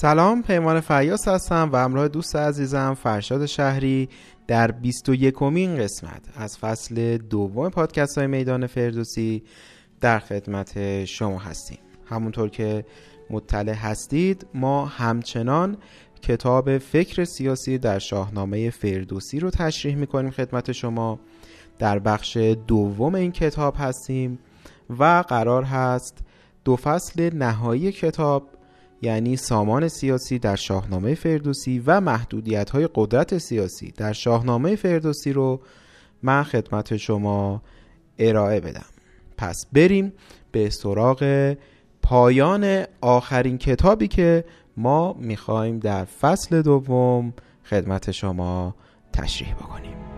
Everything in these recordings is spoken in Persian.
سلام پیمان فیاس هستم و همراه دوست عزیزم فرشاد شهری در 21 کمین قسمت از فصل دوم پادکست های میدان فردوسی در خدمت شما هستیم. همونطور که مطلع هستید ما همچنان کتاب فکر سیاسی در شاهنامه فردوسی رو تشریح می‌کنیم خدمت شما. در بخش دوم این کتاب هستیم و قرار هست دو فصل نهایی کتاب یعنی سامان سیاسی در شاهنامه فردوسی و محدودیت های قدرت سیاسی در شاهنامه فردوسی رو من خدمت شما ارائه بدم. پس بریم به سراغ پایان آخرین کتابی که ما می‌خوایم در فصل دوم خدمت شما تشریح بکنیم.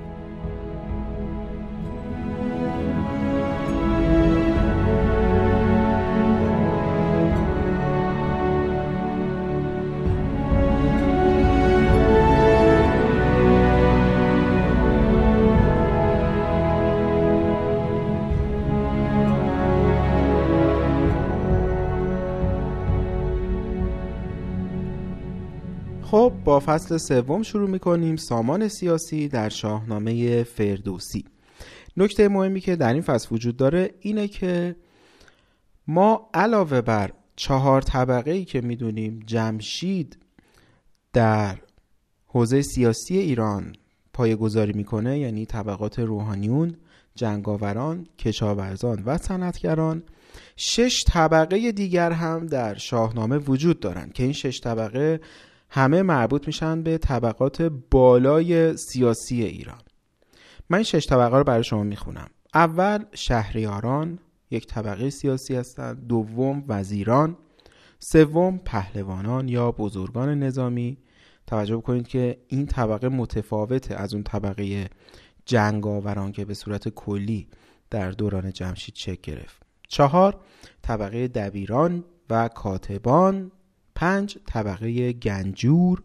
خب با فصل سوم شروع می‌کنیم سامان سیاسی در شاهنامه فردوسی. نکته مهمی که در این فصل وجود داره اینه که ما علاوه بر چهار طبقه ای که می‌دونیم جمشید در حوزه سیاسی ایران پایه گذاری می‌کنه یعنی طبقات روحانیون جنگاوران، کشاورزان و صنعتگران شش طبقه دیگر هم در شاهنامه وجود دارند که این شش طبقه همه مربوط میشن به طبقات بالای سیاسی ایران. من این شش طبقه رو برای شما می‌خونم. اول شهریاران یک طبقه سیاسی هستند دوم وزیران. سوم پهلوانان یا بزرگان نظامی. توجه کنید که این طبقه متفاوته از اون طبقه جنگاوران که به صورت کلی در دوران جمشید چک گرفت. چهار طبقه دبیران و کاتبان. پنج طبقه گنجور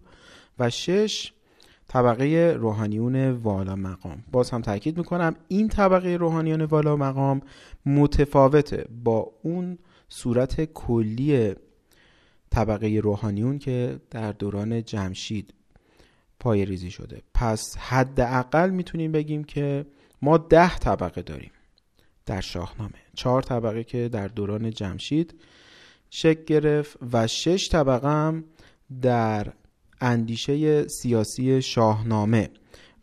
و شش طبقه روحانیون والا مقام. باز هم تاکید می‌کنم این طبقه روحانیون والا مقام متفاوته با اون صورت کلی طبقه روحانیون که در دوران جمشید پای ریزی شده. پس حداقل می‌تونیم بگیم که ما ده طبقه داریم در شاهنامه. چهار طبقه که در دوران جمشید شک گرفت و شش طبقه هم در اندیشه سیاسی شاهنامه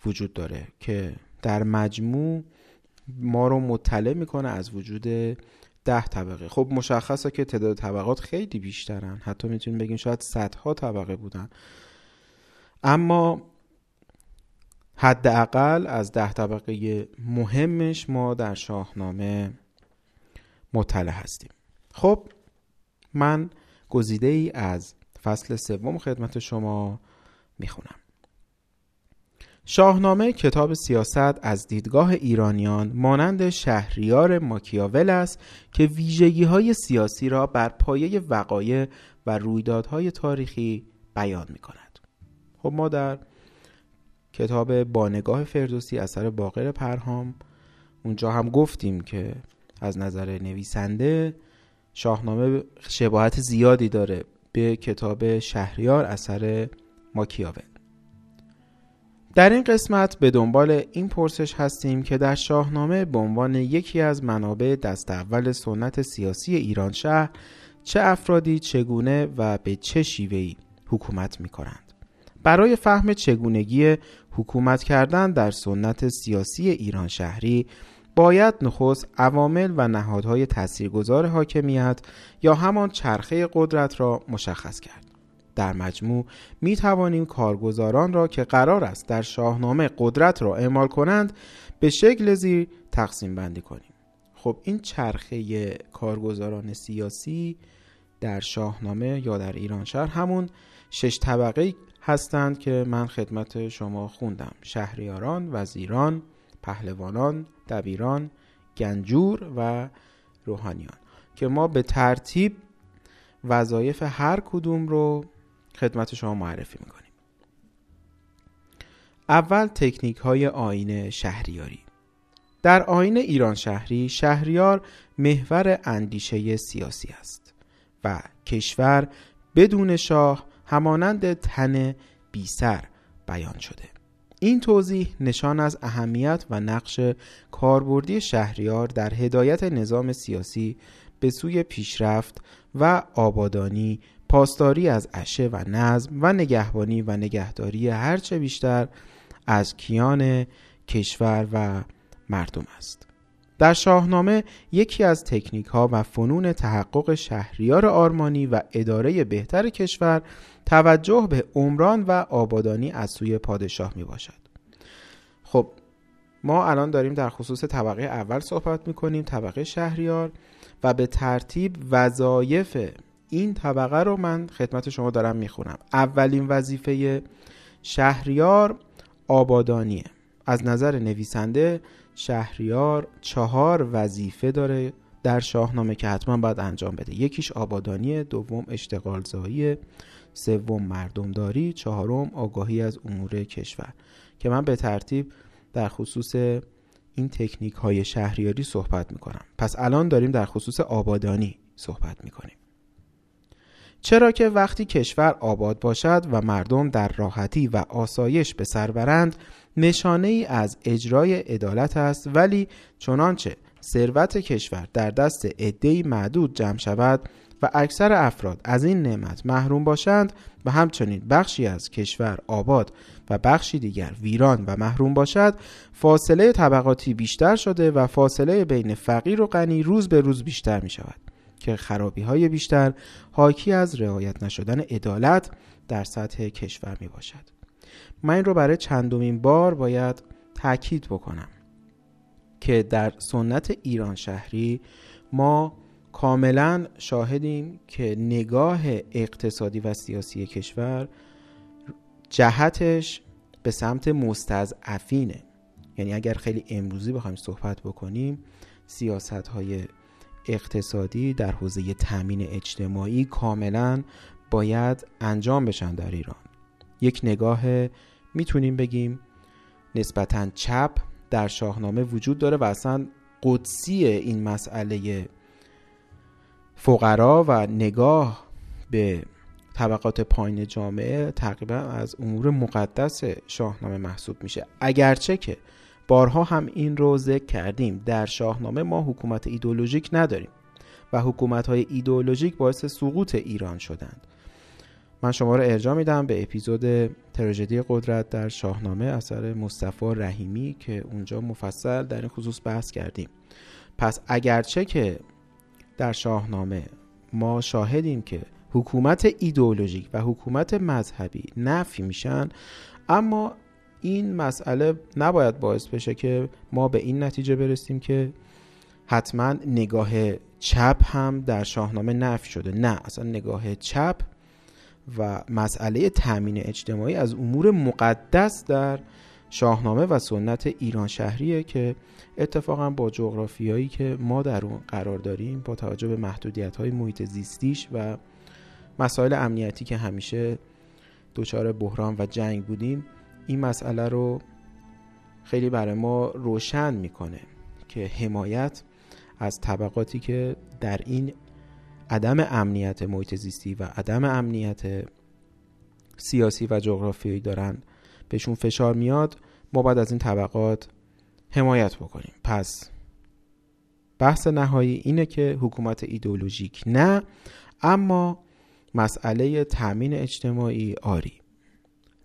وجود داره که در مجموع ما رو مطلع می‌کنه از وجود ده طبقه. خب مشخصه که تعداد طبقات خیلی بیشترن. حتی می‌تونیم بگیم شاید صدها طبقه بودن. اما حداقل از ده طبقه مهمش ما در شاهنامه مطلع هستیم. خب من گزیده ای از فصل سوم خدمت شما می‌خونم شاهنامه کتاب سیاست از دیدگاه ایرانیان مانند شهریار ماکیاول است که ویژگی های سیاسی را بر پایه وقایع و رویدادهای تاریخی بیان می کند. خب ما در کتاب بانگاه فردوسی اثر باقر پرهام اونجا هم گفتیم که از نظر نویسنده شاهنامه شباهت زیادی داره به کتاب شهریار اثر ماکیاول در این قسمت به دنبال این پرسش هستیم که در شاهنامه به عنوان یکی از منابع دست اول سنت سیاسی ایران شهر چه افرادی چگونه و به چه شیوهی حکومت می کنند. برای فهم چگونگی حکومت کردن در سنت سیاسی ایران شهری باید نخست عوامل و نهادهای تاثیرگذار حاکمیت یا همان چرخه قدرت را مشخص کرد. در مجموع می توانیم کارگزاران را که قرار است در شاهنامه قدرت را اعمال کنند به شکل زیر تقسیم بندی کنیم خب این چرخه کارگزاران سیاسی در شاهنامه یا در ایران شهر همون شش طبقه هستند که من خدمت شما خوندم شهریاران، وزیران، پهلوانان، دبیران، گنجور و روحانیان که ما به ترتیب وظایف هر کدوم رو خدمت شما معرفی می‌کنیم. اول تکنیک های آین شهریاری. در آین ایران شهری شهریار محور اندیشه سیاسی است و کشور بدون شاه همانند تن بی سر بیان شده. این توضیح نشان از اهمیت و نقش کاربردی شهریار در هدایت نظام سیاسی به سوی پیشرفت و آبادانی پاسداری از عشه و نظم و نگهبانی و نگهداری هرچه بیشتر از کیان کشور و مردم است. در شاهنامه یکی از تکنیک ها و فنون تحقق شهریار آرمانی و اداره بهتر کشور توجه به عمران و آبادانی از سوی پادشاه می باشد خب ما الان داریم در خصوص طبقه اول صحبت می کنیم طبقه شهریار و به ترتیب وظایف این طبقه رو من خدمت شما دارم می‌خونم. اولین وظیفه شهریار آبادانیه. از نظر نویسنده شهریار چهار وظیفه داره در شاهنامه که حتما باید انجام بده. یکیش آبادانی دوم اشتغال زایی سوم مردمداری چهارم آگاهی از امور کشور. که من به ترتیب در خصوص این تکنیک های شهریاری صحبت می‌کنم. پس الان داریم در خصوص آبادانی صحبت می‌کنیم. چرا که وقتی کشور آباد باشد و مردم در راحتی و آسایش به سر برند نشانه ای از اجرای عدالت است. ولی چنانچه ثروت کشور در دست عدهای معدود جمع شود و اکثر افراد از این نعمت محروم باشند و همچنین بخشی از کشور آباد و بخشی دیگر ویران و محروم باشد فاصله طبقاتی بیشتر شده و فاصله بین فقیر و غنی روز به روز بیشتر می شود که خرابی های بیشتر حاکی از رعایت نشدن عدالت در سطح کشور می باشد من این رو برای چندمین بار باید تاکید بکنم که در سنت ایران شهری ما کاملا شاهدیم که نگاه اقتصادی و سیاسی کشور جهتش به سمت مستضعفینه. یعنی اگر خیلی امروزی بخوایم صحبت بکنیم سیاست های اقتصادی در حوزه تامین اجتماعی کاملا باید انجام بشن در ایران. یک نگاه می‌تونیم بگیم نسبتا چپ در شاهنامه وجود داره و اصلا قدسی این مسئله فقرا و نگاه به طبقات پایین جامعه تقریبا از امور مقدس شاهنامه محسوب میشه. اگرچه که بارها هم این رو ذکر کردیم. در شاهنامه ما حکومت ایدولوژیک نداریم و حکومت های ایدولوژیک باعث سقوط ایران شدند. من شما رو ارجاع میدم به اپیزود تراژدی قدرت در شاهنامه اثر مصطفی رحیمی که اونجا مفصل در این خصوص بحث کردیم. پس اگرچه که در شاهنامه ما شاهدیم که حکومت ایدئولوژیک و حکومت مذهبی نفی میشن اما این مسئله نباید باعث بشه که ما به این نتیجه برسیم که حتما نگاه چپ هم در شاهنامه نفی شده. نه اصلا نگاه چپ و مسئله تامین اجتماعی از امور مقدس در شاهنامه و سنت ایران شهریه که اتفاقا با جغرافیایی که ما در اون قرار داریم با توجه به محدودیت های محیط زیستیش و مسائل امنیتی که همیشه دچار بحران و جنگ بودیم این مسئله رو خیلی برای ما روشن می‌کنه که حمایت از طبقاتی که در این عدم امنیت محیط زیستی و عدم امنیت سیاسی و جغرافیایی دارن بهشون فشار میاد ما باید از این طبقات حمایت بکنیم. پس بحث نهایی اینه که حکومت ایدولوژیک نه اما مسئله تأمین اجتماعی آری.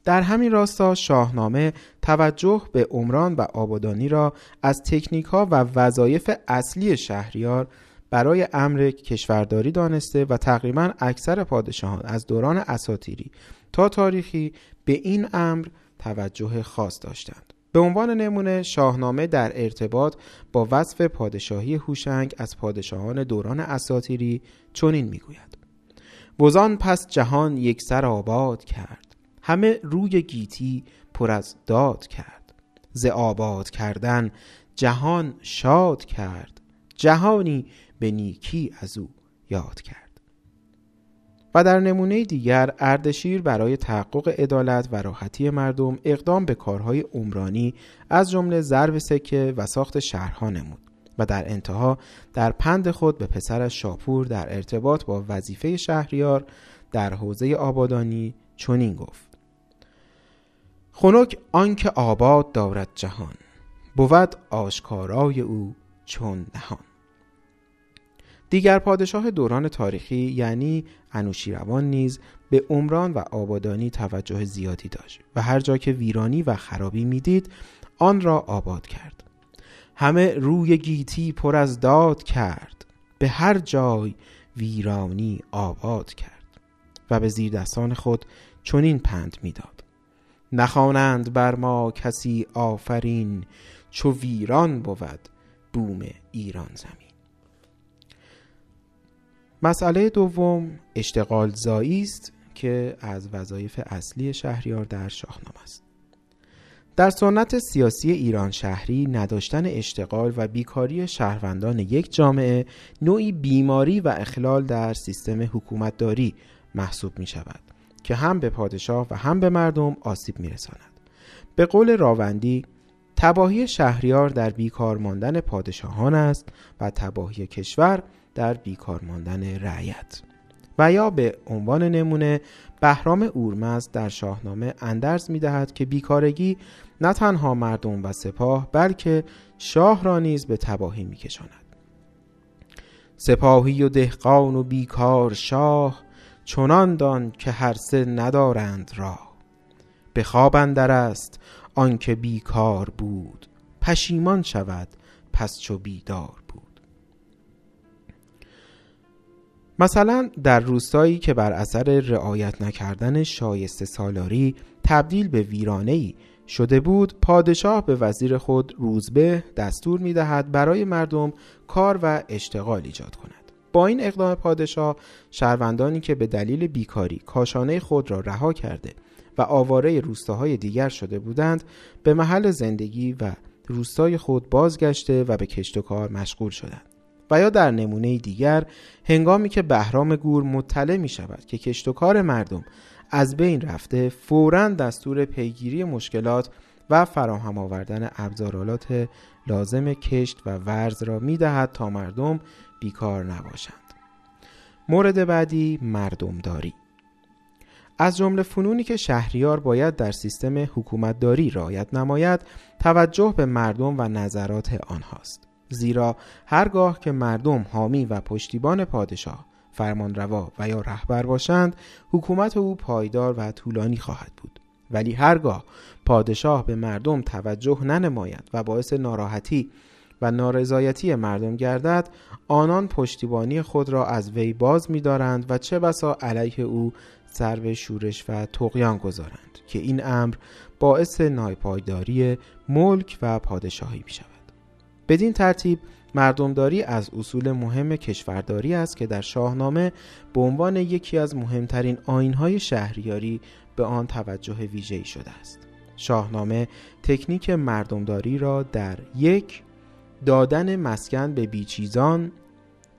در همین راستا شاهنامه توجه به عمران و آبادانی را از تکنیک ها و وظایف اصلی شهریار برای امر کشورداری دانسته و تقریبا اکثر پادشاهان از دوران اساتیری تا تاریخی به این امر توجه خاص داشتند. به عنوان نمونه شاهنامه در ارتباط با وصف پادشاهی هوشنگ از پادشاهان دوران اساتیری چنین می‌گوید. وزان پس جهان یک سر آباد کرد. همه روی گیتی پر از داد کرد. ز آباد کردن جهان شاد کرد. جهانی به نیکی از او یاد کرد. و در نمونه دیگر اردشیر برای تحقق عدالت و راحتی مردم اقدام به کارهای عمرانی از جمله ضرب سکه و ساخت شهرها نمود و در انتها در پند خود به پسرش شاپور در ارتباط با وظیفه شهریار در حوزه آبادانی چنین گفت. خنک آنکه آباد دارد جهان بود آشکارای او چون نهان. دیگر پادشاه دوران تاریخی یعنی انوشیروان نیز به عمران و آبادانی توجه زیادی داشت و هر جا که ویرانی و خرابی می‌دید آن را آباد کرد. همه روی گیتی پر از داد کرد به هر جای ویرانی آباد کرد و به زیر دستان خود چنین پند می‌داد. نخوانند بر ما کسی آفرین چو ویران بود بوم ایران زمین. مسئله دوم اشتغال زایی است که از وظایف اصلی شهریار در شاهنامه است. در سنت سیاسی ایران شهری نداشتن اشتغال و بیکاری شهروندان یک جامعه نوعی بیماری و اخلال در سیستم حکومتداری محسوب می شود که هم به پادشاه و هم به مردم آسیب می رساند. به قول راوندی تباهی شهریار در بیکار ماندن پادشاهان است و تباهی کشور در بیکار ماندن رعیت و یا به عنوان نمونه بهرام اورمزد در شاهنامه اندرز می دهد که بیکارگی نه تنها مردم و سپاه بلکه شاه را نیز به تباهی می کشاند. سپاهی و دهقان و بیکار شاه چنان دان که هر سه ندارند راه به خواب اندر است آنکه بیکار بود پشیمان شود پس چو بیدار بود. مثلا در روستایی که بر اثر رعایت نکردن شایسته سالاری تبدیل به ویرانه شده بود پادشاه به وزیر خود روزبه دستور می دهد برای مردم کار و اشتغال ایجاد کند. با این اقدام پادشاه شهروندانی که به دلیل بیکاری کاشانه خود را رها کرده و آواره روستاهای دیگر شده بودند به محل زندگی و روستای خود بازگشته و به کشت و کار مشغول شدند. و یا در نمونه دیگر هنگامی که بهرام گور مطلع می شود که کشت و کار مردم از بین رفته فورا دستور پیگیری مشکلات و فراهم آوردن ابزارالات لازم کشت و ورز را می دهد تا مردم بیکار نباشند. مورد بعدی مردمداری. از جمله فنونی که شهریار باید در سیستم حکومتداری رعایت نماید توجه به مردم و نظرات آنهاست. زیرا هرگاه که مردم حامی و پشتیبان پادشاه فرمانروا و یا رهبر باشند حکومت او پایدار و طولانی خواهد بود. ولی هرگاه پادشاه به مردم توجه ننماید و باعث ناراحتی و نارضایتی مردم گردد آنان پشتیبانی خود را از وی باز می‌دارند و چه بسا علیه او سر شورش و تقیان گذارند که این امر باعث نایپایداری ملک و پادشاهی می شود بدین ترتیب مردمداری از اصول مهم کشورداری است که در شاهنامه به عنوان یکی از مهمترین آینهای شهریاری به آن توجه ویژه‌ای شده است. شاهنامه تکنیک مردمداری را در یک دادن مسکن به بیچیزان.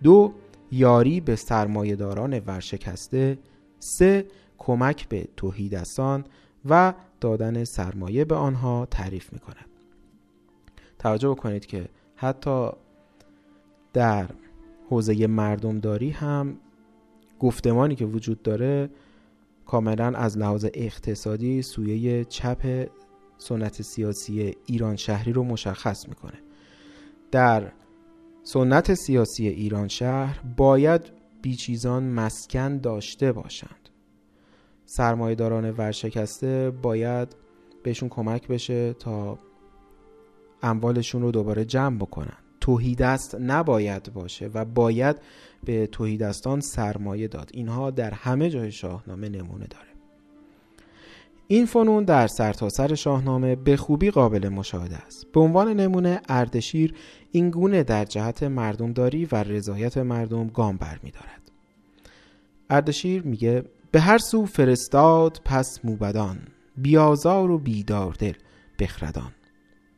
دو یاری به سرمایهداران ورشکسته. سه کمک به توحیدستان و دادن سرمایه به آنها تعریف می کند توجه بکنید که حتی در حوزه مردمداری هم گفتمانی که وجود داره کاملا از لحاظ اقتصادی سویه چپ سنت سیاسی ایران شهری رو مشخص می‌کنه. در سنت سیاسی ایران شهر باید بیچیزان مسکن داشته باشند. سرمایهداران ورشکسته باید بهشون کمک بشه تا اموالشون رو دوباره جمع بکنن. توهیدست نباید باشه و باید به توهیدستان سرمایه داد. اینها در همه جای شاهنامه نمونه داره. این فنون در سرتاسر سر شاهنامه به خوبی قابل مشاهده است. به عنوان نمونه اردشیر این گونه در جهت مردمداری و رضایت مردم گام برمیدارد. اردشیر میگه به هر سو فرستاد پس موبدان بیازار و بیدار دل بخردان.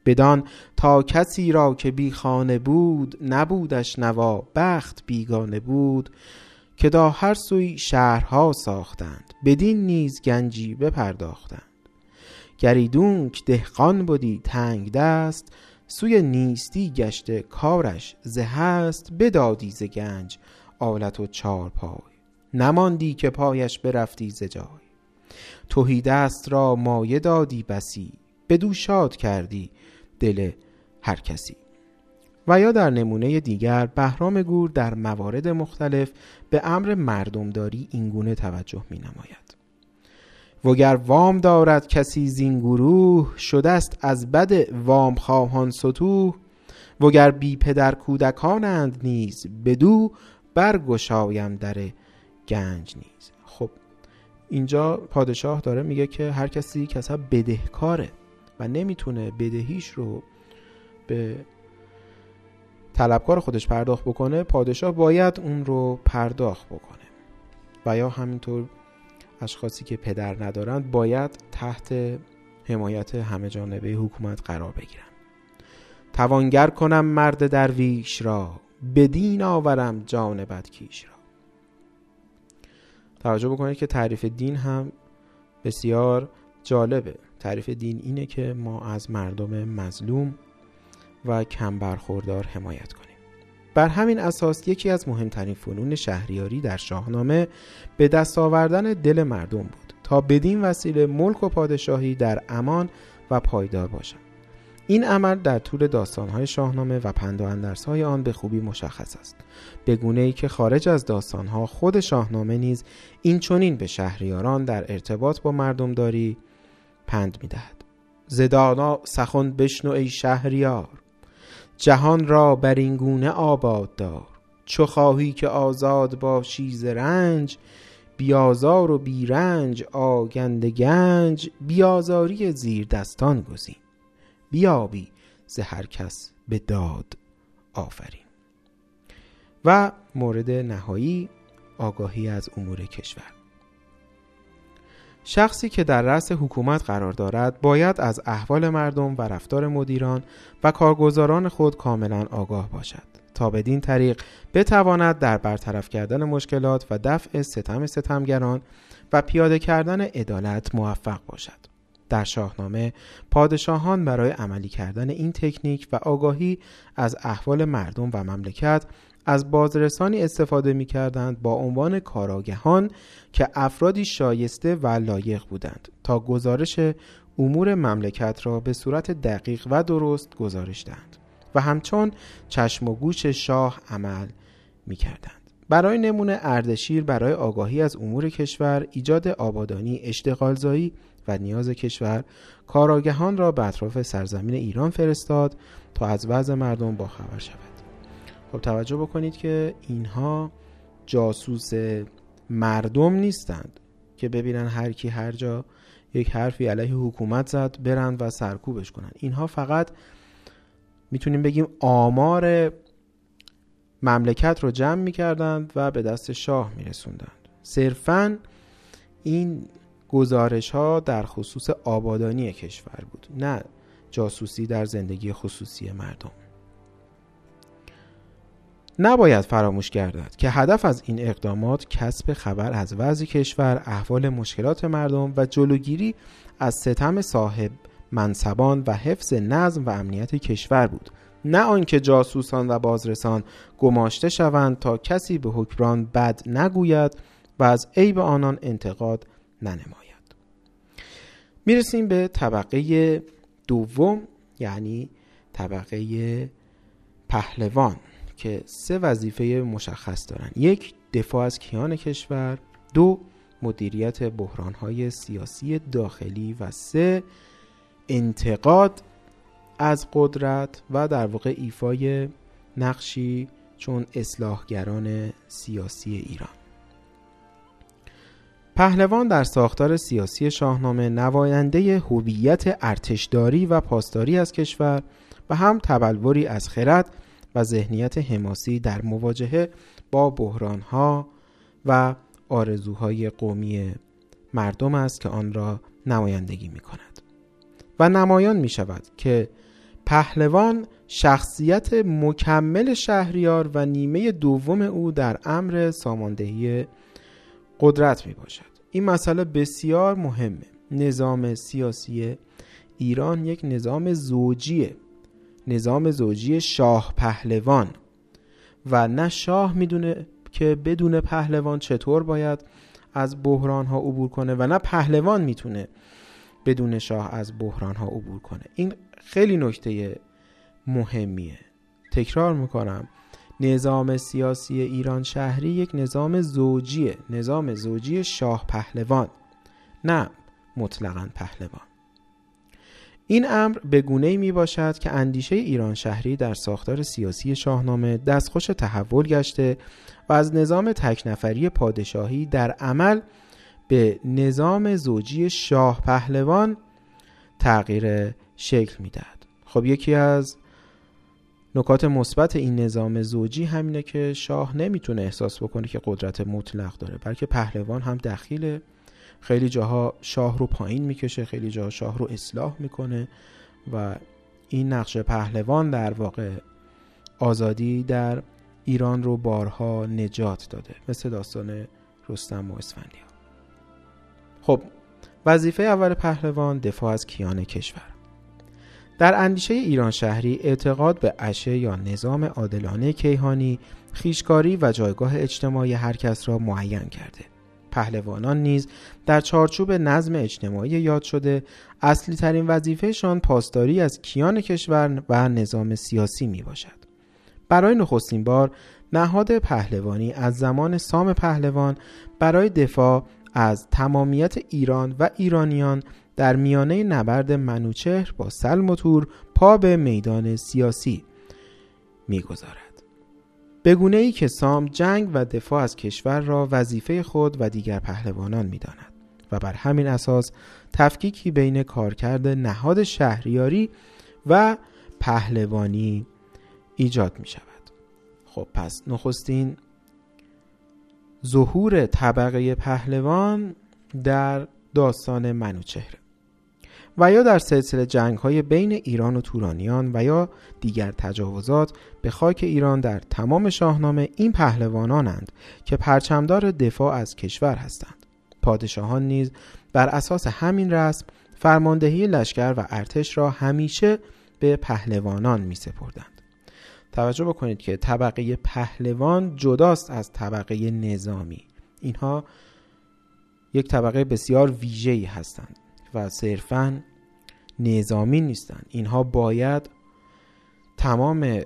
بدان تا کسی را که بی خانه بود نبودش نوا بخت بیگانه بود که دا هر سوی شهرها ساختند بدین نیز گنجی بپرداختند. گریدونک دهقان بودی تنگ دست سوی نیستی گشته کارش زه هست بدادی ز گنج آلت و چار پای. نماندی که پایش برفتی ز جای. توهی دست را مایه دادی بسی بدو شاد کردی دل هر کسی. و یا در نمونه دیگر بهرام گور در موارد مختلف به امر مردمداری اینگونه توجه می نماید وگر وام دارد کسی زین گروه شده است از بد وام خواهان سطوح. وگر بی پدر کودکانند نیز بدو برگشایم در گنج نیز. خب اینجا پادشاه داره میگه که هر کسی کسا بدهکاره و نمی‌تونه بدهیش رو به طلبکار خودش پرداخت بکنه پادشاه باید اون رو پرداخت بکنه. و یا همینطور اشخاصی که پدر ندارند باید تحت حمایت همه جانبه حکومت قرار بگیرن. توانگر کنم مرد درویش را بدین آورم جان بدکیش را. توجه بکنید که تعریف دین هم بسیار جالبه. تعریف دین اینه که ما از مردم مظلوم و کم برخوردار حمایت کنیم. بر همین اساس یکی از مهمترین فنون شهریاری در شاهنامه به دست آوردن دل مردم بود تا بدین وسیله ملک و پادشاهی در امان و پایدار باشند. این عمل در طول داستانهای شاهنامه و پند و های آن به خوبی مشخص است. به گونه ای که خارج از داستانها خود شاهنامه نیز این چنین به شهریاران در ارتباط با مردمداری پند می‌دهد. زدانا سخن بشنو ای شهریار. جهان را بر این گونه آباد دار. چو خواهی که آزاد باشی ز رنج بیازار و بیرنج آگند گنج بیازاری زیر دستان گزین. بیابی ز هر کس به داد آفرین. و مورد نهایی آگاهی از امور کشور. شخصی که در رأس حکومت قرار دارد باید از احوال مردم و رفتار مدیران و کارگزاران خود کاملا آگاه باشد. تا بدین طریق بتواند در برطرف کردن مشکلات و دفع ستم ستمگران و پیاده کردن عدالت موفق باشد. در شاهنامه پادشاهان برای عملی کردن این تکنیک و آگاهی از احوال مردم و مملکت از بازرسانی استفاده می کردند با عنوان کاراگهان که افرادی شایسته و لایق بودند تا گزارش امور مملکت را به صورت دقیق و درست گزارش دهند و همچون چشم و گوش شاه عمل می کردند. برای نمونه اردشیر برای آگاهی از امور کشور ایجاد آبادانی اشتغالزایی و نیاز کشور کاراگهان را به اطراف سرزمین ایران فرستاد تا از وضع مردم باخبر شود خب توجه بکنید که اینها جاسوس مردم نیستند که ببینن هر کی هر جا یک حرفی علیه حکومت زد برند و سرکوبش کنند اینها فقط می‌تونیم بگیم آمار مملکت رو جمع می‌کردند و به دست شاه میرسوندند. صرفا این گزارش ها در خصوص آبادانی کشور بود نه جاسوسی در زندگی خصوصی مردم. نباید فراموش گردد که هدف از این اقدامات کسب خبر از وضع کشور، احوال مشکلات مردم و جلوگیری از ستم صاحب منصبان و حفظ نظم و امنیت کشور بود. نه آنکه جاسوسان و بازرسان گماشته شوند تا کسی به حکمران بد نگوید و از عیب آنان انتقاد ننماید. می‌رسیم به طبقه دوم یعنی طبقه پهلوان. که سه وظیفه مشخص دارن. یک دفاع از کیان کشور. دو مدیریت بحرانهای سیاسی داخلی. و سه انتقاد از قدرت و در واقع ایفای نقشی چون اصلاحگران سیاسی ایران. پهلوان در ساختار سیاسی شاهنامه نماینده هویت ارتشداری و پاسداری از کشور و هم تبلوری از خرد و ذهنیت حماسی در مواجهه با بحرانها و آرزوهای قومی مردم است که آن را نمایندگی می کند و نمایان می شود که پهلوان شخصیت مکمل شهریار و نیمه دوم او در امر ساماندهی قدرت می باشد این مسئله بسیار مهمه. نظام سیاسی ایران یک نظام زوجیه. نظام زوجی شاه پهلوان. و نه شاه می‌دونه که بدون پهلوان چطور باید از بحران ها عبور کنه و نه پهلوان می‌تونه بدون شاه از بحران ها عبور کنه. این خیلی نکته مهمیه. تکرار می‌کنم. نظام سیاسی ایران شهری یک نظام زوجیه. نظام زوجی شاه پهلوان. نه مطلقا پهلوان. این امر به گونه می باشد که اندیشه ایران شهری در ساختار سیاسی شاهنامه دستخوش تحول گشته و از نظام تکنفری پادشاهی در عمل به نظام زوجی شاه پهلوان تغییر شکل می‌دهد. خب یکی از نکات مثبت این نظام زوجی همینه که شاه نمی‌تونه احساس بکنه که قدرت مطلق داره بلکه پهلوان هم دخیله خیلی جاها شاه رو پایین می‌کشه خیلی جاها شاه رو اصلاح می‌کنه و این نقش پهلوان در واقع آزادی در ایران رو بارها نجات داده مثل داستان رستم و اسفندیار. خب وظیفه اول پهلوان دفاع از کیان کشور. در اندیشه ایران شهری اعتقاد به عشه یا نظام عادلانه کیهانی خیشکاری و جایگاه اجتماعی هر کس را معین کرده. پهلوانان نیز در چارچوب نظم اجتماعی یاد شده اصلی ترین وظیفهشان پاسداری از کیان کشور و نظام سیاسی می باشد. برای نخستین بار نهاد پهلوانی از زمان سام پهلوان برای دفاع از تمامیت ایران و ایرانیان در میانه نبرد منوچهر با سلم و تور پا به میدان سیاسی می‌گذارد. به گونه ای که سام جنگ و دفاع از کشور را وظیفه خود و دیگر پهلوانان می داند و بر همین اساس تفکیکی بین کارکرد نهاد شهریاری و پهلوانی ایجاد می شود. خب پس نخستین ظهور طبقه پهلوان در داستان منوچهره و یا در سلسله جنگ های بین ایران و تورانیان و یا دیگر تجاوزات به خاک ایران در تمام شاهنامه این پهلوانانند که پرچمدار دفاع از کشور هستند. پادشاهان نیز بر اساس همین رسم فرماندهی لشکر و ارتش را همیشه به پهلوانان می سپردند. توجه بکنید که طبقه پهلوان جداست از طبقه نظامی. اینها یک طبقه بسیار ویژه‌ای هستند. و صرفا نظامی نیستند اینها باید تمام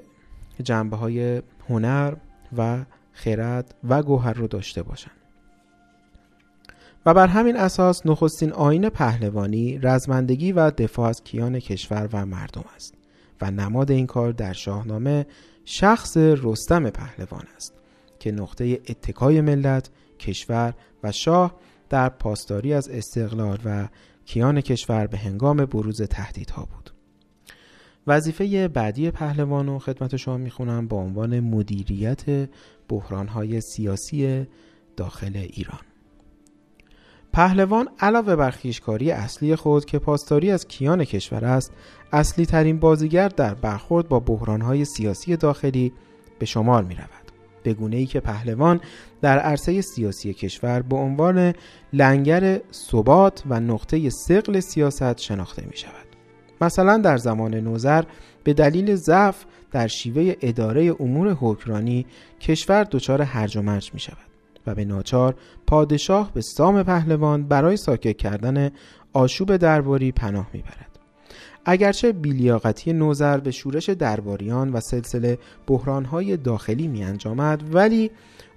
جنبه های هنر و خرد و گوهر رو داشته باشند و بر همین اساس نخستین آین پهلوانی رزمندگی و دفاع از کیان کشور و مردم است و نماد این کار در شاهنامه شخص رستم پهلوان است که نقطه اتکای ملت، کشور و شاه در پاسداری از استقلال و کیان کشور به هنگام بروز تهدیدها بود. وظیفه بعدی پهلوان و خدمت شما می‌خونم با عنوان مدیریت بحرانهای سیاسی داخل ایران. پهلوان علاوه بر خیشکاری اصلی خود که پاسداری از کیان کشور است اصلی ترین بازیگر در برخورد با بحرانهای سیاسی داخلی به شمار می رود. به گونه ای که پهلوان در عرصه سیاسی کشور به عنوان لنگر ثبات و نقطه سقل سیاست شناخته می شود. مثلا در زمان نوزر به دلیل ضعف در شیوه اداره امور حکمرانی کشور دچار هرج و مرج می شود. و به ناچار پادشاه به سام پهلوان برای ساکت کردن آشوب درباری پناه می‌برد. اگرچه بیلیاقتی نوزر به شورش درباریان و سلسله بحرانهای داخلی می انجامد ولی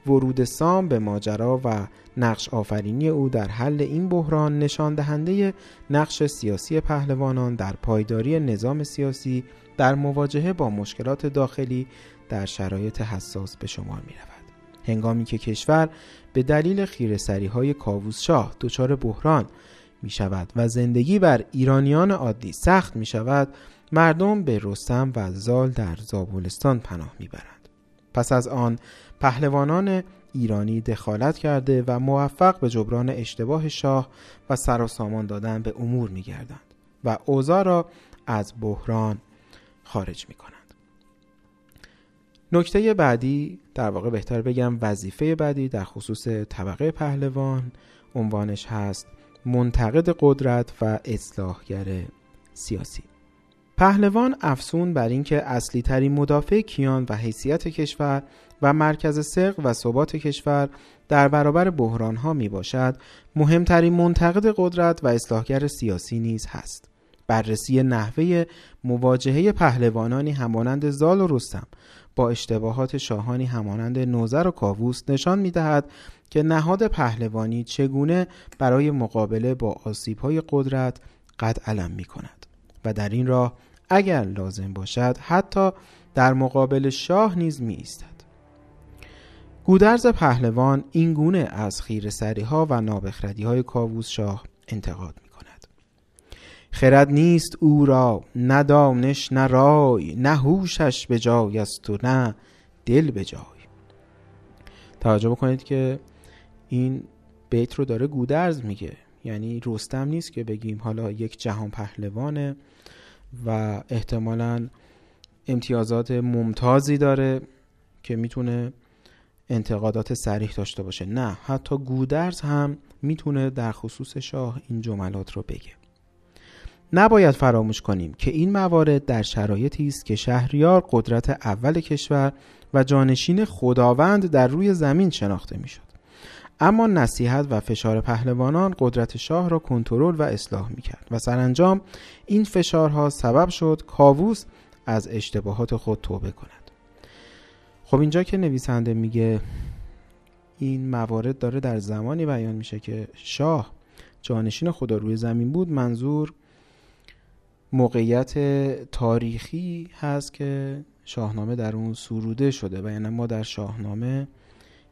ورود سام به ماجرا و نقش آفرینی او در حل این بحران نشان دهنده نقش سیاسی پهلوانان در پایداری نظام سیاسی در مواجهه با مشکلات داخلی در شرایط حساس به شمار می رود. هنگامی که کشور به دلیل خیرسری های کاووس شاه دچار بحران می شود و زندگی بر ایرانیان عادی سخت می شود مردم به رستم و زال در زابلستان پناه می برند. پس از آن پهلوانان ایرانی دخالت کرده و موفق به جبران اشتباه شاه و سراسامان دادن به امور می گردند و اوضاع را از بحران خارج می کنند. نکته بعدی در واقع بهتر بگم وظیفه بعدی در خصوص طبقه پهلوان عنوانش هست منتقد قدرت و اصلاحگر سیاسی. پهلوان افسون بر اینکه اصلی ترین مدافع کیان و حیثیت کشور و مرکز سق و ثبات کشور در برابر بحران ها می باشد مهمترین منتقد قدرت و اصلاحگر سیاسی نیز هست. بررسی نحوه مواجهه پهلوانانی همانند زال و رستم با اشتباهات شاهانی همانند نوزر و کاووس نشان می دهد که نهاد پهلوانی چگونه برای مقابله با آسیب های قدرت قد علم می کند و در این راه اگر لازم باشد حتی در مقابل شاه نیز می ایستد. گودرز پهلوان این گونه از خیر سری ها و نابخردی های کاووس شاه انتقاد می. خرد نیست او را نه دانش نه رای نه هوشش به جای است و نه دل به جای. توجه بکنید که این بیت رو داره گودرز میگه. یعنی رستم نیست که بگیم حالا یک جهان پهلوانه و احتمالا امتیازات ممتازی داره که می‌تونه انتقادات سریح داشته باشه. نه حتی گودرز هم می‌تونه در خصوص شاه این جملات رو بگه. نباید فراموش کنیم که این موارد در شرایطی است که شهریار قدرت اول کشور و جانشین خداوند در روی زمین شناخته می‌شد. اما نصیحت و فشار پهلوانان قدرت شاه را کنترل و اصلاح می‌کرد و سرانجام این فشارها سبب شد کاووس از اشتباهات خود توبه کند. خب اینجا که نویسنده میگه این موارد داره در زمانی بیان میشه که شاه جانشین خدا روی زمین بود منظور موقعیت تاریخی هست که شاهنامه در اون سروده شده و یعنی ما در شاهنامه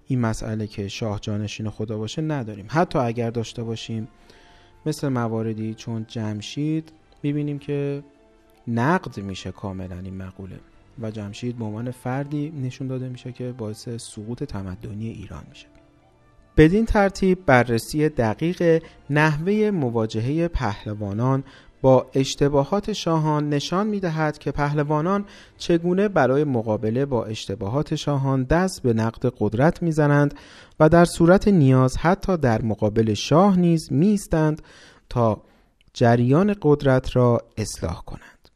این مسئله که شاه جانشین خدا باشه نداریم. حتی اگر داشته باشیم مثل مواردی چون جمشید می‌بینیم که نقد میشه کاملا این مقوله و جمشید به عنوان فردی نشون داده میشه که باعث سقوط تمدنی ایران میشه. بدین ترتیب بررسی دقیق نحوه مواجهه پهلوانان با اشتباهات شاهان نشان می دهد که پهلوانان چگونه برای مقابله با اشتباهات شاهان دست به نقد قدرت می‌زنند و در صورت نیاز حتی در مقابل شاه نیز میستند تا جریان قدرت را اصلاح کنند.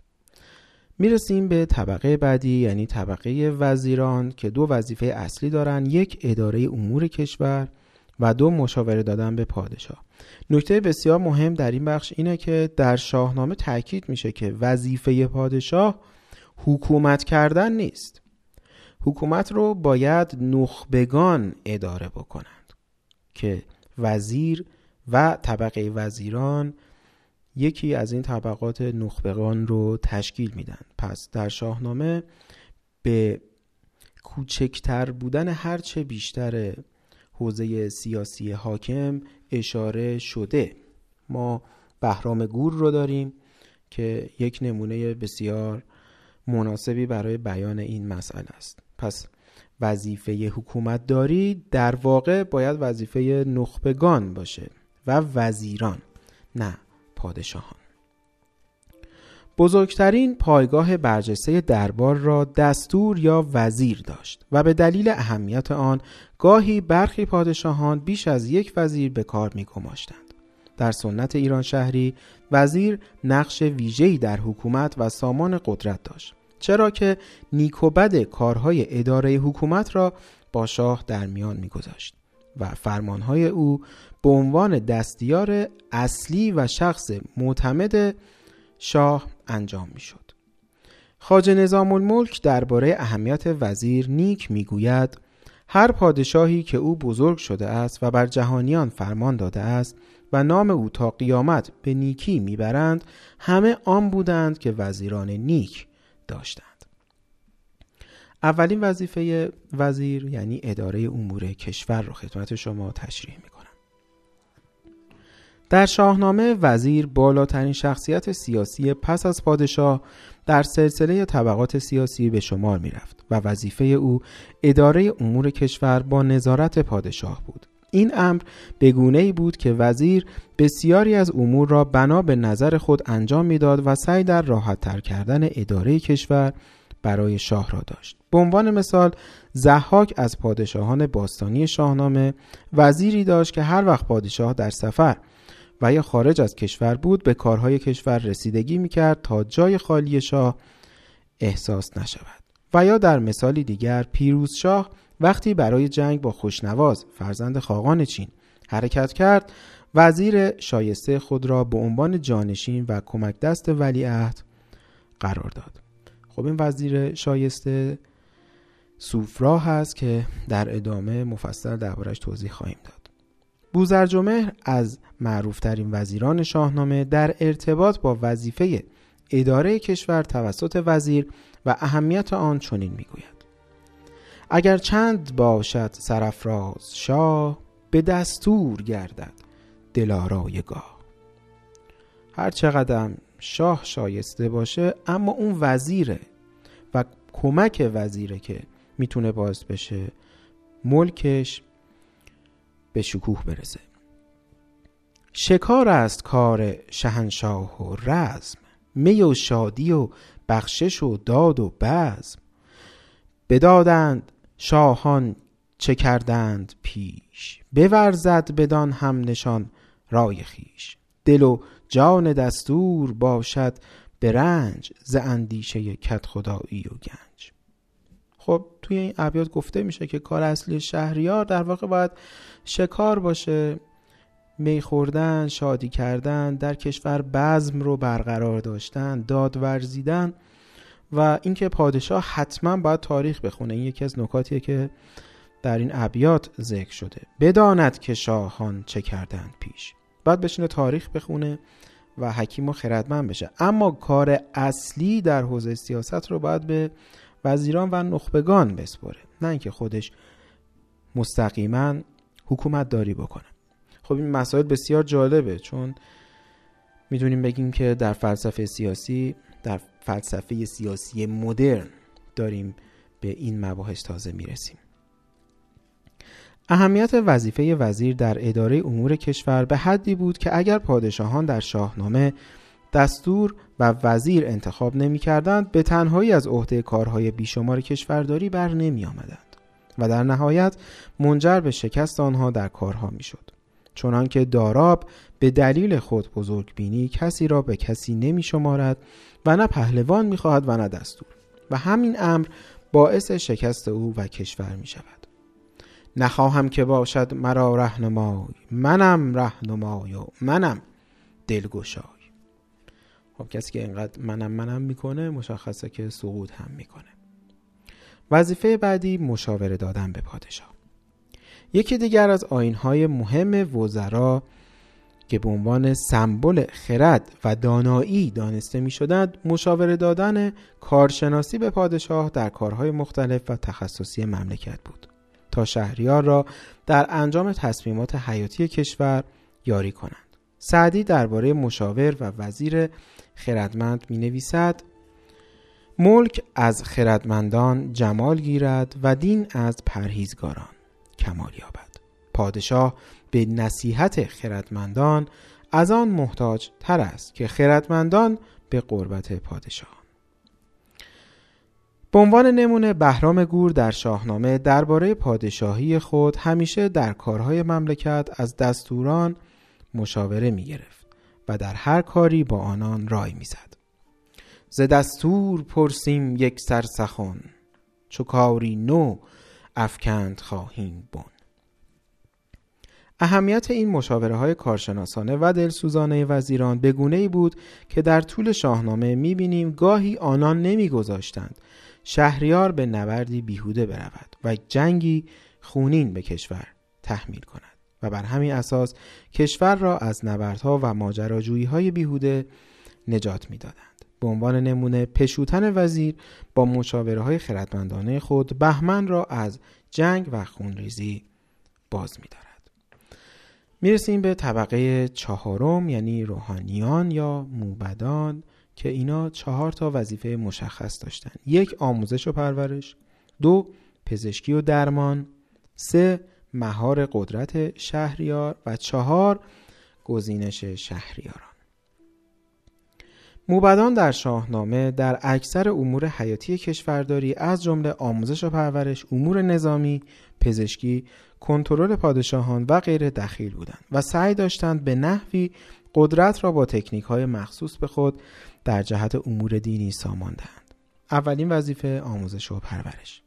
می‌رسیم به طبقه بعدی یعنی طبقه وزیران که دو وظیفه اصلی دارند یک اداره امور کشور و دو مشاوره دادن به پادشاه. نکته بسیار مهم در این بخش اینه که در شاهنامه تاکید میشه که وظیفه پادشاه حکومت کردن نیست. حکومت رو باید نخبگان اداره بکنند که وزیر و طبقه وزیران یکی از این طبقات نخبگان رو تشکیل میدن. پس در شاهنامه به کوچکتر بودن هرچه بیشتر حوزه سیاسی حاکم اشاره شده. ما بهرام گور رو داریم که یک نمونه بسیار مناسبی برای بیان این مسئله است. پس وظیفه حکومت داری در واقع باید وظیفه نخبگان باشه و وزیران نه پادشاهان. بزرگترین پایگاه برجسته دربار را دستور یا وزیر داشت و به دلیل اهمیت آن گاهی برخی پادشاهان بیش از یک وزیر به کار می گماشتند. در سنت ایران شهری وزیر نقش ویژه‌ای در حکومت و سامان قدرت داشت چرا که نیک و بد کارهای اداره حکومت را با شاه در میان میگذاشت و فرمانهای او به عنوان دستیار اصلی و شخص معتمد شاه انجام می‌شد. خاج نظام الملک درباره اهمیت وزیر نیک می‌گوید هر پادشاهی که او بزرگ شده است و بر جهانیان فرمان داده است و نام او تا قیامت به نیکی می‌برند همه آن بودند که وزیران نیک داشتند اولین وظیفه وزیر یعنی اداره امور کشور رو خدمت شما تشریح می‌کنم در شاهنامه وزیر بالاترین شخصیت سیاسی پس از پادشاه در سلسله طبقات سیاسی به شمار می رفت و وظیفه او اداره امور کشور با نظارت پادشاه بود. این امر به ای بود که وزیر بسیاری از امور را بنا به نظر خود انجام می‌داد و سعی در راحت تر کردن اداره کشور برای شاه را داشت. به عنوان مثال زحاک از پادشاهان باستانی شاهنامه وزیری داشت که هر وقت پادشاه در سفر و یا خارج از کشور بود به کارهای کشور رسیدگی می‌کرد تا جای خالی شاه احساس نشود. و یا در مثالی دیگر پیروز شاه وقتی برای جنگ با خوشنواز فرزند خاقان چین حرکت کرد وزیر شایسته خود را به عنوان جانشین و کمک دست ولیعهد قرار داد. خب این وزیر شایسته سوفرا هست که در ادامه مفصل دربارش توضیح خواهیم داد. بوزرجمهر از معروفترین وزیران شاهنامه در ارتباط با وظیفه اداره کشور توسط وزیر و اهمیت آن چنین می‌گوید. اگر چند باشد سرفراز شاه به دستور گردد دلارای گاه هر چقدر شاه شایسته باشه اما اون وزیره و کمک وزیره که می‌تونه باز بشه ملکش به شکوه برسه. شکار است کار شهنشاه و رزم می و شادی و بخشش و داد و بزم. بدادند شاهان چه کردند پیش بورزد بدان هم نشان رای خیش دل و جان دستور باشد به رنج ز اندیشه کت خدایی و گنج. خب توی این ابیات گفته میشه که کار اصلی شهریار در واقع باید شکار باشه. می خوردن شادی کردن در کشور بزم رو برقرار داشتن داد ورزیدن و اینکه پادشاه حتما باید تاریخ بخونه. این یکی از نکاتیه که در این ابیات ذکر شده. بداند که شاهان چه کردند پیش. باید بشینه تاریخ بخونه و حکیم و خردمند بشه. اما کار اصلی در حوزه سیاست رو باید به وزیران و نخبگان بسپره نه اینکه خودش مستقیما حکومت داری بکنه. خب این مسائل بسیار جالبه چون می‌دونیم بگیم که در فلسفه سیاسی در فلسفه سیاسی مدرن داریم به این مباحث تازه می‌رسیم. اهمیت وظیفه وزیر در اداره امور کشور به حدی بود که اگر پادشاهان در شاهنامه دستور و وزیر انتخاب نمی کردند به تنهایی از عهده کارهای بیشمار کشورداری بر نمی آمدند. و در نهایت منجر به شکست آنها در کارها می‌شد چنانکه داراب به دلیل خود بزرگ بینی کسی را به کسی نمی شمارد و نه پهلوان می خواهد و نه دستور و همین امر باعث شکست او و کشور می شود نخواهم که باشد مرا رهنمای منم رهنمای و منم دلگشای خب کسی که اینقدر منم منم می‌کنه مشخصه که سقوط هم می‌کنه. وظیفه بعدی مشاوره دادن به پادشاه. یکی دیگر از آینهای مهم وزرا که به عنوان سمبل خرد و دانایی دانسته می شدند مشاوره دادن کارشناسی به پادشاه در کارهای مختلف و تخصصی مملکت بود تا شهریار را در انجام تصمیمات حیاتی کشور یاری کنند. سعدی درباره مشاور و وزیر خردمند می نویسد ملک از خردمندان جمال گیرد و دین از پرهیزگاران کمال یابد. پادشاه به نصیحت خردمندان از آن محتاج تر است که خردمندان به قربت پادشاه به عنوان نمونه بهرام گور در شاهنامه درباره پادشاهی خود همیشه در کارهای مملکت از دستوران مشاوره می گرفت و در هر کاری با آنان رای می‌زد. ز دستور پرسیم یک سر سخن چو کاری نو افکند خواهیم بن. اهمیت این مشاوره های کارشناسانه و دلسوزانه وزیران به گونه ای بود که در طول شاهنامه می‌بینیم گاهی آنان نمیگذاشتند. شهریار به نبردی بیهوده برود و جنگی خونین به کشور تحمیل کند. و بر همین اساس کشور را از نبردها و ماجراجویی های بیهوده نجات می‌دادند. به عنوان نمونه پشوتن وزیر با مشاوره های خردمندانه خود بهمن را از جنگ و خونریزی باز می دارد. می‌رسیم به طبقه چهارم یعنی روحانیان یا موبدان که اینا چهار تا وظیفه مشخص داشتن. یک آموزش و پرورش. دو پزشکی و درمان. سه مهار قدرت شهریار و چهار گزینش شهریاران موبدان در شاهنامه در اکثر امور حیاتی کشورداری از جمله آموزش و پرورش، امور نظامی، پزشکی، کنترل پادشاهان و غیره دخیل بودند و سعی داشتند به نحوی قدرت را با تکنیک های مخصوص به خود در جهت امور دینی سامان دهند. اولین وظیفه آموزش و پرورش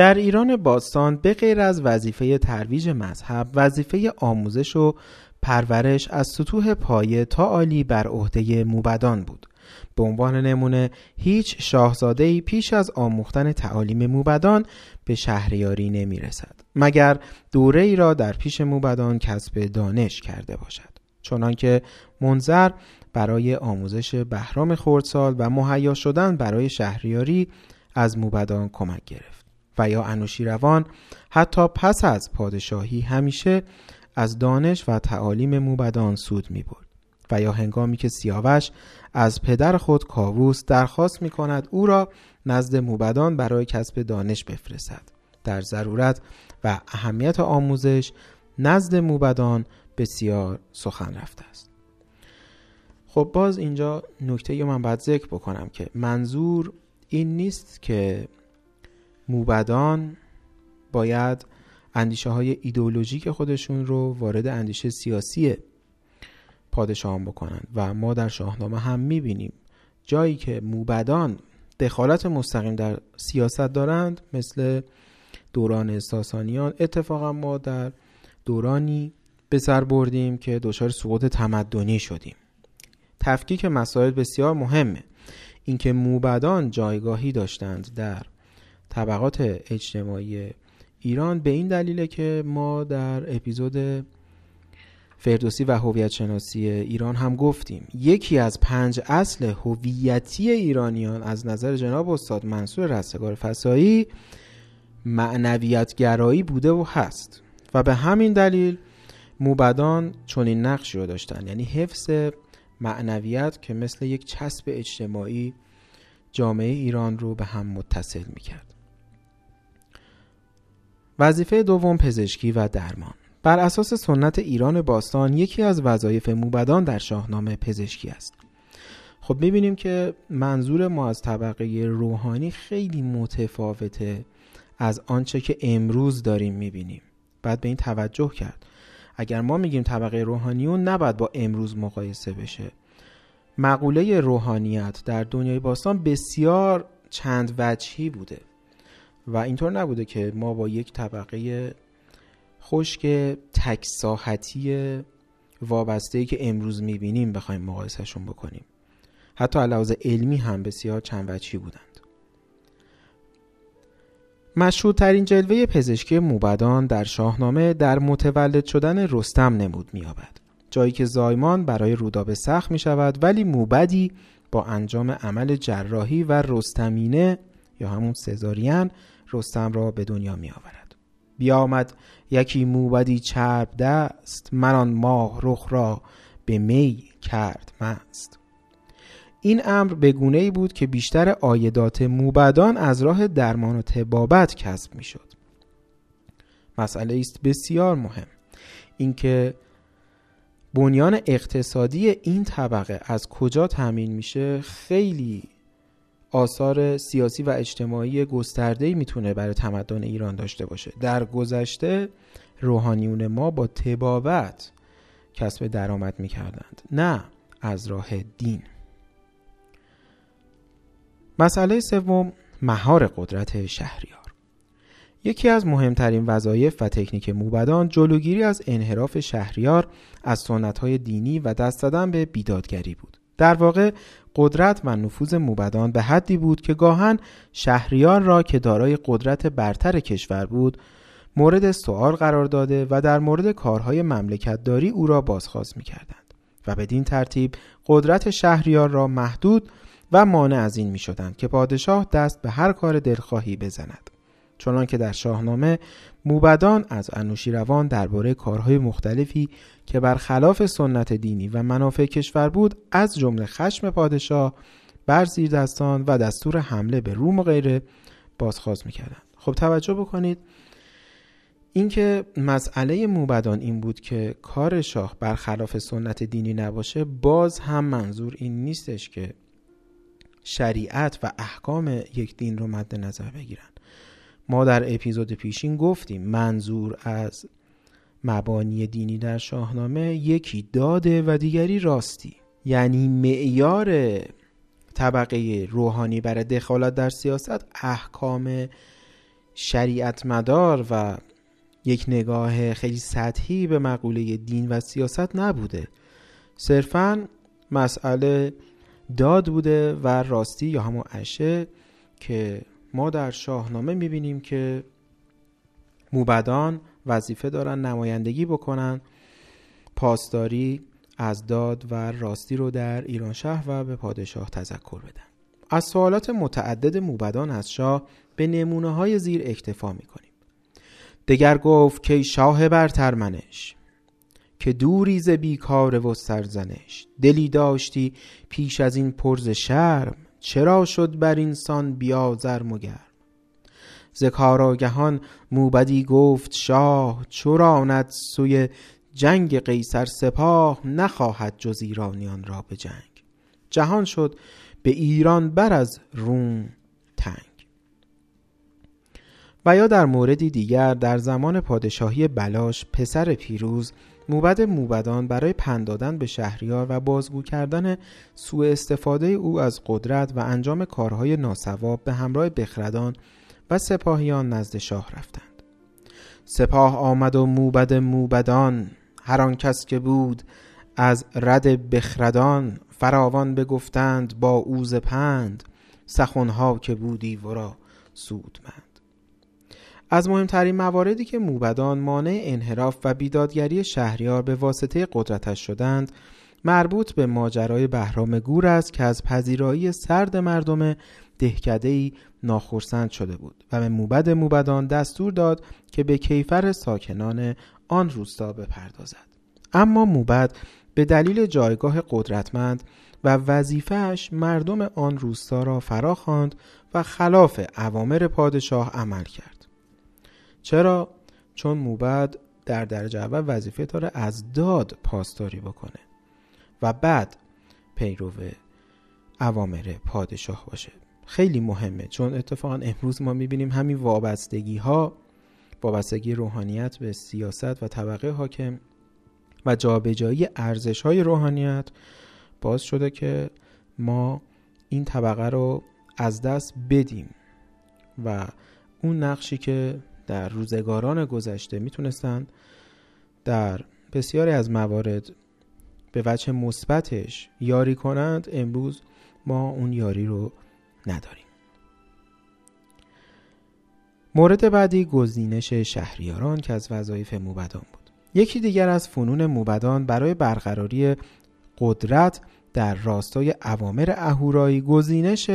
در ایران باستان به غیر از وظیفه ترویج مذهب وظیفه آموزش و پرورش از سطوح پایه تا عالی بر عهده موبدان بود. به عنوان نمونه هیچ شاهزاده پیش از آموختن تعالیم موبدان به شهریاری نمی رسد مگر دوره ای را در پیش موبدان کسب دانش کرده باشد. چنانکه منظر برای آموزش بهرام خردسال و مهیا شدن برای شهریاری از موبدان کمک گرفت. و یا انوشیروان حتی پس از پادشاهی همیشه از دانش و تعالیم موبدان سود می برد و یا هنگامی که سیاوش از پدر خود کاووس درخواست می کند او را نزد موبدان برای کسب دانش بفرستد. در ضرورت و اهمیت آموزش نزد موبدان بسیار سخن رفته است. خب باز اینجا نکته من باید ذکر بکنم که منظور این نیست که موبدان باید اندیشه های ایدئولوژیک خودشون رو وارد اندیشه سیاسی پادشاهان بکنند و ما در شاهنامه هم می‌بینیم. جایی که موبدان دخالت مستقیم در سیاست دارند مثل دوران ساسانیان اتفاقا ما در دورانی به سر بردیم که دچار سقوط تمدنی شدیم. تفکیک مسائل بسیار مهمه. اینکه موبدان جایگاهی داشتند در طبقات اجتماعی ایران به این دلیله که ما در اپیزود فردوسی و هویت شناسی ایران هم گفتیم. یکی از پنج اصل هویتی ایرانیان از نظر جناب استاد منصور رستگار فسایی معنویت گرایی بوده و هست و به همین دلیل موبدان چنین نقشی رو داشتن. یعنی حفظ معنویت که مثل یک چسب اجتماعی جامعه ایران رو به هم متصل می‌کرد. وظیفه دوم پزشکی و درمان. بر اساس سنت ایران باستان یکی از وظایف موبدان در شاهنامه پزشکی است. خب می‌بینیم که منظور ما از طبقه روحانی خیلی متفاوته از آنچه که امروز داریم می‌بینیم. بعد به این توجه کرد. اگر ما میگیم طبقه روحانیون نباید با امروز مقایسه بشه. مقوله روحانیت در دنیای باستان بسیار چند وجهی بوده. و اینطور نبوده که ما با یک طبقه خشک تک ساحتی وابسته ای که امروز می‌بینیم بخوایم مقایسهشون بکنیم. حتی علاوه علمی هم بسیار چند وجهی بودند. مشهورترین جلوه پزشکی موبدان در شاهنامه در متولد شدن رستم نمود مییابد. جایی که زایمان برای رودابه سخت می شود ولی موبدی با انجام عمل جراحی و رستمینه یا همون سزارین رستم را به دنیا می آورد بیامد یکی موبدی چرب دست من آن ماه رخ را به می کرد مست. این امر به گونه ای بود که بیشتر آیدات موبدان از راه درمان و تبابت کسب می شد مسئله است بسیار مهم. اینکه بنیان اقتصادی این طبقه از کجا تامین میشه خیلی آثار سیاسی و اجتماعی گسترده می‌تونه برای تمدن ایران داشته باشه. در گذشته روحانیون ما با تبابت کسب درآمد می‌کردند نه از راه دین. مسئله سوم مهار قدرت شهریار. یکی از مهمترین وظایف و تکنیک موبدان جلوگیری از انحراف شهریار از سنتهای دینی و دست دادن به بیدادگری بود. در واقع قدرت و نفوذ موبدان به حدی بود که گاهن شهریار را که دارای قدرت برتر کشور بود مورد سوال قرار داده و در مورد کارهای مملکتداری او را بازخواست می کردند و بدین ترتیب قدرت شهریار را محدود و مانع از این می شدند که پادشاه دست به هر کار دلخواهی بزند. چنان که در شاهنامه موبدان از انوشیروان درباره کارهای مختلفی که برخلاف سنت دینی و منافع کشور بود از جمله خشم پادشاه بر زیر دستان و دستور حمله به روم و غیره بازخواست می‌کردند. خب توجه بکنید اینکه مسئله موبدان این بود که کار شاه برخلاف سنت دینی نباشه باز هم منظور این نیستش که شریعت و احکام یک دین رو مد نظر بگیرن. ما در اپیزود پیشین گفتیم منظور از مبانی دینی در شاهنامه یکی داده و دیگری راستی. یعنی معیار طبقه روحانی برای دخالت در سیاست احکام شریعت مدار و یک نگاه خیلی سطحی به مقوله دین و سیاست نبوده. صرفا مسئله داد بوده و راستی یا همون عشه که ما در شاهنامه می‌بینیم که موبدان وظیفه دارن نمایندگی بکنن. پاسداری از داد و راستی رو در ایران شهر و به پادشاه تذکر بدن. از سوالات متعدد موبدان از شاه به نمونه های زیر اکتفا می‌کنیم. دگر گفت که شاه برتر منش که دوری ز بیکار و سرزنش. دلی داشتی پیش از این پرز شرم چرا شد بر اینسان بیازر مگر ز کاراگهان موبدی گفت شاه چراند سوی جنگ قیصر سپاه نخواهد جز ایرانیان را به جنگ. جهان شد به ایران بر از روم تنگ. و یا در موردی دیگر در زمان پادشاهی بلاش پسر پیروز موبد موبدان برای پند دادن به شهریار و بازگو کردن سوء استفاده او از قدرت و انجام کارهای ناسواب به همراه بخردان و سپاهیان نزد شاه رفتند. سپاه آمد و موبد موبدان هر آن کس که بود از رد بخردان فراوان بگفتند با اوز پند سخنها که بودی ورا سودمند. از مهمترین مواردی که موبدان مانع انحراف و بیدادگری شهریار به واسطه قدرتش شدند مربوط به ماجرای بهرام گور است که از پذیرایی سرد مردم دهکدهی ناخرسند شده بود و به موبد موبدان دستور داد که به کیفر ساکنان آن روستا بپردازد. اما موبد به دلیل جایگاه قدرتمند و وظیفهش مردم آن روستا را فرا خواند و خلاف اوامر پادشاه عمل کرد. چرا؟ چون موبد در درجه اول وظیفه داره از داد پاسداری بکنه و بعد پیرو اوامر پادشاه باشه. خیلی مهمه چون اتفاقا امروز ما می‌بینیم همین وابستگی ها وابستگی روحانیت به سیاست و طبقه حاکم و جابجایی ارزش های روحانیت باز شده که ما این طبقه رو از دست بدیم و اون نقشی که در روزگاران گذشته می‌تونستند در بسیاری از موارد به وجه مثبتش یاری کنند امروز ما اون یاری رو نداریم. مورد بعدی گزینش شهریاران که از وظایف موبدان بود. یکی دیگر از فنون موبدان برای برقراری قدرت در راستای اوامر اهورایی گزینش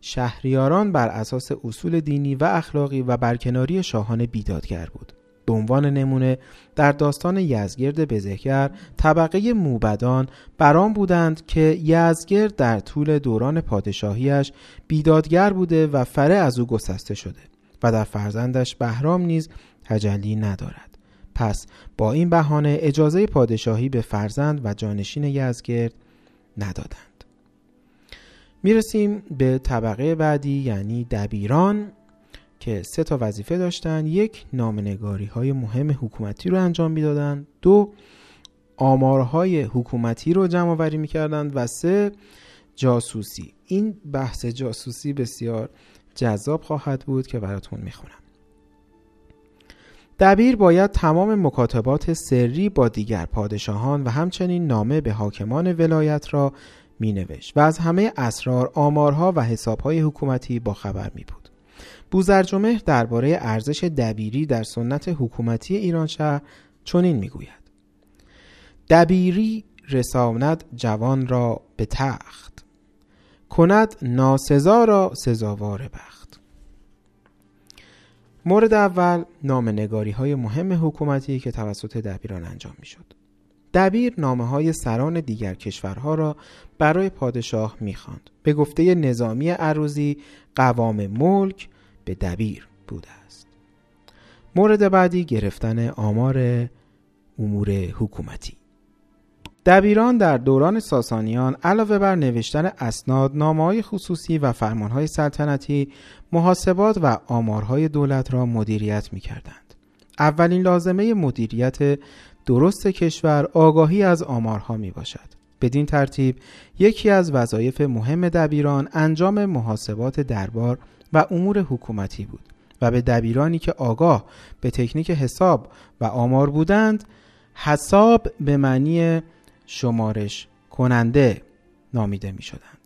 شهریاران بر اساس اصول دینی و اخلاقی و برکناری شاهان بیدادگر بود. به عنوان نمونه در داستان یزگرد بزهگر طبقه موبدان بران بودند که یزگرد در طول دوران پادشاهیش بیدادگر بوده و فره از او گسسته شده و در فرزندش بهرام نیز تجلی ندارد. پس با این بهانه اجازه پادشاهی به فرزند و جانشین یزگرد ندادند. می‌رسیم به طبقه بعدی یعنی دبیران. که سه تا وظیفه داشتن. یک نامنگاری های مهم حکومتی رو انجام می‌دادند دو آمارهای حکومتی رو جمع آوری می‌کردند و سه جاسوسی. این بحث جاسوسی بسیار جذاب خواهد بود که براتون می‌خونم. دبیر باید تمام مکاتبات سری با دیگر پادشاهان و همچنین نامه به حاکمان ولایت را می نوشت و از همه اسرار آمارها و حسابهای حکومتی با خبر می. بوزرجمه درباره ارزش دبیری در سنت حکومتی ایران شهر چنین می گوید. دبیری رساند جوان را به تخت کند ناسزا را سزاوار بخت مورد اول نامنگاری های مهم حکومتی که توسط دبیران انجام می شد. دبیر نامه های سران دیگر کشورها را برای پادشاه می‌خواند. به گفته نظامی عروزی قوام ملک به دبیر بوده است. مورد بعدی گرفتن آمار امور حکومتی دبیران در دوران ساسانیان علاوه بر نوشتن اسناد، نامه‌های خصوصی و فرمانهای سلطنتی، محاسبات و آمارهای دولت را مدیریت می‌کردند. اولین لازمه مدیریت درست کشور آگاهی از آمارها می باشد. بدین ترتیب یکی از وظایف مهم دبیران انجام محاسبات دربار و امور حکومتی بود و به دبیرانی که آگاه به تکنیک حساب و آمار بودند حساب به معنی شمارش کننده نامیده می شدند.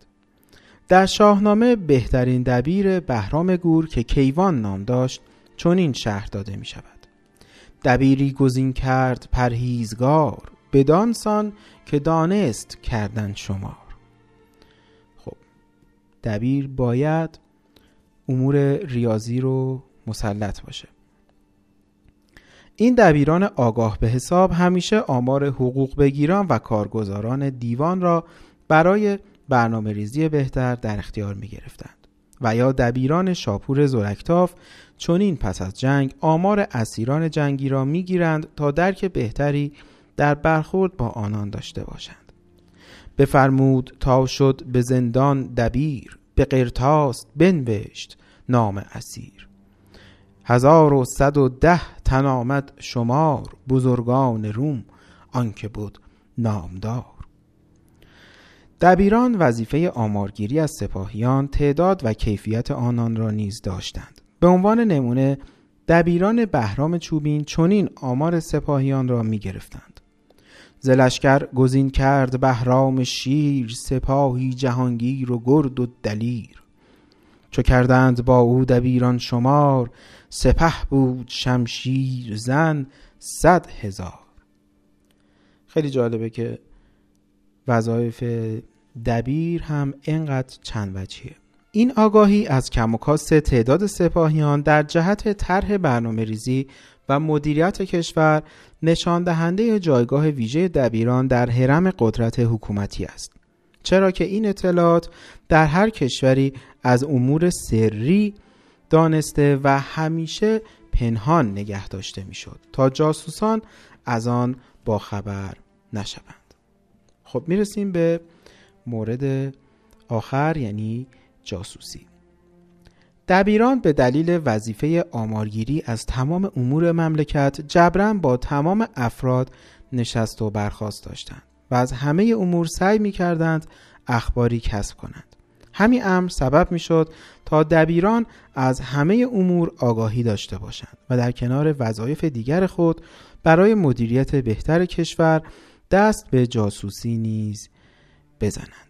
در شاهنامه بهترین دبیر بهرام گور که کیوان نام داشت چنین شهر داده می شود. دبیری گزین کرد پرهیزگار بدانسان که دانست کردن شمار خب دبیر باید امور ریاضی رو مسلط باشه. این دبیران آگاه به حساب همیشه آمار حقوق بگیران و کارگزاران دیوان را برای برنامه ریزی بهتر در اختیار می گرفتند و یا دبیران شاپور زرکتاف چونین پس از جنگ آمار اسیران جنگی را می گیرند تا درک بهتری در برخورد با آنان داشته باشند. بفرمود تا شد به زندان دبیر. به قرتاست بنوشت نام اسیر. هزار و صد و ده تن آمد شمار بزرگان روم آنکه بود نامدار. دبیران وظیفه آمارگیری از سپاهیان تعداد و کیفیت آنان را نیز داشتند. به عنوان نمونه دبیران بهرام چوبین چنین آمار سپاهیان را می گرفتند زلشکر گزین کرد بهرام شیر سپاهی جهانگیر و گرد و دلیر. چو کردند با او دبیران شمار سپه بود شمشیر زن صد هزار. خیلی جالبه که وظایف دبیر هم اینقدر چند وجهیه این آگاهی از کم و کاست تعداد سپاهیان در جهت طرح برنامه ریزی و مدیریت کشور نشان دهنده جایگاه ویژه دبیران در حرم قدرت حکومتی است. چرا که این اطلاعات در هر کشوری از امور سری دانسته و همیشه پنهان نگه داشته می‌شد تا جاسوسان از آن با خبر نشوند. خب می‌رسیم به مورد آخر یعنی جاسوسی. دبیران به دلیل وظیفه آمارگیری از تمام امور مملکت جبران با تمام افراد نشست و برخواست داشتند و از همه امور سعی می کردند اخباری کسب کنند. همین امر سبب می شد تا دبیران از همه امور آگاهی داشته باشند و در کنار وظایف دیگر خود برای مدیریت بهتر کشور دست به جاسوسی نیز بزنند.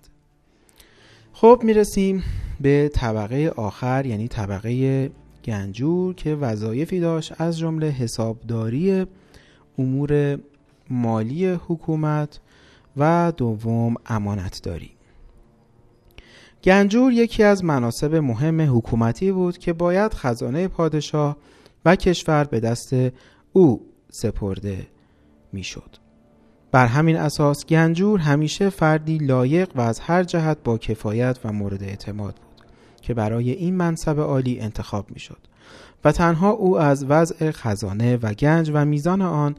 خب می‌رسیم به طبقه آخر یعنی طبقه گنجور که وظایفی داشت از جمله حسابداری امور مالی حکومت و دوم امانتداری گنجور یکی از مناسب مهم حکومتی بود که باید خزانه پادشاه و کشور به دست او سپرده می‌شد. بر همین اساس گنجور همیشه فردی لایق و از هر جهت با کفایت و مورد اعتماد بود که برای این منصب عالی انتخاب می شد و تنها او از وضع خزانه و گنج و میزان آن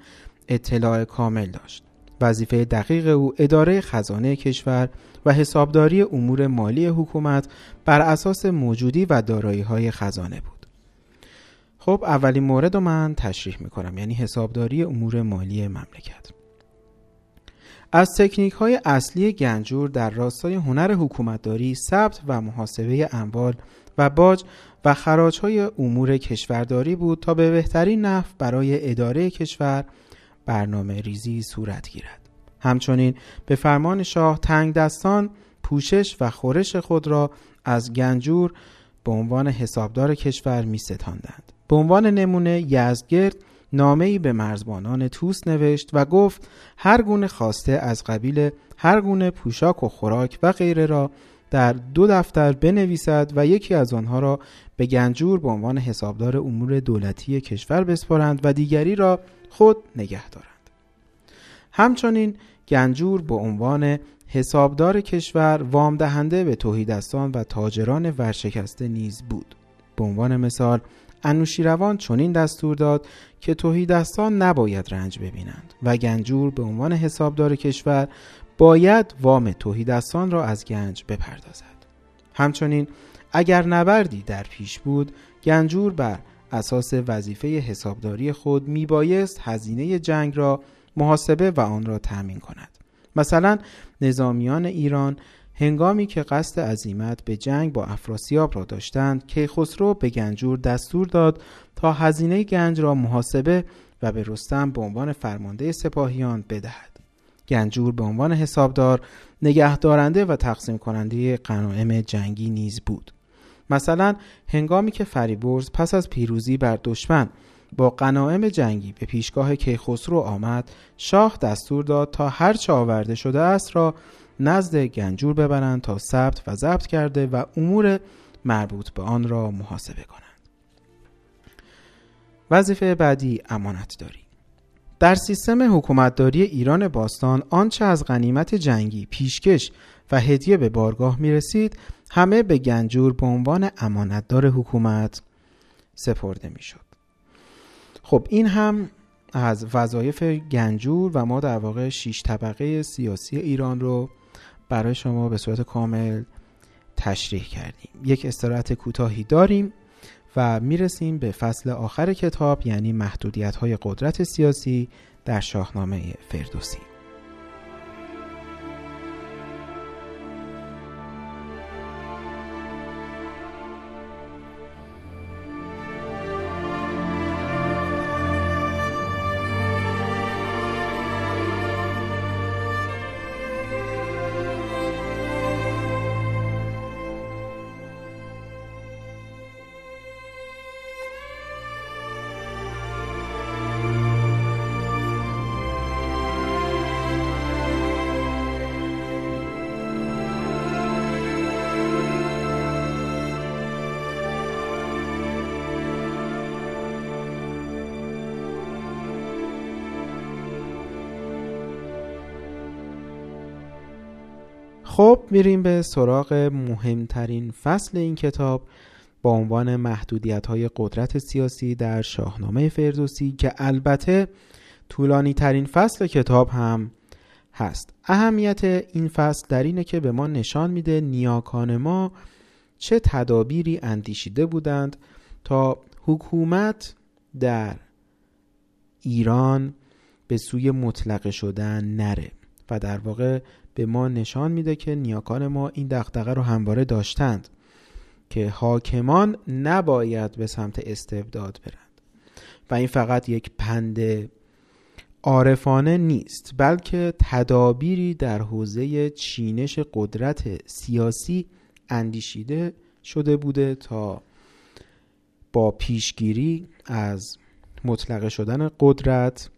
اطلاع کامل داشت. وظیفه دقیق او اداره خزانه کشور و حسابداری امور مالی حکومت بر اساس موجودی و دارایی های خزانه بود. خب اولین مورد رو من تشریح می کنم یعنی حسابداری امور مالی مملکت. از تکنیک های اصلی گنجور در راستای هنر حکومتداری ثبت و محاسبه اموال و باج و خراج های امور کشورداری بود تا به بهترین نحو برای اداره کشور برنامه ریزی صورت گیرد همچنین به فرمان شاه تنگ دستان پوشش و خورش خود را از گنجور به عنوان حسابدار کشور می ستاندند. به عنوان نمونه یزدگرد نامه‌ای به مرزبانان توس نوشت و گفت هر گونه خواسته از قبیل هر گونه پوشاک و خوراک و غیره را در دو دفتر بنویسد و یکی از آنها را به گنجور به عنوان حسابدار امور دولتی کشور بسپارند و دیگری را خود نگه دارند. همچنین گنجور به عنوان حسابدار کشور وام دهنده به توحیدستان و تاجران ورشکسته نیز بود. به عنوان مثال انوشیروان چنین دستور داد که توحیدستان نباید رنج ببینند و گنجور به عنوان حسابدار کشور باید وام توحیدستان را از گنج بپردازد. همچنین اگر نبردی در پیش بود گنجور بر اساس وظیفه حسابداری خود میبایست هزینه جنگ را محاسبه و آن را تأمین کند مثلا نظامیان ایران هنگامی که قصد عزیمت به جنگ با افراسیاب را داشتند که خسرو به گنجور دستور داد تا هزینه گنج را محاسبه و به رستم به عنوان فرمانده سپاهیان بدهد. گنجور به عنوان حسابدار نگهدارنده و تقسیم کننده قناعم جنگی نیز بود. مثلا هنگامی که فریبرز پس از پیروزی بر دشمن با قناعم جنگی به پیشگاه کیخسرو آمد شاه دستور داد تا هر چه آورده شده است را نزد گنجور ببرند تا ثبت و ضبط کرده و امور مربوط به آن را محاسبه کنند وظیفه بعدی امانت داری در سیستم حکومتداری ایران باستان آنچه از غنیمت جنگی پیشکش و هدیه به بارگاه می رسید همه به گنجور به عنوان امانتدار حکومت سپرده می شد. خب این هم از وظایف گنجور و ما در واقع شیش طبقه سیاسی ایران رو برای شما به صورت کامل تشریح کردیم. یک استراحت کوتاهی داریم و می‌رسیم به فصل آخر کتاب یعنی محدودیت های قدرت سیاسی در شاهنامه فردوسی. میریم به سراغ مهمترین فصل این کتاب با عنوان محدودیت های قدرت سیاسی در شاهنامه فردوسی که البته طولانی ترین فصل کتاب هم هست. اهمیت این فصل در اینه که به ما نشان میده نیاکان ما چه تدابیری اندیشیده بودند تا حکومت در ایران به سوی مطلقه شدن نره و در واقع به ما نشان میده که نیاکان ما این دغدغه رو همواره داشتند که حاکمان نباید به سمت استبداد برند. و این فقط یک پند عارفانه نیست بلکه تدابیری در حوزه چینش قدرت سیاسی اندیشیده شده بوده تا با پیشگیری از مطلقه شدن قدرت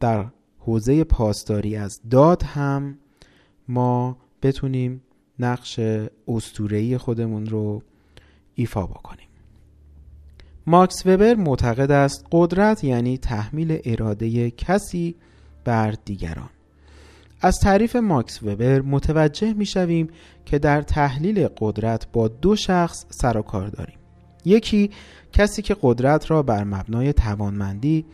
در حوزه پاسداری از داد هم ما بتونیم نقش استورهی خودمون رو ایفا بکنیم. ماکس وبر معتقد است قدرت یعنی تحمیل اراده کسی بر دیگران. از تعریف ماکس وبر متوجه می شویم که در تحلیل قدرت با دو شخص سر و کار داریم. یکی کسی که قدرت را بر مبنای توانمندی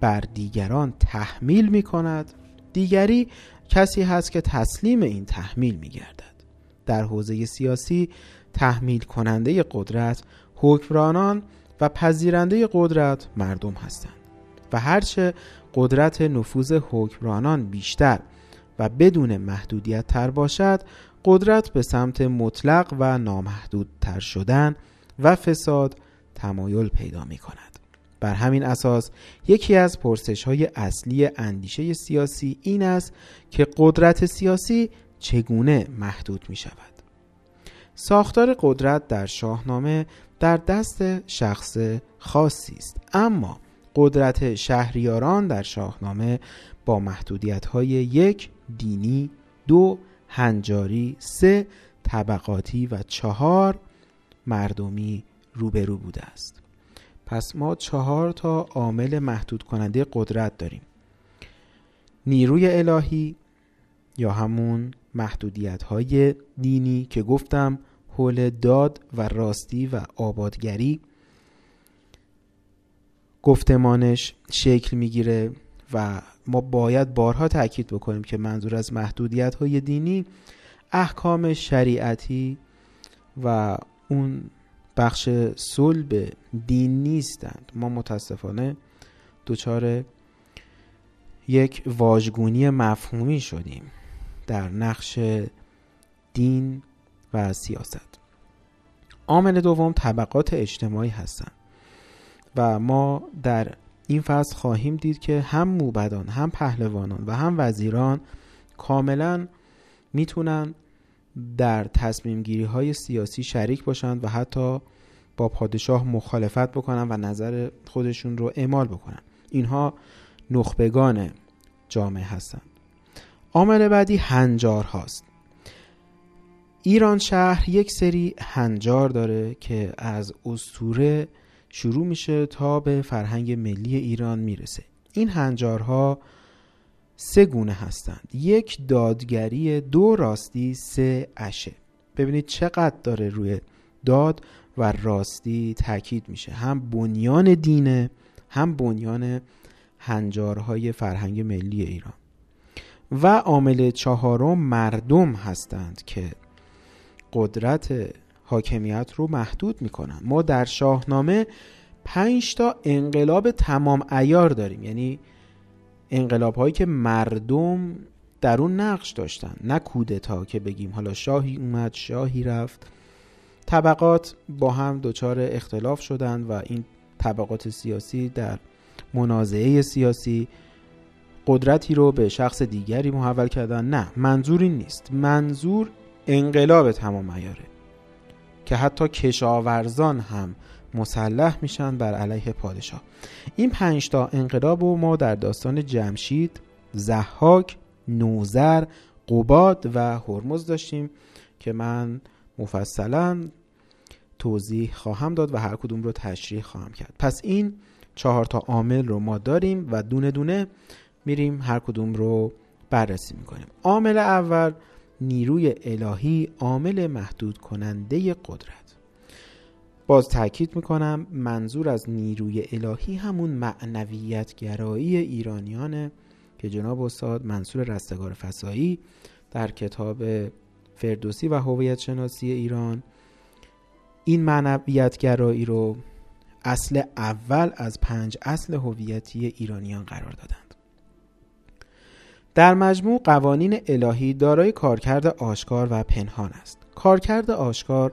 بر دیگران تحمیل می کند دیگری کسی هست که تسلیم این تحمیل می گردد در حوزه سیاسی تحمیل کننده قدرت حکمرانان و پذیرنده قدرت مردم هستند و هرچه قدرت نفوذ حکمرانان بیشتر و بدون محدودیت تر باشد قدرت به سمت مطلق و نامحدود تر شدن و فساد تمایل پیدا می کند بر همین اساس یکی از پرسش های اصلی اندیشه سیاسی این است که قدرت سیاسی چگونه محدود می شود ساختار قدرت در شاهنامه در دست شخص خاصی است اما قدرت شهریاران در شاهنامه با محدودیت های یک دینی دو هنجاری سه طبقاتی و چهار مردمی روبرو بوده است. پس ما چهار تا عامل محدود کننده قدرت داریم. نیروی الهی یا همون محدودیت های دینی که گفتم حول داد و راستی و آبادگری. گفتمانش شکل می‌گیره و ما باید بارها تاکید بکنیم که منظور از محدودیت های دینی احکام شریعتی و اون بخش صلب دین نیستند. ما متاسفانه دچار یک واژگونی مفهومی شدیم در نقش دین و سیاست. عامل دوم طبقات اجتماعی هستند و ما در این فصل خواهیم دید که هم موبدان هم پهلوانان و هم وزیران کاملا می‌تونن در تصمیم گیری های سیاسی شریک باشند و حتی با پادشاه مخالفت بکنن و نظر خودشون رو اعمال بکنن اینها نخبگان جامعه هستند. عامل بعدی هنجار هاست. ایران شهر یک سری هنجار داره که از استوره شروع میشه تا به فرهنگ ملی ایران می‌رسه. این هنجارها سه گونه هستند. یک دادگری دو راستی سه اشه ببینید چقدر داره روی داد و راستی تاکید میشه. هم بنیان دینه هم بنیان هنجارهای فرهنگ ملی ایران. و عامل چهارم مردم هستند که قدرت حاکمیت رو محدود می‌کنن. ما در شاهنامه پنج تا انقلاب تمام ایار داریم. یعنی انقلاب هایی که مردم در اون نقش داشتن. نه کودتا که بگیم. حالا شاهی اومد شاهی رفت. طبقات با هم دچار اختلاف شدند و این طبقات سیاسی در منازعه سیاسی قدرتی رو به شخص دیگری محول کردن. نه منظور این نیست. منظور انقلاب تمام ایاره که حتی کشاورزان هم مسلح میشن بر علیه پادشاه. این پنج تا انقلاب رو ما در داستان جمشید زحاک نوزر قباد و هرمز داشتیم که من مفصلا توضیح خواهم داد و هر کدوم رو تشریح خواهم کرد. پس این چهار تا عامل رو ما داریم و دونه دونه میریم هر کدوم رو بررسی می‌کنیم. عامل اول نیروی الهی عامل محدود کننده قدرت. باز تاکید می‌کنم منظور از نیروی الهی همون معنویت گرایی ایرانیانه که جناب استاد منصور رستگار فسایی در کتاب فردوسی و هویت شناسی ایران این معنویت گرایی رو اصل اول از پنج اصل هویتی ایرانیان قرار دادند. در مجموع قوانین الهی دارای کارکرد آشکار و پنهان است. کارکرد آشکار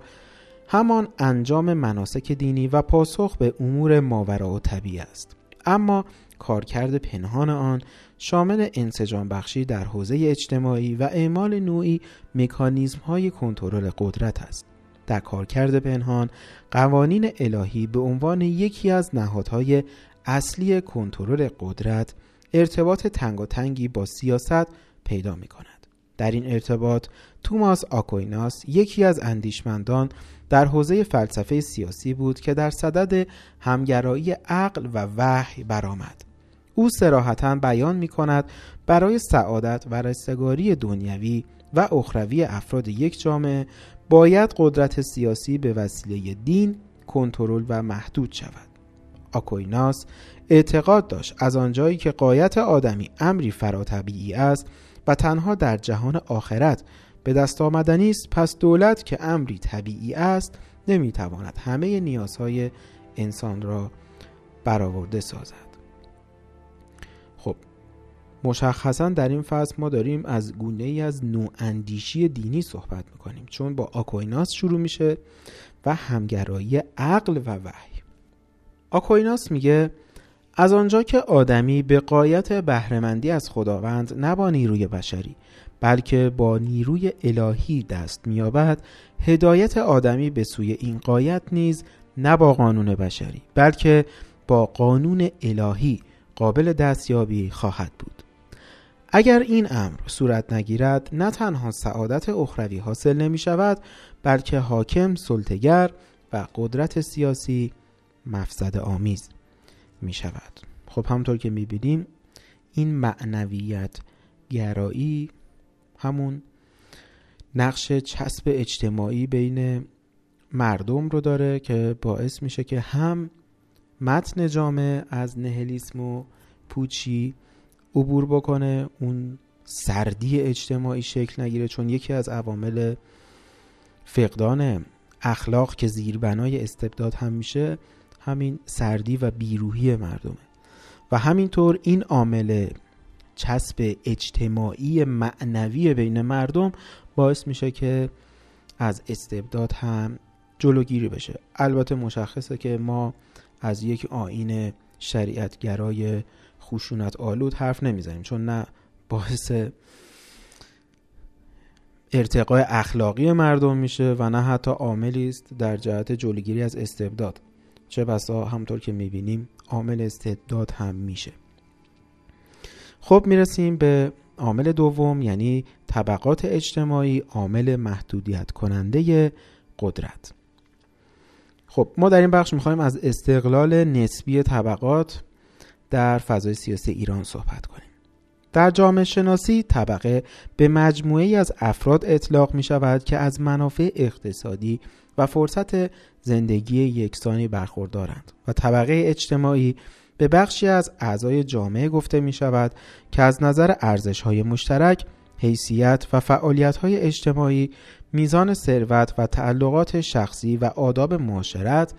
همان انجام مناسک دینی و پاسخ به امور ماورا و طبیعی است اما کارکرد پنهان آن شامل انسجام بخشی در حوزه اجتماعی و اعمال نوعی مکانیزم های کنترل قدرت است در کارکرد پنهان قوانین الهی به عنوان یکی از نهادهای اصلی کنترل قدرت ارتباط تنگ و تنگی با سیاست پیدا می کند. در این ارتباط توماس آکویناس یکی از اندیشمندان در حوزه فلسفه سیاسی بود که در صدد همگرایی عقل و وحی برآمد. او سراحتا بیان می کند برای سعادت و رستگاری دنیوی و اخروی افراد یک جامعه باید قدرت سیاسی به وسیله دین کنترل و محدود شود. آکویناس اعتقاد داشت از آنجایی که قایت آدمی امری فراتبیعی است و تنها در جهان آخرت به دست آمدنی است پس دولت که امری طبیعی است نمی‌تواند همه نیازهای انسان را برآورده سازد. خب مشخصا در این فصل ما داریم از گونه ای از نواندیشی دینی صحبت می‌کنیم چون با آکویناس شروع میشه و همگرایی عقل و وحی. آکویناس میگه از آنجا که آدمی به قایت بهرهمندی از خداوند نه با نیروی بشری بلکه با نیروی الهی دست مییابد هدایت آدمی به سوی این قایت نیز نه با قانون بشری بلکه با قانون الهی قابل دستیابی خواهد بود. اگر این امر صورت نگیرد نه تنها سعادت اخروی حاصل نمی شود بلکه حاکم سلطگر و قدرت سیاسی مفسد آمیز می شود. خب همطور که می بینیم این معنویت گرایی همون نقش چسب اجتماعی بین مردم رو داره که باعث میشه که هم متن جامعه از نهلیسم و پوچی عبور بکنه اون سردی اجتماعی شکل نگیره چون یکی از عوامل فقدان اخلاق که زیربنای استبداد هم میشه همین سردی و بیروهی مردمه. و همینطور این عامل چسب اجتماعی معنوی بین مردم باعث میشه که از استبداد هم جلوگیری بشه. البته مشخصه که ما از یک آین شریعتگرای خشونت آلود حرف نمی‌زنیم چون نه باعث ارتقای اخلاقی مردم میشه و نه حتی عاملی است در جهت جلوگیری از استبداد. چه بسا همطور که می‌بینیم عامل استبداد هم میشه. خب می‌رسیم به عامل دوم یعنی طبقات اجتماعی عامل محدودیت کننده قدرت. خب ما در این بخش می‌خوایم از استقلال نسبی طبقات در فضای سیاسی ایران صحبت کنیم. در جامعه شناسی طبقه به مجموعی از افراد اطلاق می شود که از منافع اقتصادی و فرصت زندگی یکسانی برخوردارند و طبقه اجتماعی به بخشی از اعضای جامعه گفته می شود که از نظر ارزش های مشترک حیثیت و فعالیت های اجتماعی میزان ثروت و تعلقات شخصی و آداب معاشرت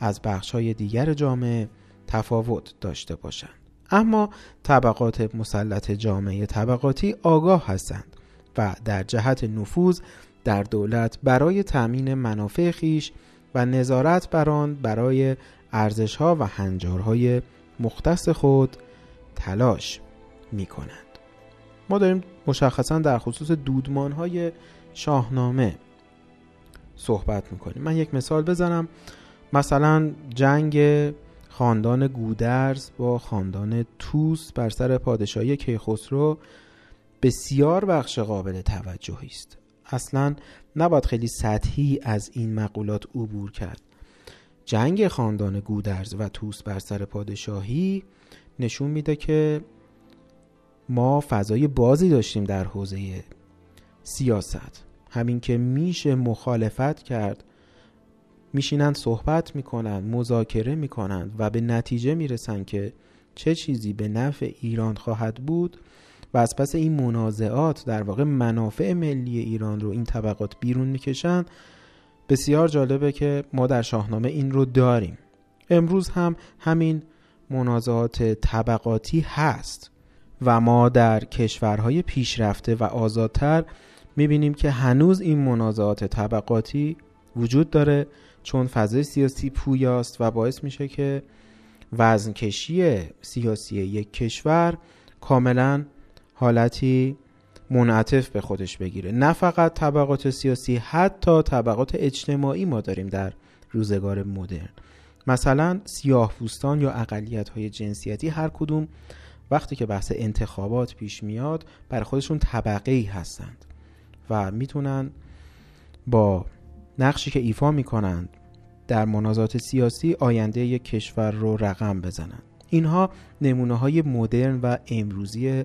از بخش های دیگر جامعه تفاوت داشته باشند. اما طبقات مسلط جامعه طبقاتی آگاه هستند و در جهت نفوذ در دولت برای تأمین منافع خیش و نظارت بر آن برای ارزشها و هنجارهای مختص خود تلاش می کنند. ما داریم مشخصا در خصوص دودمان های شاهنامه صحبت می‌کنیم. من یک مثال بزنم. مثلا جنگ خاندان گودرز با خاندان توس بر سر پادشاهی کیخسرو بسیار بخش قابل توجهی است. اصلا نباید خیلی سطحی از این مقولات عبور کرد. جنگ خاندان گودرز و توس بر سر پادشاهی نشون میده که ما فضای بازی داشتیم در حوزه سیاست. همین که میشه مخالفت کرد میشینن صحبت می‌کنن مذاکره می‌کنن و به نتیجه می‌رسن که چه چیزی به نفع ایران خواهد بود و از پس این منازعات در واقع منافع ملی ایران رو این طبقات بیرون می‌کشن بسیار جالبه که ما در شاهنامه این رو داریم. امروز هم همین منازعات طبقاتی هست و ما در کشورهای پیشرفته و آزادتر می‌بینیم که هنوز این منازعات طبقاتی وجود داره چون فضای سیاسی پویاست و باعث میشه که وزنکشی سیاسی یک کشور کاملا حالتی منعطف به خودش بگیره. نه فقط طبقات سیاسی حتی طبقات اجتماعی ما داریم در روزگار مدرن. مثلا سیاه پوستان یا اقلیت های جنسیتی هر کدوم وقتی که بحث انتخابات پیش میاد برای خودشون طبقه ای هستند و می‌تونن با نقشی که ایفا می‌کنند در منازات سیاسی آینده یک کشور رو رقم بزنند. اینها نمونه های مدرن و امروزی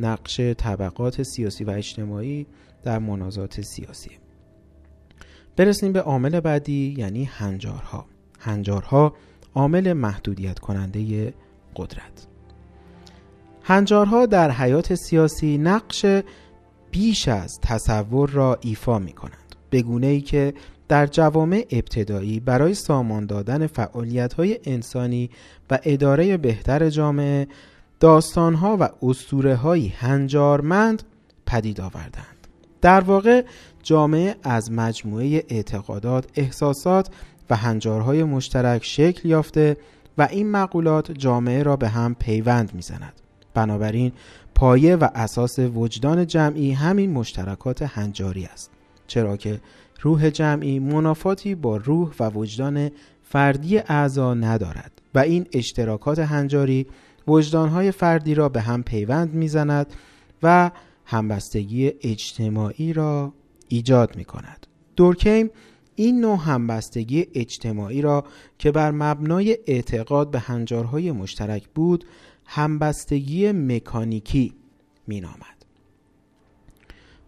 نقش طبقات سیاسی و اجتماعی در منازات سیاسی. برسیم به عامل بعدی یعنی هنجارها. هنجارها عامل محدودیت کننده قدرت. هنجارها در حیات سیاسی نقش بیش از تصور را ایفا می کنند به گونه ای که در جوامع ابتدایی برای سامان دادن فعالیت های انسانی و اداره بهتر جامعه داستانها و اسطوره های هنجارمند پدید آوردند در واقع جامعه از مجموعه اعتقادات، احساسات و هنجارهای مشترک شکل یافته و این مقولات جامعه را به هم پیوند می‌زند. بنابراین پایه و اساس وجدان جمعی همین مشترکات هنجاری است چرا که روح جمعی منافاتی با روح و وجدان فردی اعضا ندارد و این اشتراکات هنجاری وجدانهای فردی را به هم پیوند می‌زند و همبستگی اجتماعی را ایجاد می کند. دورکیم این نوع همبستگی اجتماعی را که بر مبنای اعتقاد به هنجارهای مشترک بود همبستگی مکانیکی می نامد.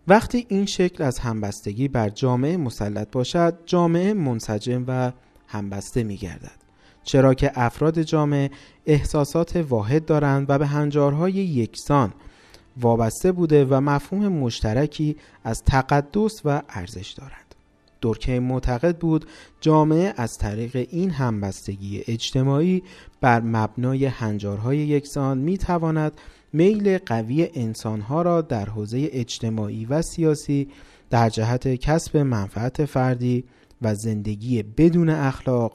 وقتی این شکل از همبستگی بر جامعه مسلط باشد جامعه منسجم و همبسته می گردد. چرا که افراد جامعه احساسات واحد دارند و به هنجارهای یکسان وابسته بوده و مفهوم مشترکی از تقدس و ارزش دارند. دورکیم معتقد بود جامعه از طریق این همبستگی اجتماعی بر مبنای هنجارهای یکسان می تواند میل قوی انسانها را در حوزه اجتماعی و سیاسی در جهت کسب منفعت فردی و زندگی بدون اخلاق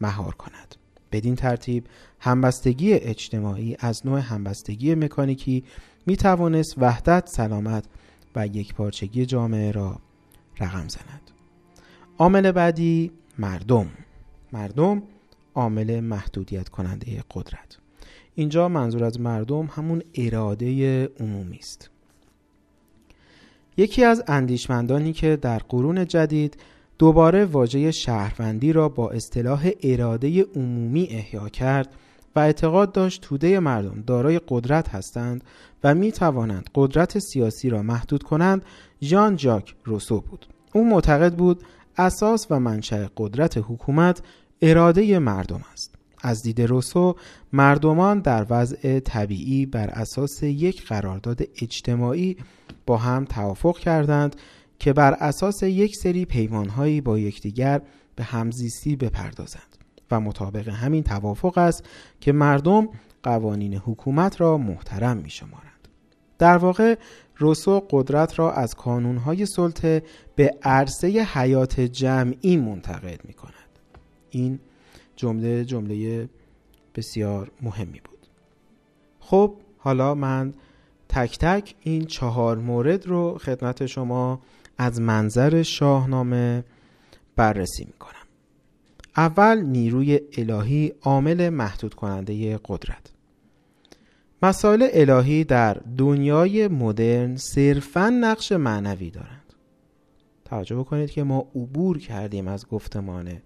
مهار کند. بدین ترتیب همبستگی اجتماعی از نوع همبستگی مکانیکی می توانست وحدت، سلامت و یکپارچگی جامعه را رقم زند. عامل بعدی مردم مردم عامل محدودیت کننده قدرت اینجا منظور از مردم همون اراده عمومی است یکی از اندیشمندانی که در قرون جدید دوباره واژه شهروندی را با اصطلاح اراده عمومی احیا کرد و اعتقاد داشت توده مردم دارای قدرت هستند و می توانند قدرت سیاسی را محدود کنند. ژان جاک روسو بود. او معتقد بود اساس و منشأ قدرت حکومت اراده مردم است. از دید روسو مردمان در وضع طبیعی بر اساس یک قرارداد اجتماعی با هم توافق کردند که بر اساس یک سری پیمانهایی با یکدیگر به همزیستی بپردازند و مطابق همین توافق است که مردم قوانین حکومت را محترم می شمارند. در واقع روسو قدرت را از کانونهای سلطه به عرصه حیات جمعی منتقل می کند. این جمله جمله بسیار مهمی بود. خب حالا من تک تک این چهار مورد رو خدمت شما از منظر شاهنامه بررسی می کنم. اول نیروی الهی عامل محدود کننده قدرت. مسائل الهی در دنیای مدرن صرفا نقش معنوی دارند. توجه بکنید که ما عبور کردیم از گفتمان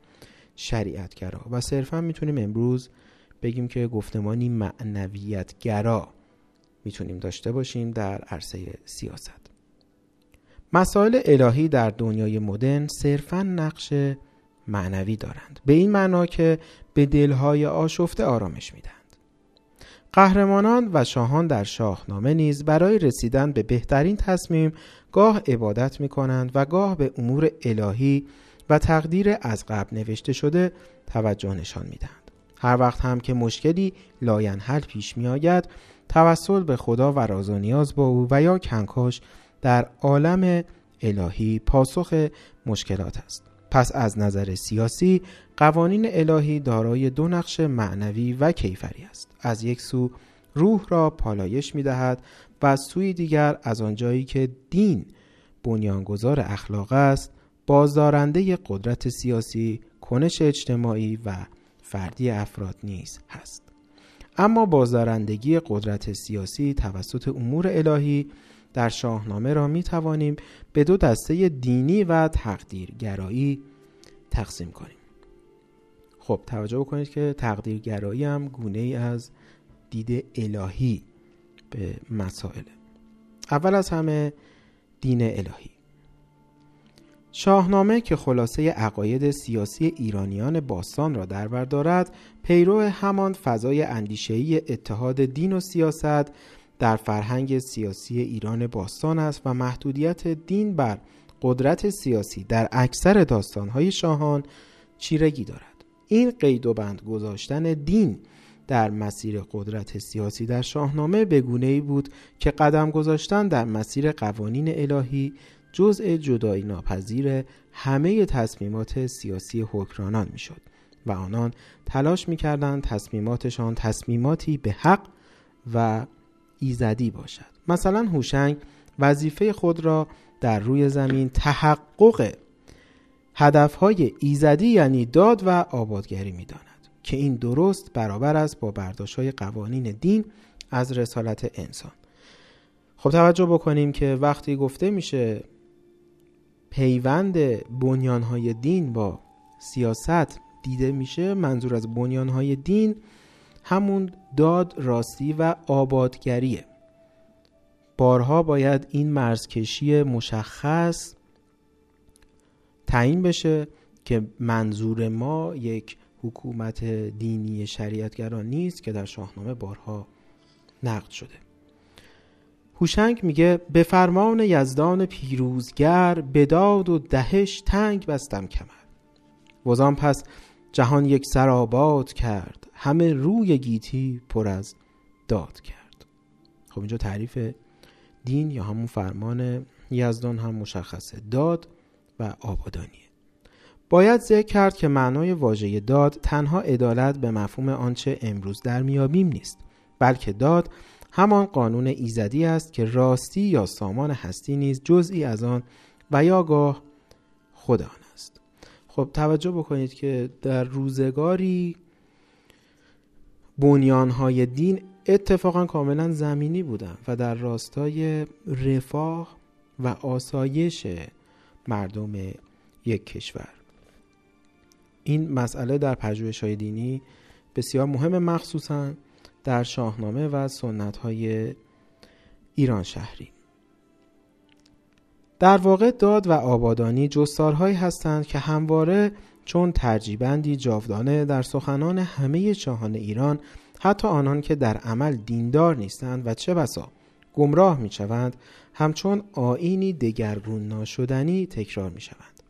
شریعتگرا و صرفا می‌تونیم امروز بگیم که گفتمانی معنویتگرا می‌تونیم داشته باشیم در عرصه سیاست. مسائل الهی در دنیای مدرن صرفا نقش معنوی دارند به این معنا که به دلهای آشفته آرامش می‌دهند قهرمانان و شاهان در شاهنامه نیز برای رسیدن به بهترین تصمیم گاه عبادت می کنند و گاه به امور الهی و تقدیر از قبل نوشته شده توجه نشان می دهند. هر وقت هم که مشکلی لاینحل پیش می آید توسل به خدا و راز و نیاز با او و یا کنکاش در عالم الهی پاسخ مشکلات است. پس از نظر سیاسی قوانین الهی دارای دو نقش معنوی و کیفری است از یک سو روح را پالایش می دهد و از سوی دیگر از آنجایی که دین بنیانگذار اخلاق است بازدارنده قدرت سیاسی کنش اجتماعی و فردی افراد نیز هست اما بازدارندگی قدرت سیاسی توسط امور الهی در شاهنامه را می توانیم به دو دسته دینی و تقدیرگرایی تقسیم کنیم. خب توجه بکنید که تقدیرگرایی هم گونه ای از دید الهی به مسائل. اول از همه دین الهی. شاهنامه که خلاصه عقاید سیاسی ایرانیان باستان را در بر دارد پیرو همان فضای اندیشه‌ای اتحاد دین و سیاست در فرهنگ سیاسی ایران باستان است و محدودیت دین بر قدرت سیاسی در اکثر داستانهای شاهان چیرگی دارد. این قید و بند گذاشتن دین در مسیر قدرت سیاسی در شاهنامه به گونه ای بود که قدم گذاشتن در مسیر قوانین الهی جزء جدایی ناپذیر همه تصمیمات سیاسی حکرانان می‌شد و آنان تلاش می‌کردند تصمیماتشان تصمیماتی به حق و ایزدی باشد. مثلا هوشنگ وظیفه خود را در روی زمین تحقق هدفهای ایزدی یعنی داد و آبادگری می داند که این درست برابر است با برداشت های قوانین دین از رسالت انسان. خب توجه بکنیم که وقتی گفته میشه پیوند بنیانهای دین با سیاست دیده میشه منظور از بنیانهای دین همون داد راستی و آبادگریه. بارها باید این مرزکشی مشخص تعیین بشه که منظور ما یک حکومت دینی شریعتگران نیست که در شاهنامه بارها نقد شده. هوشنگ میگه به فرمان یزدان پیروزگر بداد و دهش تنگ بستم کمر. وزان پس جهان یک سر آباد کرد همه روی گیتی پر از داد کرد. خب اینجا تعریف دین یا همون فرمان یزدان هم مشخصه داد و آبادانیه. باید ذکر کرد که معنای واژه داد تنها عدالت به مفهوم آنچه امروز در میابیم نیست بلکه داد همان قانون ایزدی است که راستی یا سامان هستی نیز جزئی از آن و یا گاه خود خب توجه بکنید که در روزگاری بنیانهای دین اتفاقا کاملا زمینی بودن و در راستای رفاه و آسایش مردم یک کشور. این مسئله در پژوهش های دینی بسیار مهم مخصوصا در شاهنامه و سنت های ایران شهری. در واقع داد و آبادانی جستارهایی هستند که همواره چون ترجیبندی جاودانه در سخنان همه شاهان ایران حتی آنان که در عمل دیندار نیستند و چه بسا گمراه می شوند همچون آینی دگرگون ناشدنی تکرار می شوند.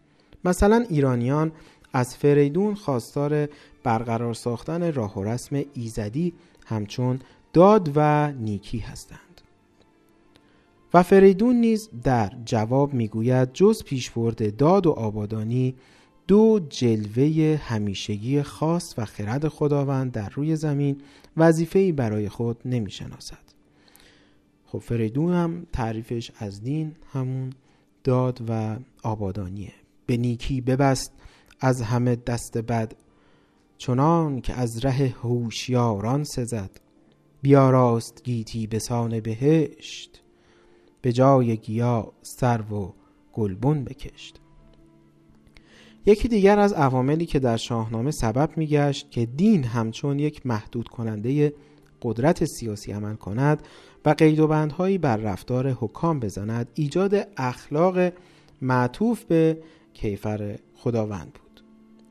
مثلا ایرانیان از فریدون خواستار برقرار ساختن راه و رسم ایزدی همچون داد و نیکی هستند و فریدون نیز در جواب می‌گوید جز پیشبرد داد و آبادانی دو جلوه همیشگی خاص و خرد خداوند در روی زمین وظیفه‌ای برای خود نمی‌شناسد. خب فریدون هم تعریفش از دین همون داد و آبادانیه. به نیکی ببست از همه دست بد چنان که از ره هوشیاران سزد. بیاراست گیتی به سان بهشت. به جای گیا سرو و گلبن بکشت. یکی دیگر از عواملی که در شاهنامه سبب میگشت که دین همچون یک محدود کننده قدرت سیاسی عمل کند و قید و بندهایی بر رفتار حکام بزند ایجاد اخلاق معطوف به کیفر خداوند بود.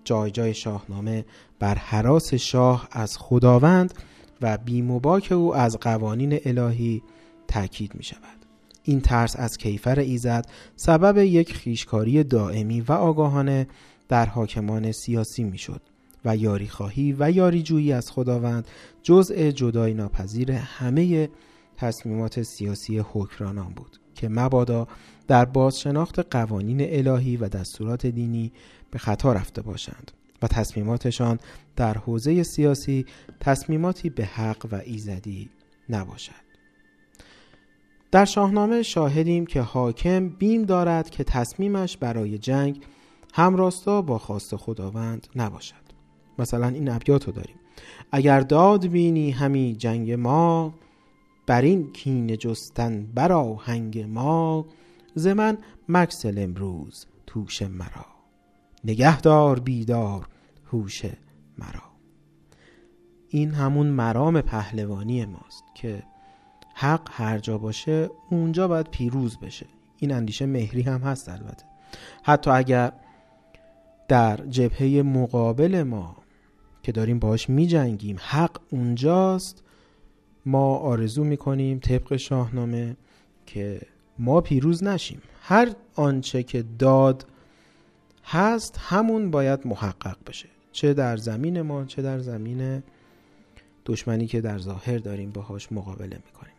جای جای شاهنامه بر حراس شاه از خداوند و بیمباک او از قوانین الهی تاکید می شود این ترس از کیفر ایزد سبب یک خیشکاری دائمی و آگاهانه در حاکمان سیاسی می شد و یاری خواهی و یاری جویی از خداوند جزء جدای ناپذیر همه تصمیمات سیاسی حکمرانان بود که مبادا در بازشناخت قوانین الهی و دستورات دینی به خطا رفته باشند و تصمیماتشان در حوزه سیاسی تصمیماتی به حق و ایزدی نباشد. در شاهنامه شاهدیم که حاکم بیم دارد که تصمیمش برای جنگ همراستا با خواست خداوند نباشد. مثلا این ابیات رو داریم. اگر داد بینی همی جنگ ما بر این کین جستن برا هنگ ما. ز من مکسل امروز توش مرا. نگهدار بیدار هوش مرا. این همون مرام پهلوانی ماست که حق هر جا باشه اونجا باید پیروز بشه. این اندیشه مهری هم هست البته. حتی اگر در جبهه مقابل ما که داریم باش می جنگیم حق اونجاست. ما آرزو می کنیم طبق شاهنامه که ما پیروز نشیم. هر آنچه که داد هست همون باید محقق بشه. چه در زمین ما چه در زمین دشمنی که در ظاهر داریم باهاش مقابله می‌کنیم.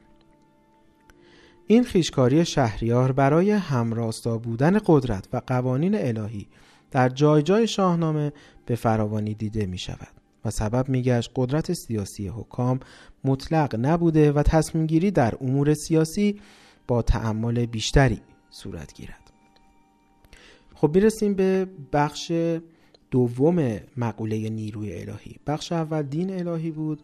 این خیشکاری شهریار برای همراستا بودن قدرت و قوانین الهی در جای جای شاهنامه به فراوانی دیده می شود و سبب میگشت قدرت سیاسی حکام مطلق نبوده و تصمیم گیری در امور سیاسی با تعمل بیشتری صورت گیرد. خب می‌رسیم به بخش دوم مقوله نیروی الهی. بخش اول دین الهی بود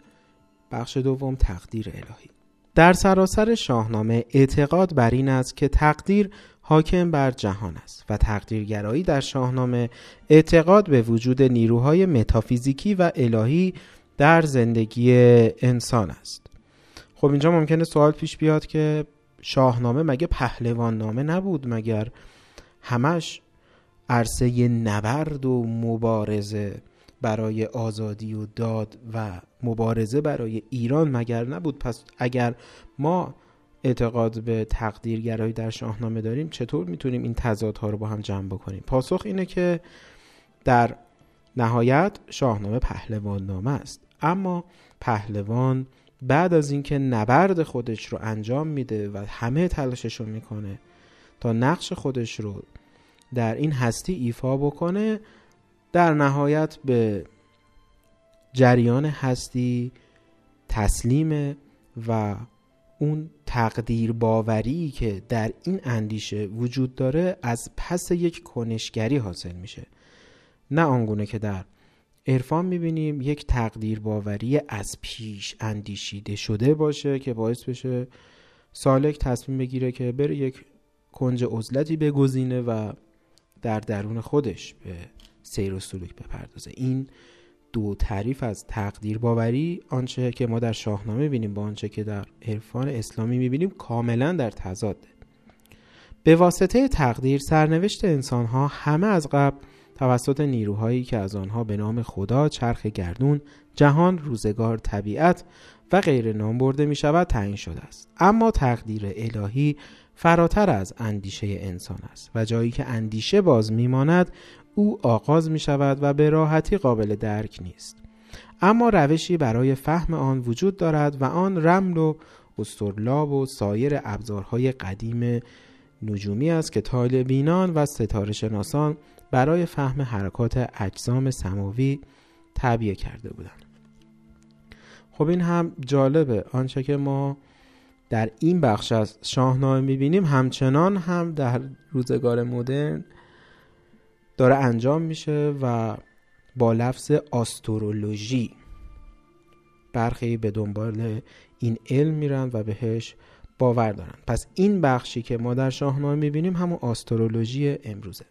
بخش دوم تقدیر الهی. در سراسر شاهنامه اعتقاد بر این است که تقدیر حاکم بر جهان است و تقدیرگرایی در شاهنامه اعتقاد به وجود نیروهای متافیزیکی و الهی در زندگی انسان است. خب اینجا ممکنه سوال پیش بیاد که شاهنامه مگه پهلوان نامه نبود مگر همش عرصه نبرد و مبارزه برای آزادی و داد و مبارزه برای ایران مگر نبود؟ پس اگر ما اعتقاد به تقدیرگرایی در شاهنامه داریم چطور می‌تونیم این تضادها رو با هم جمع بکنیم؟ پاسخ اینه که در نهایت شاهنامه پهلوان نامه است. اما پهلوان بعد از اینکه نبرد خودش رو انجام میده و همه تلاشش رو می‌کنه تا نقش خودش رو در این هستی ایفا بکنه در نهایت به جریان هستی تسلیم و اون تقدیر باوری که در این اندیشه وجود داره از پس یک کنشگری حاصل میشه. نه آنگونه که در عرفان می‌بینیم یک تقدیر باوری از پیش اندیشیده شده باشه که باعث بشه سالک تصمیم بگیره که بره یک کنج عزلتی بگزینه و در درون خودش به سیر و سلوک بپردازه این دو تعریف از تقدیر باوری آنچه که ما در شاهنامه بینیم با آنچه که در عرفان اسلامی می‌بینیم کاملا در تضاده به واسطه تقدیر سرنوشت انسانها همه از قبل توسط نیروهایی که از آنها به نام خدا، چرخ گردون، جهان، روزگار، طبیعت و غیر نام برده می شود تعیین شده است. اما تقدیر الهی فراتر از اندیشه انسان است و جایی که اندیشه باز میماند او آغاز می شود و به راحتی قابل درک نیست. اما روشی برای فهم آن وجود دارد و آن رمل و استرلاب و سایر ابزارهای قدیم نجومی است که طالبینان و ستاره شناسان برای فهم حرکات اجسام سماوی تعبیه کرده بودند. خب این هم جالبه. آنچه که ما در این بخش از شاهنامه می‌بینیم همچنان هم در روزگار مدرن داره انجام میشه و با لفظ آسترولوژی برخی به دنبال این علم میرن و بهش باور دارن. پس این بخشی که ما در شاهنامه می‌بینیم همون آسترولوژی امروزه.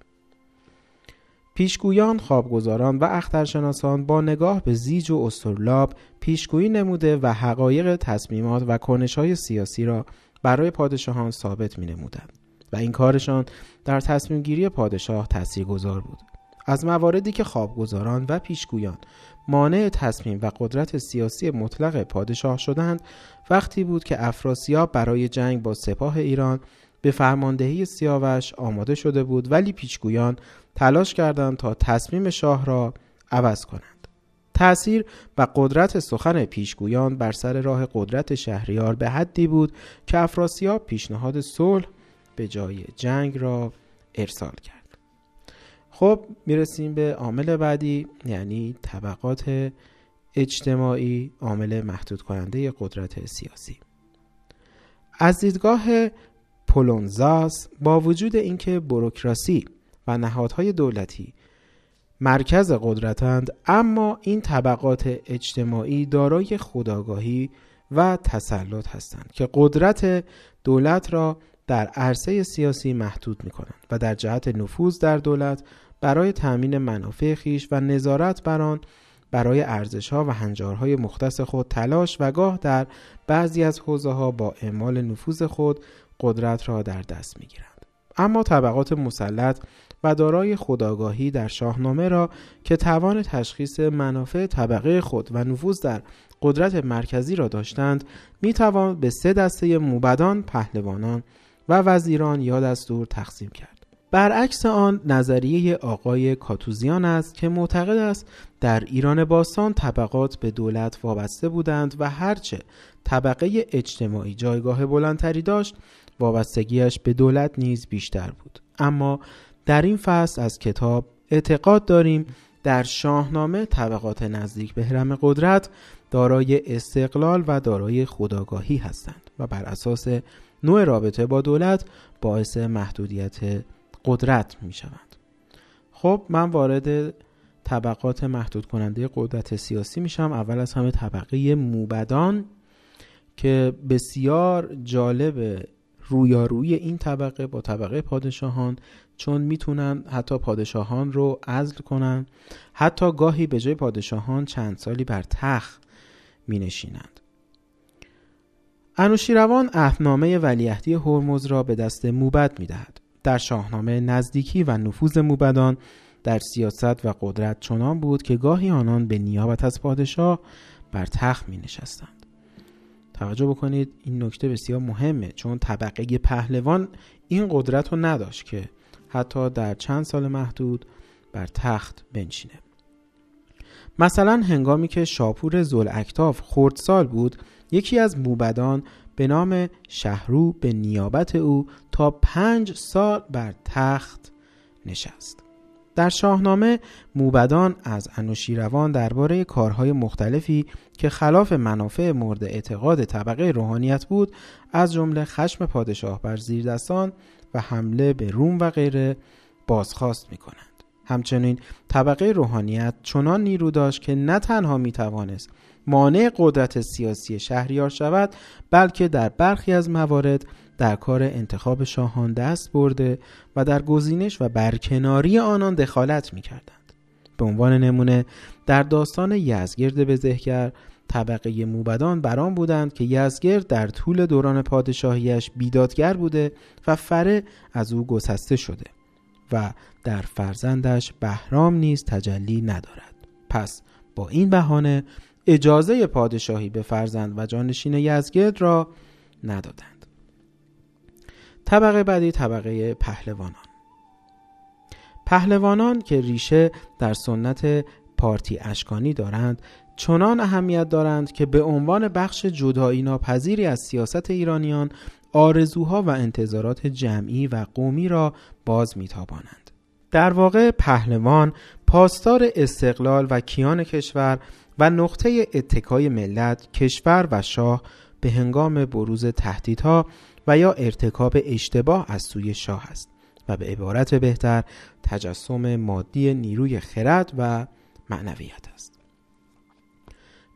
پیشگویان، خوابگزاران و اخترشناسان با نگاه به زیج و استرلاب پیشگویی نموده و حقایق تصمیمات و کنشهای سیاسی را برای پادشاهان ثابت می نمودند و این کارشان در تصمیم گیری پادشاه گذار بود. از مواردی که خوابگزاران و پیشگویان مانع تصمیم و قدرت سیاسی مطلق پادشاه شدند وقتی بود که افراسیاب برای جنگ با سپاه ایران به فرماندهی سیاوش آماده شده بود ولی پیشگویان تلاش کردند تا تصمیم شاه را عوض کنند. تأثیر و قدرت سخن پیشگویان بر سر راه قدرت شهریار به حدی بود که افراسیاب پیشنهاد صلح به جای جنگ را ارسال کرد. خب می‌رسیم به عامل بعدی یعنی طبقات اجتماعی عامل محدود کننده قدرت سیاسی. از دیدگاه پولونزاس با وجود اینکه بروکراسی و نهادهای دولتی مرکز قدرتند اما این طبقات اجتماعی دارای خداگاهی و تسلط هستند که قدرت دولت را در عرصه سیاسی محدود می کنند و در جهت نفوذ در دولت برای تأمین منافع خیش و نظارت بر آن برای ارزش ها و هنجارهای مختص خود تلاش و گاه در بعضی از حوزه ها با اعمال نفوذ خود قدرت را در دست می گیرند. اما طبقات مسلط و دارای خداگاهی در شاهنامه را که توان تشخیص منافع طبقه خود و نفوذ در قدرت مرکزی را داشتند می توان به سه دسته موبدان، پهلوانان و وزیران یا دستور تقسیم کرد. برعکس آن نظریه آقای کاتوزیان است که معتقد است در ایران باستان طبقات به دولت وابسته بودند و هرچه طبقه اجتماعی جایگاه بلندتری داشت وابستگیش به دولت نیز بیشتر بود اما در این فصل از کتاب اعتقاد داریم در شاهنامه طبقات نزدیک به هرم قدرت دارای استقلال و دارای خداگاهی هستند و بر اساس نوع رابطه با دولت باعث محدودیت قدرت می شوند. خب من وارد طبقات محدود کننده قدرت سیاسی میشم اول از همه طبقه موبدان که بسیار جالب رویارویی این طبقه با طبقه پادشاهان چون می‌تونن حتی پادشاهان رو عزل کنن حتی گاهی به جای پادشاهان چند سالی بر تخت می نشینند انوشیروان اهنامه ولیعهدی هرمز را به دست موبد می دهد. در شاهنامه نزدیکی و نفوذ موبدان در سیاست و قدرت چنان بود که گاهی آنان به نیابت از پادشاه بر تخت می نشستند. توجه بکنید این نکته بسیار مهمه چون طبقه پهلوان این قدرت رو نداشت که حتی در چند سال محدود بر تخت بنشینه مثلا هنگامی که شاپور زلاکتاف خردسال بود یکی از موبدان به نام شهرو به نیابت او تا پنج سال بر تخت نشست در شاهنامه موبدان از انوشیروان درباره کارهای مختلفی که خلاف منافع مورد اعتقاد طبقه روحانیت بود از جمله خشم پادشاه بر زیردستان و حمله به روم و غیره بازخواست می کنند. همچنین طبقه روحانیت چنان نیرو داشت که نه تنها می توانست مانع قدرت سیاسی شهریار شود بلکه در برخی از موارد در کار انتخاب شاهان دست برده و در گزینش و برکناری آنان دخالت می کردند. به عنوان نمونه در داستان یزگرد بزهگر طبقه موبدان بران بودند که یزگرد در طول دوران پادشاهیش بیدادگر بوده و فره از او گسسته شده و در فرزندش بهرام نیز تجلی ندارد پس با این بهانه اجازه پادشاهی به فرزند و جانشین یزگرد را ندادند طبقه بعدی طبقه پهلوانان پهلوانان که ریشه در سنت پارتی اشکانی دارند چنان اهمیت دارند که به عنوان بخش جدایی ناپذیری از سیاست ایرانیان آرزوها و انتظارات جمعی و قومی را باز میتابانند. در واقع پهلوان پاسدار استقلال و کیان کشور و نقطه اتکای ملت کشور و شاه به هنگام بروز تهدیدها و یا ارتکاب اشتباه از سوی شاه است و به عبارت بهتر تجسم مادی نیروی خرد و معنویت است.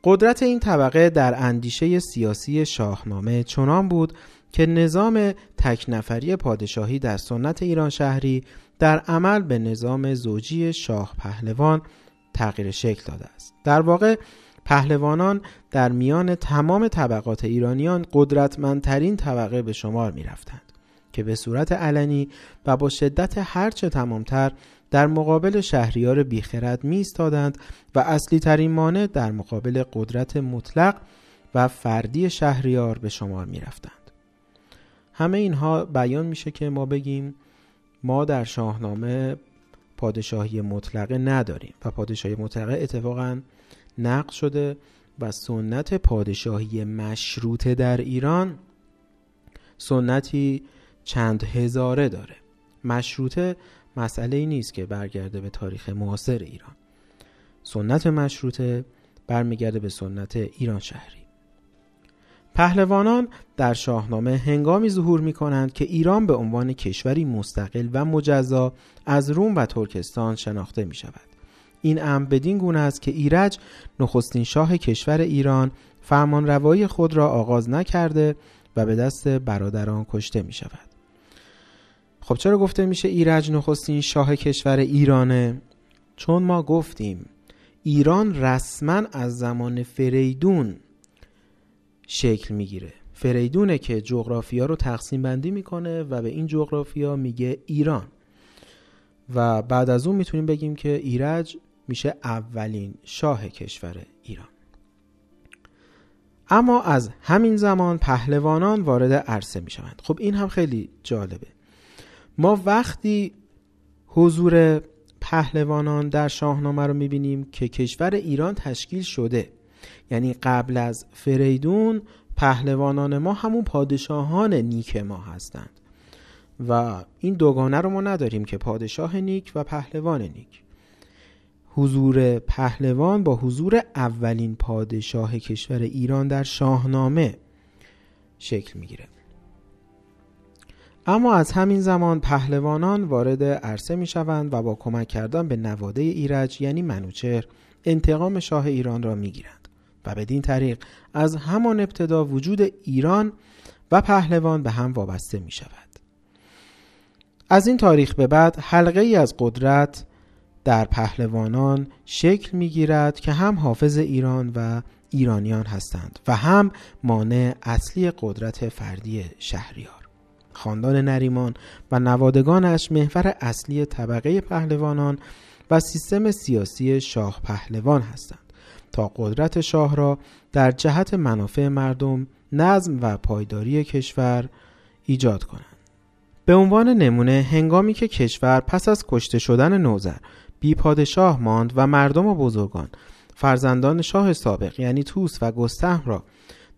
قدرت این طبقه در اندیشه سیاسی شاهنامه چنان بود که نظام تک نفری پادشاهی در سنت ایران شهری در عمل به نظام زوجی شاه پهلوان تغییر شکل داده است. در واقع پهلوانان در میان تمام طبقات ایرانیان قدرتمندترین طبقه به شمار می رفتند که به صورت علنی و با شدت هرچه تمامتر در مقابل شهریار بیخرد می استادند و اصلی ترین مانع در مقابل قدرت مطلق و فردی شهریار به شمار می رفتند. همه اینها بیان میشه که ما بگیم ما در شاهنامه پادشاهی مطلقه نداریم و پادشاهی مطلقه اتفاقا نقد شده و سنت پادشاهی مشروطه در ایران سنتی چند هزاره داره. مشروطه مسئله ای نیست که برگرده به تاریخ معاصر ایران. سنت مشروطه برمیگرده به سنت ایران شهری. پهلوانان در شاهنامه هنگامی ظهور می کنند که ایران به عنوان کشوری مستقل و مجزا از روم و ترکستان شناخته می شود. این امر بدین گونه است که ایرج نخستین شاه کشور ایران فرمان روایی خود را آغاز نکرده و به دست برادران کشته می شود. خب چرا گفته میشه ایرج نخستین شاه کشور ایرانه؟ چون ما گفتیم ایران رسما از زمان فریدون شکل می‌گیره. فریدونه که جغرافیا رو تقسیم بندی می‌کنه و به این جغرافیا میگه ایران. و بعد از اون می‌تونیم بگیم که ایرج میشه اولین شاه کشور ایران. اما از همین زمان پهلوانان وارد عرصه می‌شوند. خب این هم خیلی جالبه. ما وقتی حضور پهلوانان در شاهنامه رو می‌بینیم که کشور ایران تشکیل شده یعنی قبل از فریدون پهلوانان ما همون پادشاهان نیک ما هستند. و این دوگانه رو ما نداریم که پادشاه نیک و پهلوان نیک. حضور پهلوان با حضور اولین پادشاه کشور ایران در شاهنامه شکل می‌گیره. اما از همین زمان پهلوانان وارد عرصه می شوند و با کمک کردن به نواده ایرج یعنی منوچهر انتقام شاه ایران را می گیرند. و بدین طریق از همان ابتدا وجود ایران و پهلوان به هم وابسته می شود. از این تاریخ به بعد حلقه ای از قدرت در پهلوانان شکل می گیرد که هم حافظ ایران و ایرانیان هستند و هم مانع اصلی قدرت فردی شهریار خاندان نریمان و نوادگانش محور اصلی طبقه پهلوانان و سیستم سیاسی شاه پهلوان هستند تا قدرت شاه را در جهت منافع مردم نظم و پایداری کشور ایجاد کنند. به عنوان نمونه هنگامی که کشور پس از کشته شدن نوزر بی پادشاه ماند و مردم و بزرگان فرزندان شاه سابق یعنی توس و گستهم را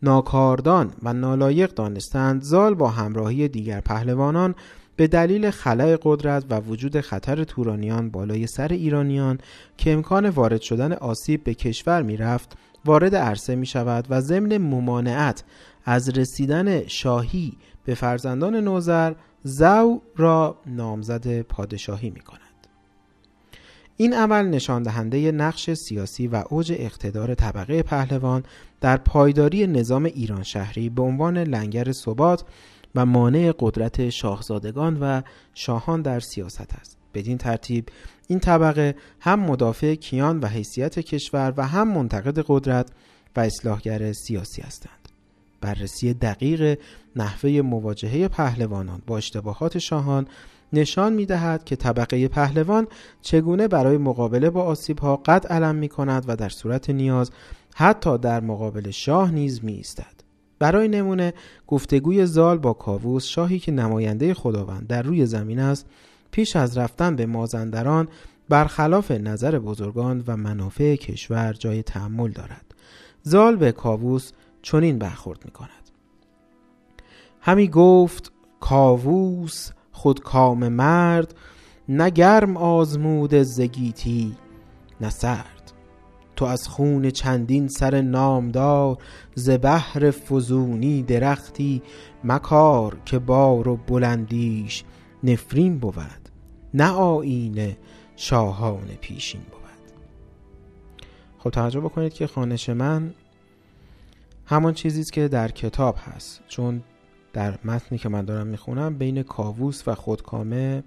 ناکاردان و نالایق دانستند زال با همراهی دیگر پهلوانان به دلیل خلای قدرت و وجود خطر تورانیان بالای سر ایرانیان که امکان وارد شدن آسیب به کشور می رفت وارد عرصه می شود و ضمن ممانعت از رسیدن شاهی به فرزندان نوزر زو را نامزد پادشاهی می کند. این عمل نشان دهنده نقش سیاسی و اوج اقتدار طبقه پهلوان در پایداری نظام ایران شهری به عنوان لنگر ثبات و مانع قدرت شاهزادگان و شاهان در سیاست است. بدین ترتیب این طبقه هم مدافع کیان و حیثیت کشور و هم منتقد قدرت و اصلاحگر سیاسی هستند. بررسی دقیق نحوه مواجهه پهلوانان با اشتباهات شاهان نشان می دهد که طبقه پهلوان چگونه برای مقابله با آسیب ها قد علم می کند و در صورت نیاز حتی در مقابل شاه نیز می ایستد. برای نمونه گفتگوی زال با کاووس شاهی که نماینده خداوند در روی زمین است پیش از رفتن به مازندران برخلاف نظر بزرگان و منافع کشور جای تحمل دارد. زال به کاووس چنین برخورد می کند همی گفت کاووس خود کام مرد نگرم آزمود زگیتی نه سرد. تو از خون چندین سر نامدار ز بهر فزونی درختی مکار که بار و بلندیش نفرین بود نه آینه شاهان پیشین بود. خب توجه بکنید که خانش من همان چیزی که در کتاب هست چون در متنی که من دارم می‌خونم بین کاووس و خودکامه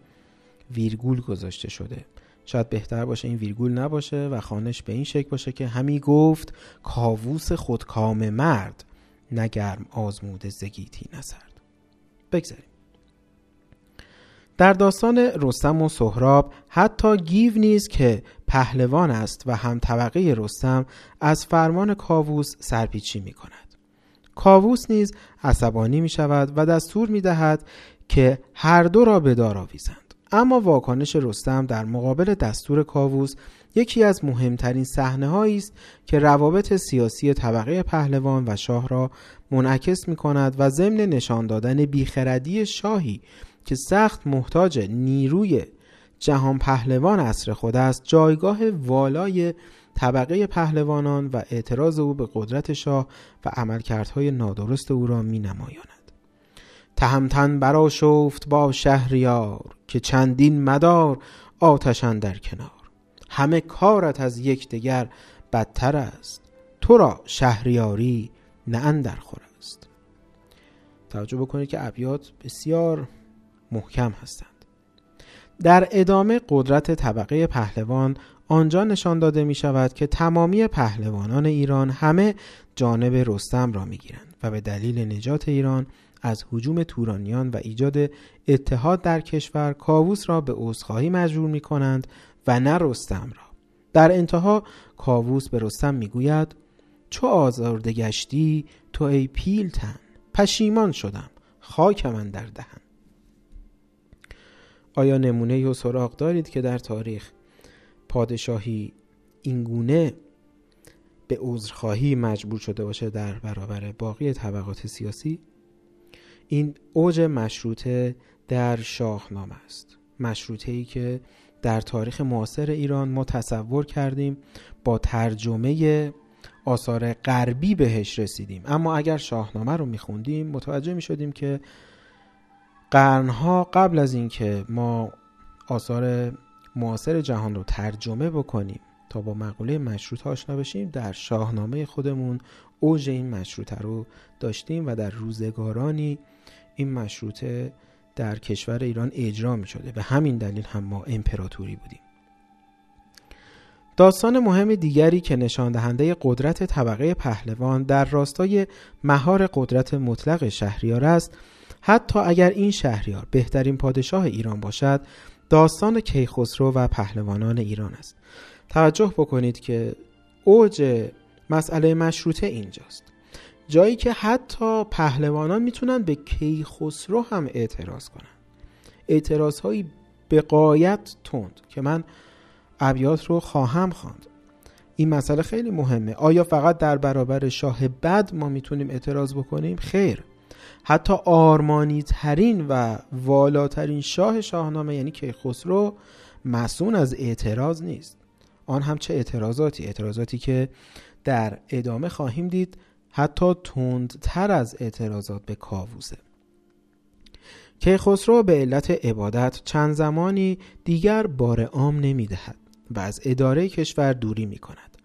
ویرگول گذاشته شده. شاید بهتر باشه این ویرگول نباشه و خانش به این شکل باشه که همی گفت کاووس خودکام مرد نگرم آزمود زگیتی نسرد بگذاریم. در داستان رستم و سهراب حتی گیو نیز که پهلوان است و هم طبقه رستم از فرمان کاووس سرپیچی می کند. کاووس نیز عصبانی می شود و دستور می دهد که هر دو را به دار آویزند. اما واکنش رستم در مقابل دستور کاووس یکی از مهمترین صحنه است که روابط سیاسی طبقه پهلوان و شاه را منعکس می کند و ضمن نشان دادن بیخردی شاهی که سخت محتاج نیروی جهان پهلوان اصر خود است جایگاه والای طبقه پهلوانان و اعتراض او به قدرت شاه و عملکردهای نادرست او را می نمایاند. تهمتن برا شفت با شهریار که چندین مدار آتشن در کنار. همه کارت از یکدیگر بدتر است. تو را شهریاری نه اندر خور است. توجه بکنید که ابیات بسیار محکم هستند. در ادامه قدرت طبقه پهلوان آنجا نشان داده می شود که تمامی پهلوانان ایران همه جانب رستم را می گیرند و به دلیل نجات ایران از حجوم تورانیان و ایجاد اتحاد در کشور کاووس را به عذرخواهی مجبور می کنند و نه رستم را. در انتها کاووس به رستم می گوید چو آزارده گشتی تو ای پیلتن پشیمان شدم خاک من در دهن. آیا نمونه و سراغ دارید که در تاریخ پادشاهی اینگونه به عذرخواهی مجبور شده باشه در برابر باقی طبقات سیاسی؟ این اوج مشروطه در شاهنامه است. مشروطه ای که در تاریخ معاصر ایران ما تصور کردیم با ترجمه آثار غربی بهش رسیدیم. اما اگر شاهنامه رو میخوندیم متوجه می‌شدیم که قرنها قبل از اینکه ما آثار معاصر جهان رو ترجمه بکنیم تا با مقوله مشروط آشنا بشیم در شاهنامه خودمون اوج این مشروطه رو داشتیم و در روزگارانی این مشروطه در کشور ایران اجرا می شده به همین دلیل هم ما امپراتوری بودیم. داستان مهم دیگری که نشان دهنده قدرت طبقه پهلوان در راستای مهار قدرت مطلق شهریار است حتی اگر این شهریار بهترین پادشاه ایران باشد داستان کیخسرو و پهلوانان ایران است. توجه بکنید که اوج مسئله مشروطه اینجاست. جایی که حتی پهلوانان می‌تونن به کیخسرو هم اعتراض کنن. اعتراض هایی به قایت تند که من ابیات رو خواهم خواند. این مسئله خیلی مهمه. آیا فقط در برابر شاه بد ما می‌تونیم اعتراض بکنیم؟ خیر. حتی آرمانی ترین و والاترین شاه شاهنامه یعنی کیخسرو مسون از اعتراض نیست. آن هم چه اعتراضاتی اعتراضاتی که در ادامه خواهیم دید حتی تندتر از اعتراضات به کاووسه کیخسرو به علت عبادت چند زمانی دیگر بار عام نمی دهد و از اداره کشور دوری می کند.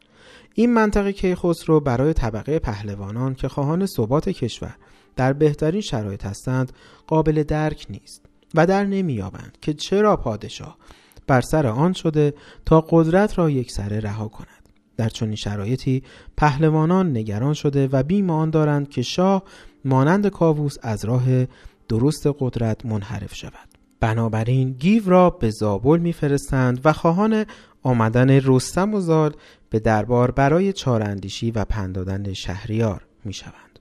این منطقه کیخسرو برای طبقه پهلوانان که خواهان ثبات کشور در بهترین شرایط هستند قابل درک نیست و در نمییابند که چرا پادشاه بر سر آن شده تا قدرت را یک سره رها کند. در چنین شرایطی پهلوانان نگران شده و بیم آن دارند که شاه مانند کاووس از راه درست قدرت منحرف شود. بنابراین گیو را به زابل میفرستند و خواهان آمدن رستم و زال به دربار برای چاراندیشی و پندادن شهریار می‌شوند.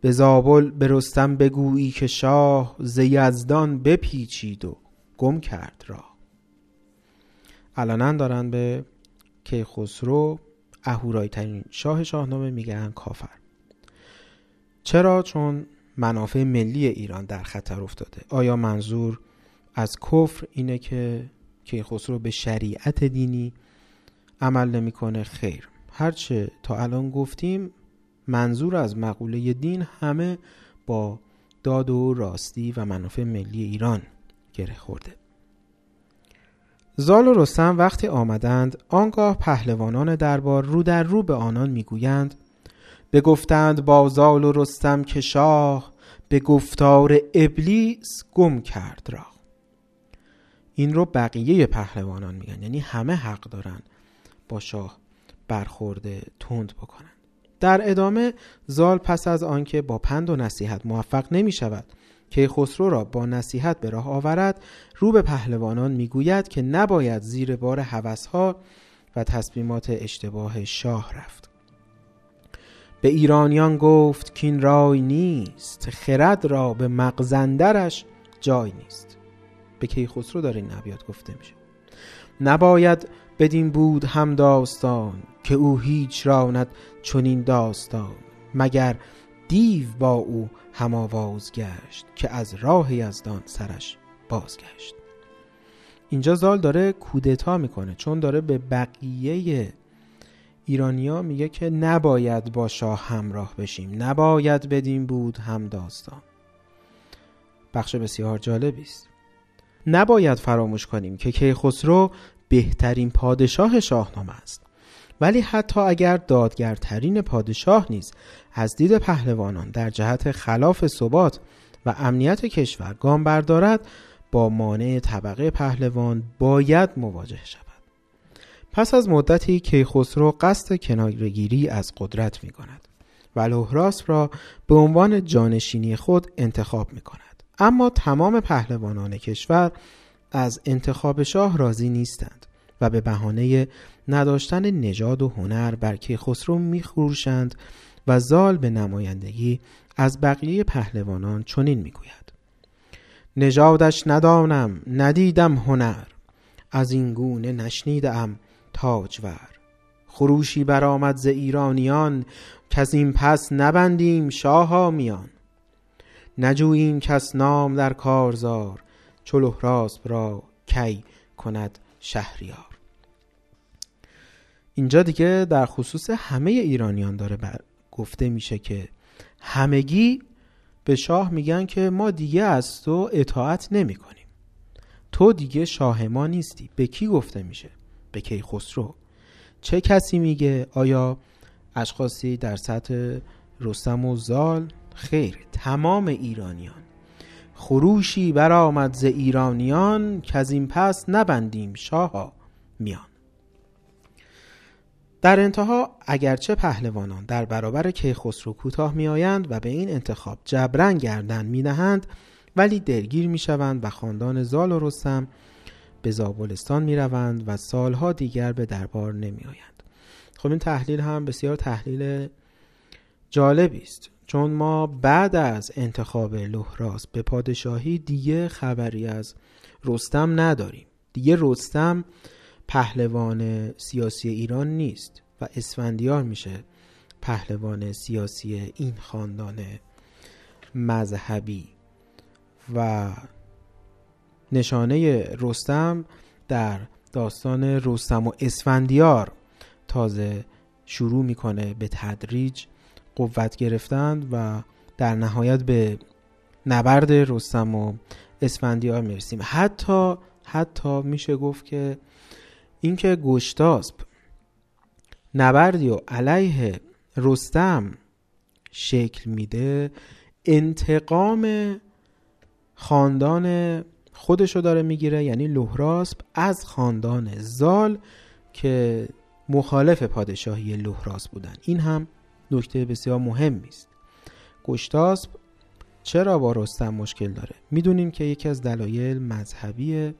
به زابل به رستم بگویی که شاه ز یزدان بپیچید و گم کرد را الان دارن به کیخسرو اهورایی ترین شاه شاهنامه میگن کافر. چرا؟ چون منافع ملی ایران در خطر افتاده. آیا منظور از کفر اینه که کیخسرو به شریعت دینی عمل نمی‌کنه؟ خیر. هرچه تا الان گفتیم منظور از مقوله دین همه با داد و راستی و منافع ملی ایران گره خورده. زال و رستم وقتی آمدند آنگاه پهلوانان دربار رو در رو به آنان می‌گویند گفتند با زال و رستم که شاه به گفتار ابلیس گم کرد را. این رو بقیه پهلوانان میگن یعنی همه حق دارن با شاه برخورده تند بکنن. در ادامه زال پس از آنکه با پند و نصیحت موفق نمی شود که خسرو را با نصیحت به راه آورد رو به پهلوانان می‌گوید که نباید زیر بار هوسها و تصمیمات اشتباه شاه رفت. به ایرانیان گفت که این رای نیست خرد را به مغزندرش جای نیست. به کیخسرو داره این ابیات گفته میشه. نباید بدین بود هم داستان که او هیچ راند چنین داستان مگر دیو با او هم آواز گشت که از راه یزدان سرش بازگشت. اینجا زال داره کودتا می‌کنه چون داره به بقیه ایرانیا میگه که نباید با شاه همراه بشیم نباید بدین بود هم داستان. بخش بسیار جالبی است. نباید فراموش کنیم که کیخسرو بهترین پادشاه شاهنامه است. ولی حتی اگر دادگرترین پادشاه نیز از دید پهلوانان در جهت خلاف ثبات و امنیت کشور گام بردارد با مانع طبقه پهلوان باید مواجه شود. پس از مدتی کیخسرو قصد کنارگیری از قدرت می کند و لوهراس را به عنوان جانشینی خود انتخاب می کند اما تمام پهلوانان کشور از انتخاب شاه راضی نیستند و به بهانه نداشتن نژاد و هنر بر کیخسرو میخروشند و زال به نمایندگی از بقیه پهلوانان چنین می‌گوید. نژادش ندانم ندیدم هنر. از این گونه نشنیدم تاجور. خروشی برآمد ز ایرانیان که از این پس نبندیم شاها میان نجوییم کس نام در کارزار چلو راست را کی کند شهریار. اینجا دیگه در خصوص همه ایرانیان داره بر گفته میشه که همگی به شاه میگن که ما دیگه از تو اطاعت نمی کنیم تو دیگه شاه ما نیستی. به کی گفته میشه؟ به کی خسرو چه کسی میگه؟ آیا اشخاصی در سطح رستم و زال؟ خیر تمام ایرانیان. خروشی برآمد ز ایرانیان که از این پس نبندیم شاها میان. در انتها اگرچه پهلوانان در برابر کیخسرو کوتاه میآیند و به این انتخاب جبران گردن مینهند ولی درگیر می‌شوند و خاندان زال و رستم به زابلستان می‌روند و سالها دیگر به دربار نمیآیند. خب این تحلیل هم بسیار تحلیل جالبی است. چون ما بعد از انتخاب لحراس به پادشاهی دیگه خبری از رستم نداریم. دیگه رستم پهلوان سیاسی ایران نیست و اسفندیار میشه پهلوان سیاسی این خاندان مذهبی. و نشانه رستم در داستان رستم و اسفندیار تازه شروع می‌کنه به تدریج قوت گرفتن و در نهایت به نبرد رستم و اسفندیار می‌رسیم. حتی حتی میشه گفت که اینکه گشتاسب نبردی و علیه رستم شکل میده انتقام خاندان خودشو داره می‌گیره یعنی لحراسب از خاندان زال که مخالف پادشاهی لحراس بودن. این هم نکته بسیار مهمی است گشتاسب چرا با رستم مشکل داره؟ می‌دونیم که یکی از دلایل مذهبیه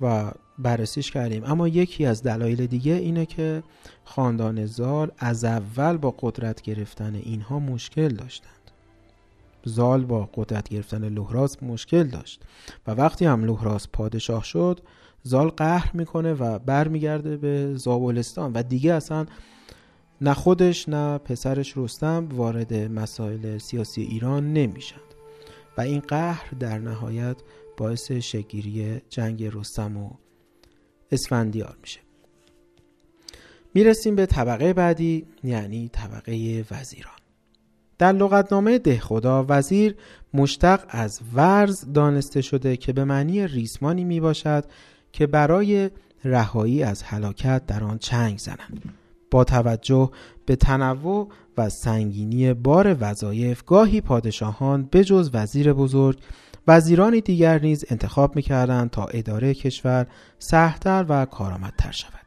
و بررسیش کردیم. اما یکی از دلایل دیگه اینه که خاندان زال از اول با قدرت گرفتن اینها مشکل داشتند. زال با قدرت گرفتن لحراس مشکل داشت. و وقتی هم لحراس پادشاه شد زال قهر می‌کنه و برمیگرده به زابلستان. و دیگه اصلا نه خودش نه پسرش رستم وارد مسائل سیاسی ایران نمیشند و این قهر در نهایت باعث شگیری جنگ رستم و اسفندیار میشه. می‌رسیم به طبقه بعدی یعنی طبقه وزیران. در لغتنامه دهخدا وزیر مشتق از ورز دانسته شده که به معنی ریسمانی می باشد که برای رهایی از هلاکت در آن چنگ زنند. با توجه به تنوع و سنگینی بار وظایف گاهی پادشاهان بجز وزیر بزرگ وزیرانی دیگر نیز انتخاب می‌کردند تا اداره کشور سهتر و کارآمدتر شود.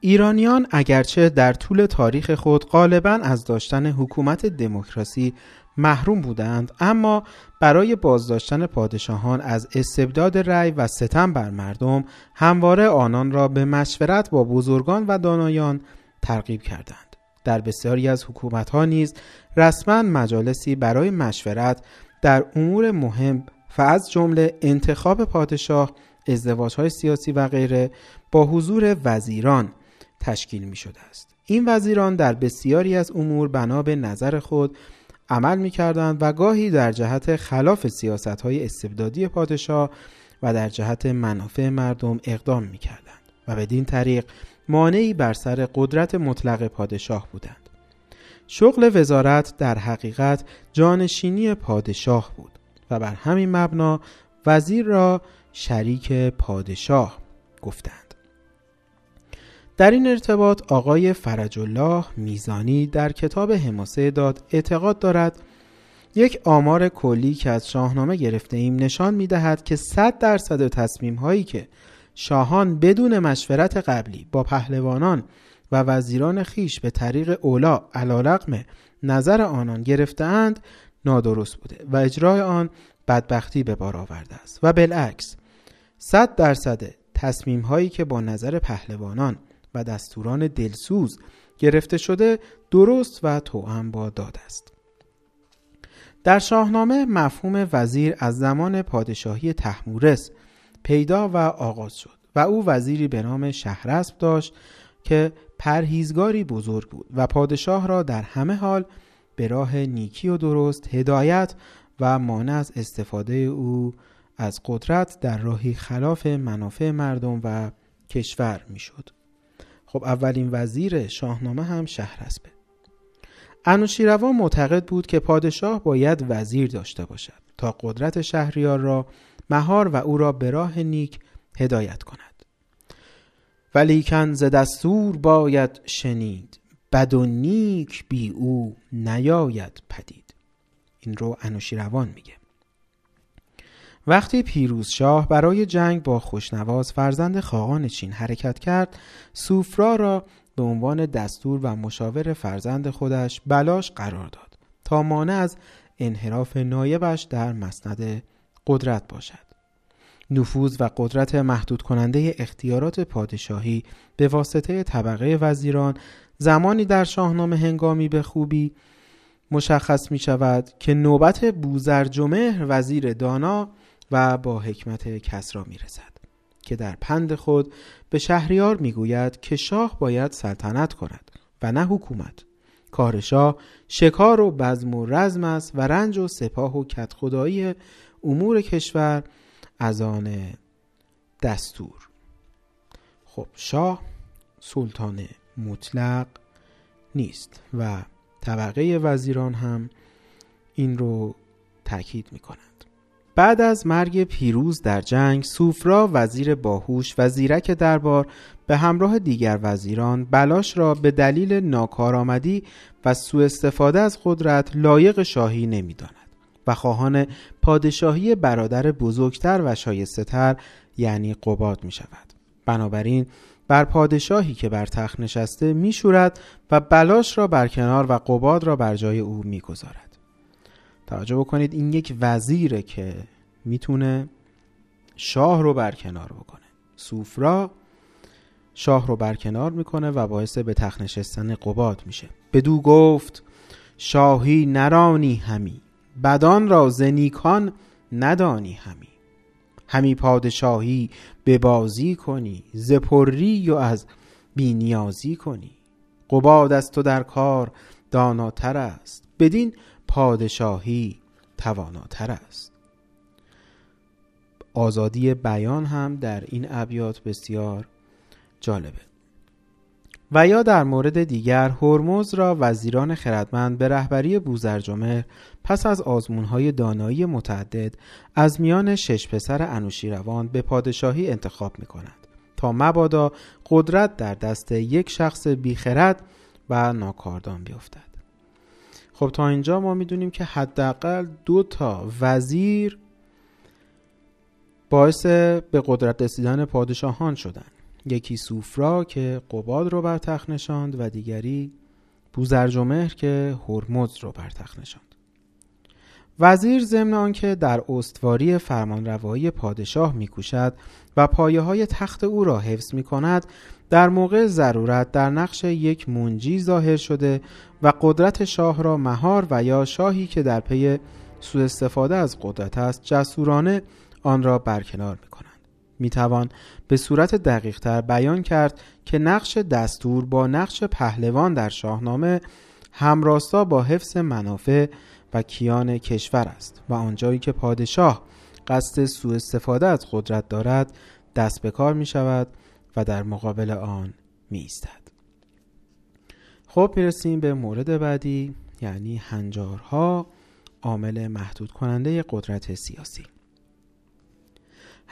ایرانیان اگرچه در طول تاریخ خود غالبا از داشتن حکومت دموکراسی محروم بودند اما برای بازداشتن پادشاهان از استبداد رأی و ستم بر مردم همواره آنان را به مشورت با بزرگان و دانایان ترغیب کردند. در بسیاری از حکومتها نیز رسما مجالسی برای مشورت در امور مهم و از جمله انتخاب پادشاه ازدواجهای سیاسی و غیره با حضور وزیران تشکیل می شده است. این وزیران در بسیاری از امور بنا به نظر خود عمل می کردند و گاهی در جهت خلاف سیاست های استبدادی پادشاه و در جهت منافع مردم اقدام می کردند و بدین طریق مانعی بر سر قدرت مطلق پادشاه بودند. شغل وزارت در حقیقت جانشینی پادشاه بود. و بر همین مبنا وزیر را شریک پادشاه گفتند. در این ارتباط آقای فرج الله میزانی در کتاب حماسه داد اعتقاد دارد یک آمار کلی که از شاهنامه گرفته ایم نشان می دهد که 100 درصد تصمیم هایی که شاهان بدون مشورت قبلی با پهلوانان و وزیران خیش به طریق اولا علیرغم نظر آنان گرفتهاند نادرست بوده و اجرای آن بدبختی به بار آورده است. و بالعکس صد درصد تصمیم هایی که با نظر پهلوانان و دستوران دلسوز گرفته شده درست و توأم با داد است. در شاهنامه مفهوم وزیر از زمان پادشاهی تحمورس پیدا و آغاز شد و او وزیری به نام شهرسب داشت که پرهیزگاری بزرگ بود و پادشاه را در همه حال به راه نیکی و درست هدایت و مانع از استفاده او از قدرت در راهی خلاف منافع مردم و کشور می‌شد. خب اولین وزیر شاهنامه هم شهرسبه. انوشیروان معتقد بود که پادشاه باید وزیر داشته باشد تا قدرت شهریار را مهار و او را به راه نیک هدایت کند. ولیکن ز دستور باید شنید بد و نیک بی او نیاید پدید. این رو انوشیروان میگه. وقتی پیروز شاه برای جنگ با خوشنواز فرزند خاقان چین حرکت کرد سوفرا را به عنوان دستور و مشاور فرزند خودش بلاش قرار داد تا مانع از انحراف نایبش در مسند قدرت باشد. نفوذ و قدرت محدود کننده اختیارات پادشاهی به واسطه طبقه وزیران زمانی در شاهنامه هنگامی به خوبی مشخص می شود که نوبت بوزرجمهر وزیر دانا و با حکمت کسرا می رسد که در پند خود به شهریار می گوید که شاه باید سلطنت کند و نه حکومت. کار شاه شکار و بزم و رزم است و رنج و سپاه و کتخدایی امور کشور از آن دستور. خب شاه سلطان مطلق نیست و طبقه وزیران هم این رو تاکید می کنند بعد از مرگ پیروز در جنگ سوفرا وزیر باهوش و زیرک دربار به همراه دیگر وزیران بلاش را به دلیل ناکارآمدی و سوء استفاده از قدرت لایق شاهی نمی‌داند و خواهان پادشاهی برادر بزرگتر و شایسته یعنی قباد می شود بنابراین بر پادشاهی که بر تخت نشسته میشورد و بلاش را برکنار و قباد را بر جای او می‌گذارد. توجه بکنید این یک وزیره که می‌تونه شاه رو برکنار بکنه. سوفرا شاه رو برکنار می‌کنه و باعث به تخت نشستن قباد میشه. بدو گفت شاهی نرانی همی بدان را زنیکان ندانی همی. همی پادشاهی به بازی کنی زپری و از بینیازی کنی. قباد از تو در کار داناتر است بدین پادشاهی تواناتر است. آزادی بیان هم در این ابیات بسیار جالبه. و یا در مورد دیگر هرمز را وزیران خردمند به رهبری بوزرجمهر پس از آزمونهای دانایی متعدد از میان شش پسر انوشیروان به پادشاهی انتخاب می کند تا مبادا قدرت در دست یک شخص بیخرد و ناکاردان بیفتد. خب تا اینجا ما می‌دونیم که حداقل دو تا وزیر باعث به قدرت رسیدن پادشاهان شدند یکی سوفرا که قباد رو بر تخت نشاند و دیگری بوزرجمهر که هرمز رو بر تخت نشاند. وزیر ضمن آنکه در استواری فرمانروایی پادشاه میکوشد و پایه های تخت او را حفظ می کند در موقع ضرورت در نقش یک منجی ظاهر شده و قدرت شاه را مهار و یا شاهی که در پی سوء استفاده از قدرت است جسورانه آن را برکنار می کند. می توان به صورت دقیق تر بیان کرد که نقش دستور با نقش پهلوان در شاهنامه همراستا با حفظ منافع و کیان کشور است و آنجایی که پادشاه قصد سوء استفاده از قدرت دارد دست به کار می شود و در مقابل آن می ایستد. خب می‌رسیم به مورد بعدی یعنی هنجارها عامل محدود کننده قدرت سیاسی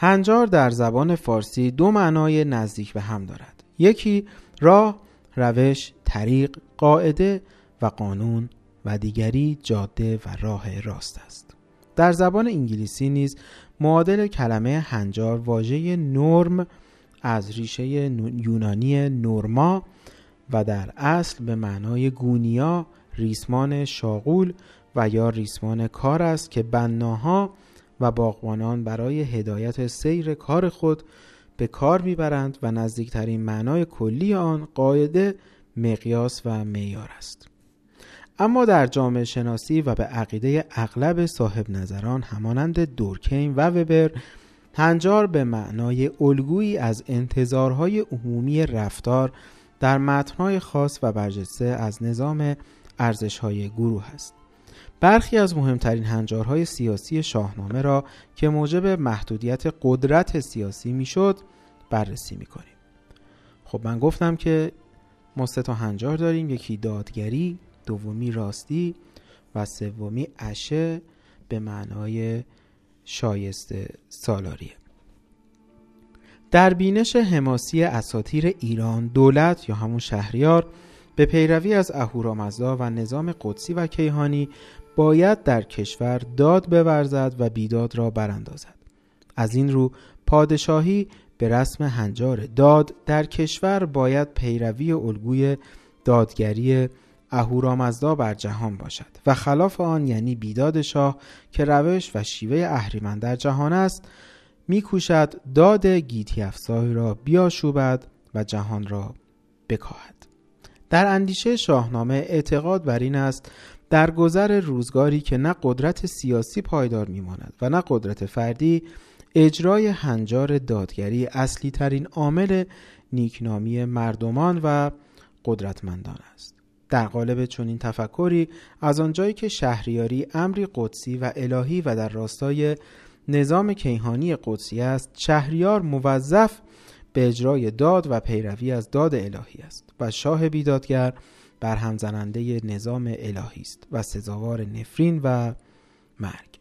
هنجار در زبان فارسی دو معنای نزدیک به هم دارد. یکی راه، روش، طریق، قاعده و قانون و دیگری جاده و راه راست است. در زبان انگلیسی نیز معادل کلمه هنجار واژه نرم از ریشه یونانی نورما و در اصل به معنای گونیا ریسمان شاغول و یا ریسمان کار است که بناها و باغبانان برای هدایت سیر کار خود به کار می‌برند و نزدیکترین معنای کلی آن قاعده مقیاس و معیار است. اما در جامعه شناسی و به عقیده اغلب صاحب نظران همانند دورکین و وبر هنجار به معنای الگویی از انتظارهای عمومی رفتار در متنهای خاص و برجسته از نظام ارزشهای گروه است. برخی از مهمترین هنجارهای سیاسی شاهنامه را که موجب محدودیت قدرت سیاسی می‌شد بررسی می‌کنیم. خب من گفتم که ما سه تا هنجار داریم یکی دادگری دومی راستی و سومی اشه به معنای شایسته سالاریه. در بینش حماسی اساتیر ایران دولت یا همون شهریار به پیروی از اهورامزدا و نظام قدسی و کیهانی باید در کشور داد بورزد و بیداد را براندازد. از این رو پادشاهی به رسم هنجار داد در کشور باید پیروی الگوی دادگری اهورامزدا بر جهان باشد و خلاف آن یعنی بیداد شاه که روش و شیوه اهریمن در جهان است میکوشد داد گیتی افزای را بیاشوبد و جهان را بکاهد. در اندیشه شاهنامه اعتقاد بر این است در گذر روزگاری که نه قدرت سیاسی پایدار میماند و نه قدرت فردی اجرای هنجار دادگری اصلی ترین عامل نیکنامی مردمان و قدرتمندان است. در قالب چنین تفکری از آنجایی که شهریاری امری قدسی و الهی و در راستای نظام کیهانی قدسی است شهریار موظف به اجرای داد و پیروی از داد الهی است و شاه بیدادگر برهم زننده نظام الهی است و سزاوار نفرین و مرگ.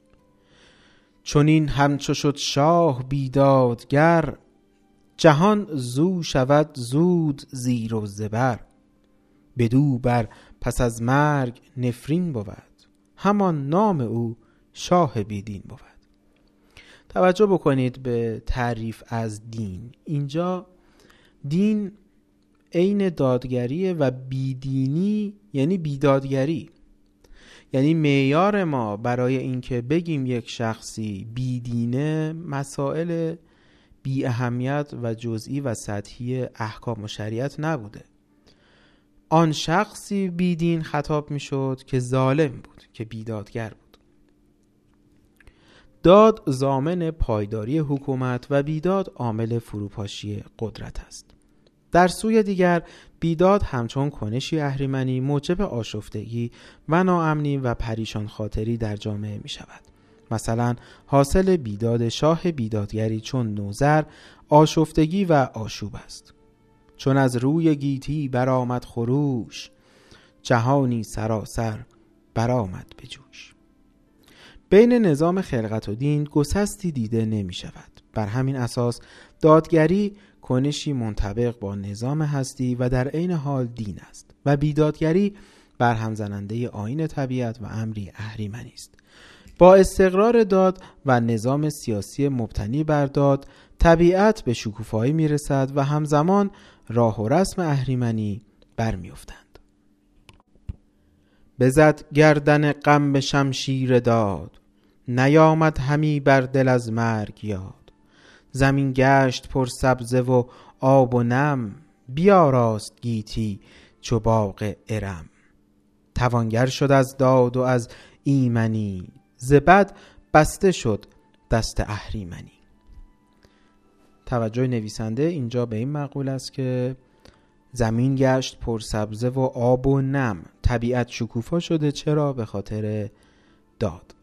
چون این همچو شد شاه بیدادگر جهان زو شود زود زیر و زبر. بدو بر پس از مرگ نفرین بود همان نام او شاه بیدین بود. توجه بکنید به تعریف از دین. اینجا دین عین دادگری و بیدینی یعنی بیدادگری. یعنی معیار ما برای اینکه بگیم یک شخصی بیدینه مسائل بی اهمیت و جزئی و سطحی احکام و شریعت نبوده. آن شخصی بیدین خطاب می شد که ظالم بود که بیدادگر بود. داد زامن پایداری حکومت و بیداد عامل فروپاشی قدرت است. در سوی دیگر بیداد همچون کنشی اهریمنی موجب آشفتگی و ناامنی و پریشان خاطری در جامعه می شود مثلا حاصل بیداد شاه بیدادگری چون نوزر آشفتگی و آشوب است. چون از روی گیتی برآمد خروش جهانی سراسر برآمد به جوش. بین نظام خلقت و دین گسستی دیده نمی شود بر همین اساس دادگری کنشی منطبق با نظام هستی و در عین حال دین است و بیدادگری برهم زننده آین طبیعت و امری اهریمنی است. با استقرار داد و نظام سیاسی مبتنی بر داد طبیعت به شکوفایی می رسد و همزمان راه و رسم اهریمنی برمیافتند. بزد گردن غم به شمشیر داد نیامد همی بر دل از مرگ یاد. زمین گشت پر سبزه و آب و نم بیاراست گیتی چو باغ ارم. توانگر شد از داد و از ایمنی زبد بسته شد دست اهریمنی. توجه نویسنده اینجا به این مقول است که زمین گشت پر سبزه و آب و نم. طبیعت شکوفا شده چرا؟ به خاطر داد.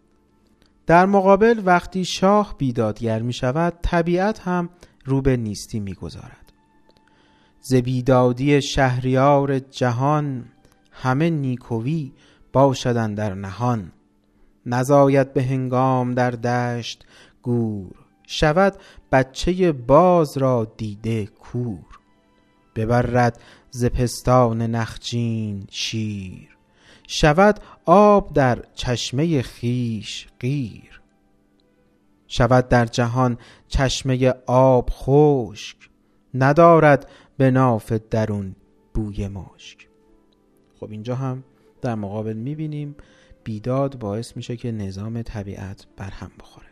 در مقابل وقتی شاه بیدادگر می شود طبیعت هم رو به نیستی می گذارد ز بیدادی شهریار جهان همه نیکوی باشدن در نهان. نزاید به هنگام در دشت گور شود بچه باز را دیده کور. ببرد ز پستان نخجین شیر. شود آب در چشمه خیش غیر شود در جهان چشمه آب خشک ندارد به ناف درون بوی مشک. خب اینجا هم در مقابل می‌بینیم بیداد باعث میشه که نظام طبیعت برهم بخوره.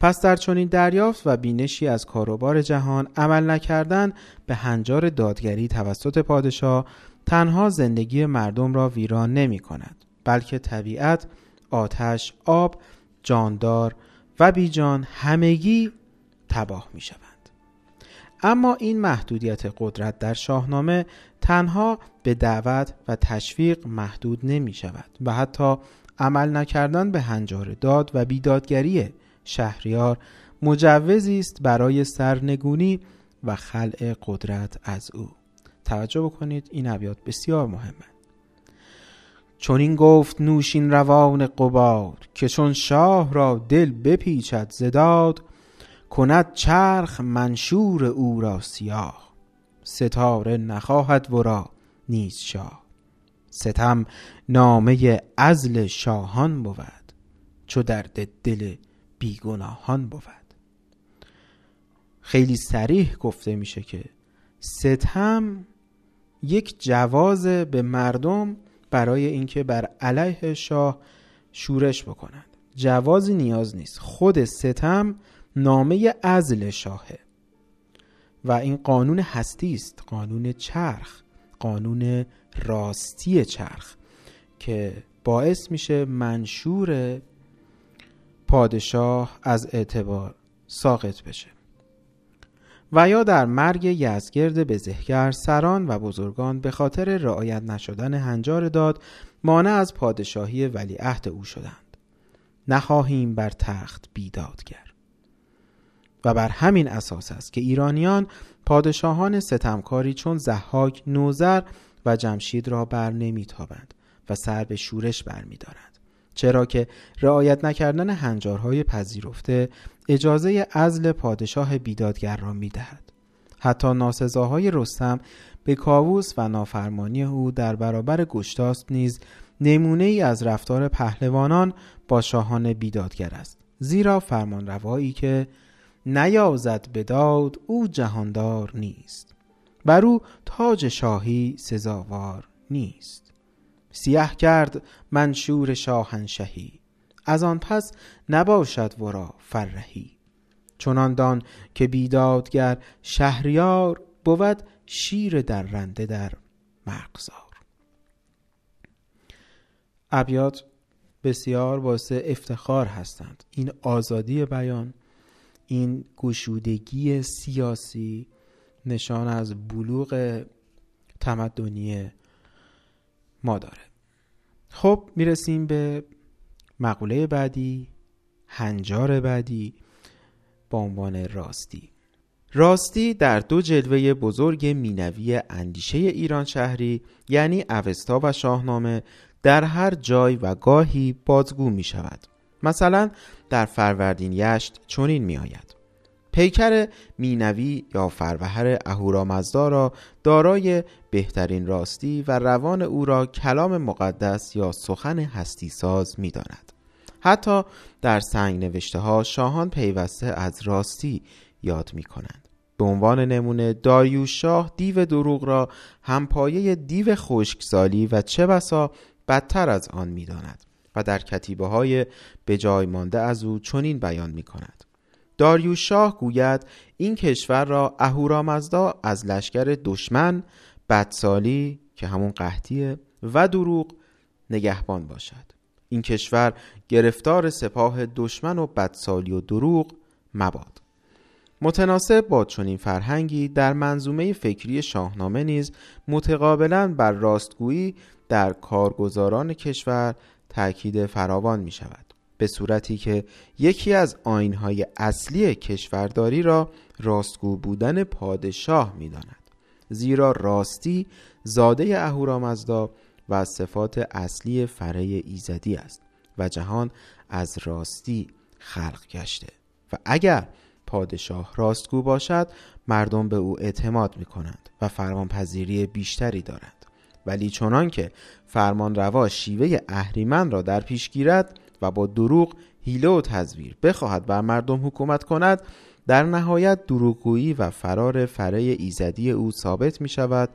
پس در چنین دریافت و بینشی از کاروبار جهان عمل نکردن به هنجار دادگری توسط پادشاه تنها زندگی مردم را ویران نمی کند بلکه طبیعت، آتش، آب، جاندار و بیجان همگی تباه می شوند. اما این محدودیت قدرت در شاهنامه تنها به دعوت و تشویق محدود نمی شود و حتی عمل نکردن به هنجار داد و بیدادگری شهریار مجوزی است برای سرنگونی و خلع قدرت از او توجه بکنید این ابیات بسیار مهمه. چون این گفت نوشین روان قباد که چون شاه را دل بپیچد زداد کند چرخ منشور او را سیاه. ستاره نخواهد ورا نیز شاه. ستم نامه ازل شاهان بود چو درد دل بیگناهان بود. خیلی سریح گفته میشه که ستم یک جواز به مردم برای اینکه بر علیه شاه شورش بکنند. جوازی نیاز نیست. خود ستم نامه ازل شاهه. و این قانون هستی است. قانون چرخ. قانون راستی چرخ که باعث میشه منشور پادشاه از اعتبار ساقط بشه. و یا در مرگ یزگرد بزهگر سران و بزرگان به خاطر رعایت نشدن هنجار داد مانع از پادشاهی ولیعهد او شدند. نخواهیم بر تخت بیدادگر و بر همین اساس است که ایرانیان پادشاهان ستمکاری چون زحاک نوزر و جمشید را بر نمیتابند و سر به شورش برمیدارند. چرا که رعایت نکردن هنجارهای پذیرفته اجازه ازل پادشاه بیدادگر را می‌دهد. حتی ناسزاهای رستم به کاووس و نافرمانی او در برابر گشتاست نیز نمونه ای از رفتار پهلوانان با شاهان بیدادگر است. زیرا فرمان روایی که نیازد به داد او جهاندار نیست. بر او تاج شاهی سزاوار نیست. سیه کرد منشور شاهنشهی. از آن پس نباشد ورا فرهی. چنان دان که بیدادگر شهریار بود شیر در رنده در مرغزار. ابیات بسیار واسه افتخار هستند. این آزادی بیان این گشودگی سیاسی نشان از بلوغ تمدنی ما داره. خب می‌رسیم به مقوله بعدی هنجار بعدی با عنوان راستی. راستی در دو جلوه بزرگ مینوی اندیشه ایران شهری یعنی اوستا و شاهنامه در هر جای و گاهی بازگو می شود مثلا در فروردین یشت چنین می آید پیکر مینوی یا فروهر اهورامزدا را دارای بهترین راستی و روان او را کلام مقدس یا سخن هستی ساز می داند. حتی در سنگ نوشته ها شاهان پیوسته از راستی یاد می کنند. به عنوان نمونه داریوش شاه دیو دروغ را همپایه دیو خشکسالی و چه بسا بدتر از آن می داند و در کتیبه های به جای مانده از او چنین بیان می کند. داریوش شاه گوید این کشور را اهورامزدا از لشکر دشمن بدسالی که همون قحطیه و دروغ نگهبان باشد. این کشور گرفتار سپاه دشمن و بدسالی و دروغ مباد. متناسب با چنین فرهنگی در منظومه فکری شاهنامه نیز متقابلا بر راستگویی در کارگزاران کشور تأکید فراوان می شود به صورتی که یکی از آینهای اصلی کشورداری را راستگو بودن پادشاه می داند. زیرا راستی زاده اهورامزدا و صفات اصلی فره ایزدی است و جهان از راستی خلق گشته و اگر پادشاه راستگو باشد مردم به او اعتماد می کنند و فرمانپذیری بیشتری دارند ولی چنان که فرمان روا شیوه اهریمن را در پیش گیرد و با دروغ هیله و تزویر بخواهد بر مردم حکومت کند در نهایت دروغگویی و فرار فره ایزدی او ثابت می شود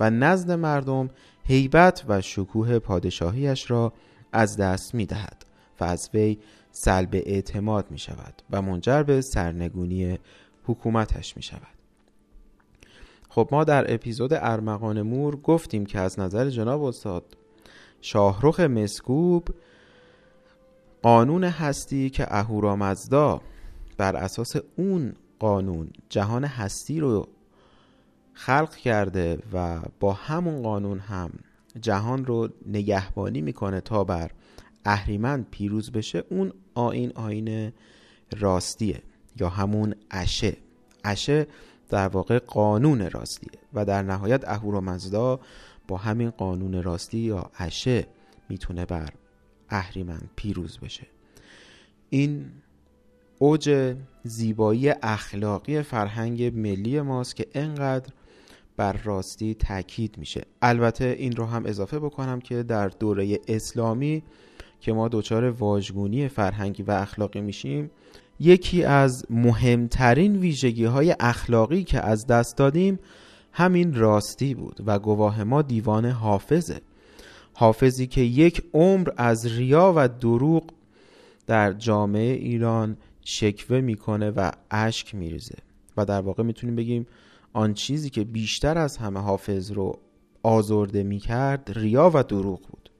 و نزد مردم هیبت و شکوه پادشاهیش را از دست می دهد و از وی سلب اعتماد می شود و منجر به سرنگونی حکومتش می شود خب ما در اپیزود ارمغان مور گفتیم که از نظر جناب استاد شاهرخ مسکوب قانون هستی که اهورامزدا بر اساس اون قانون جهان هستی رو خلق کرده و با همون قانون هم جهان رو نگهبانی می‌کنه تا بر اهریمن پیروز بشه اون آین آین راستیه یا همون اشه اشه در واقع قانون راستیه و در نهایت اهورامزدا با همین قانون راستی یا اشه می‌تونه بر اهریمن پیروز بشه. این اوج زیبایی اخلاقی فرهنگ ملی ماست که انقدر بر راستی تاکید میشه. البته این رو هم اضافه بکنم که در دوره اسلامی که ما دچار واژگونی فرهنگی و اخلاقی میشیم یکی از مهمترین ویژگی های اخلاقی که از دست دادیم همین راستی بود و گواه ما دیوان حافظه. حافظی که یک عمر از ریا و دروغ در جامعه ایران شکوه می‌کنه و اشک میریزه. و در واقع می‌تونیم بگیم آن چیزی که بیشتر از همه حافظ رو آزرده می‌کرد ریا و دروغ بود.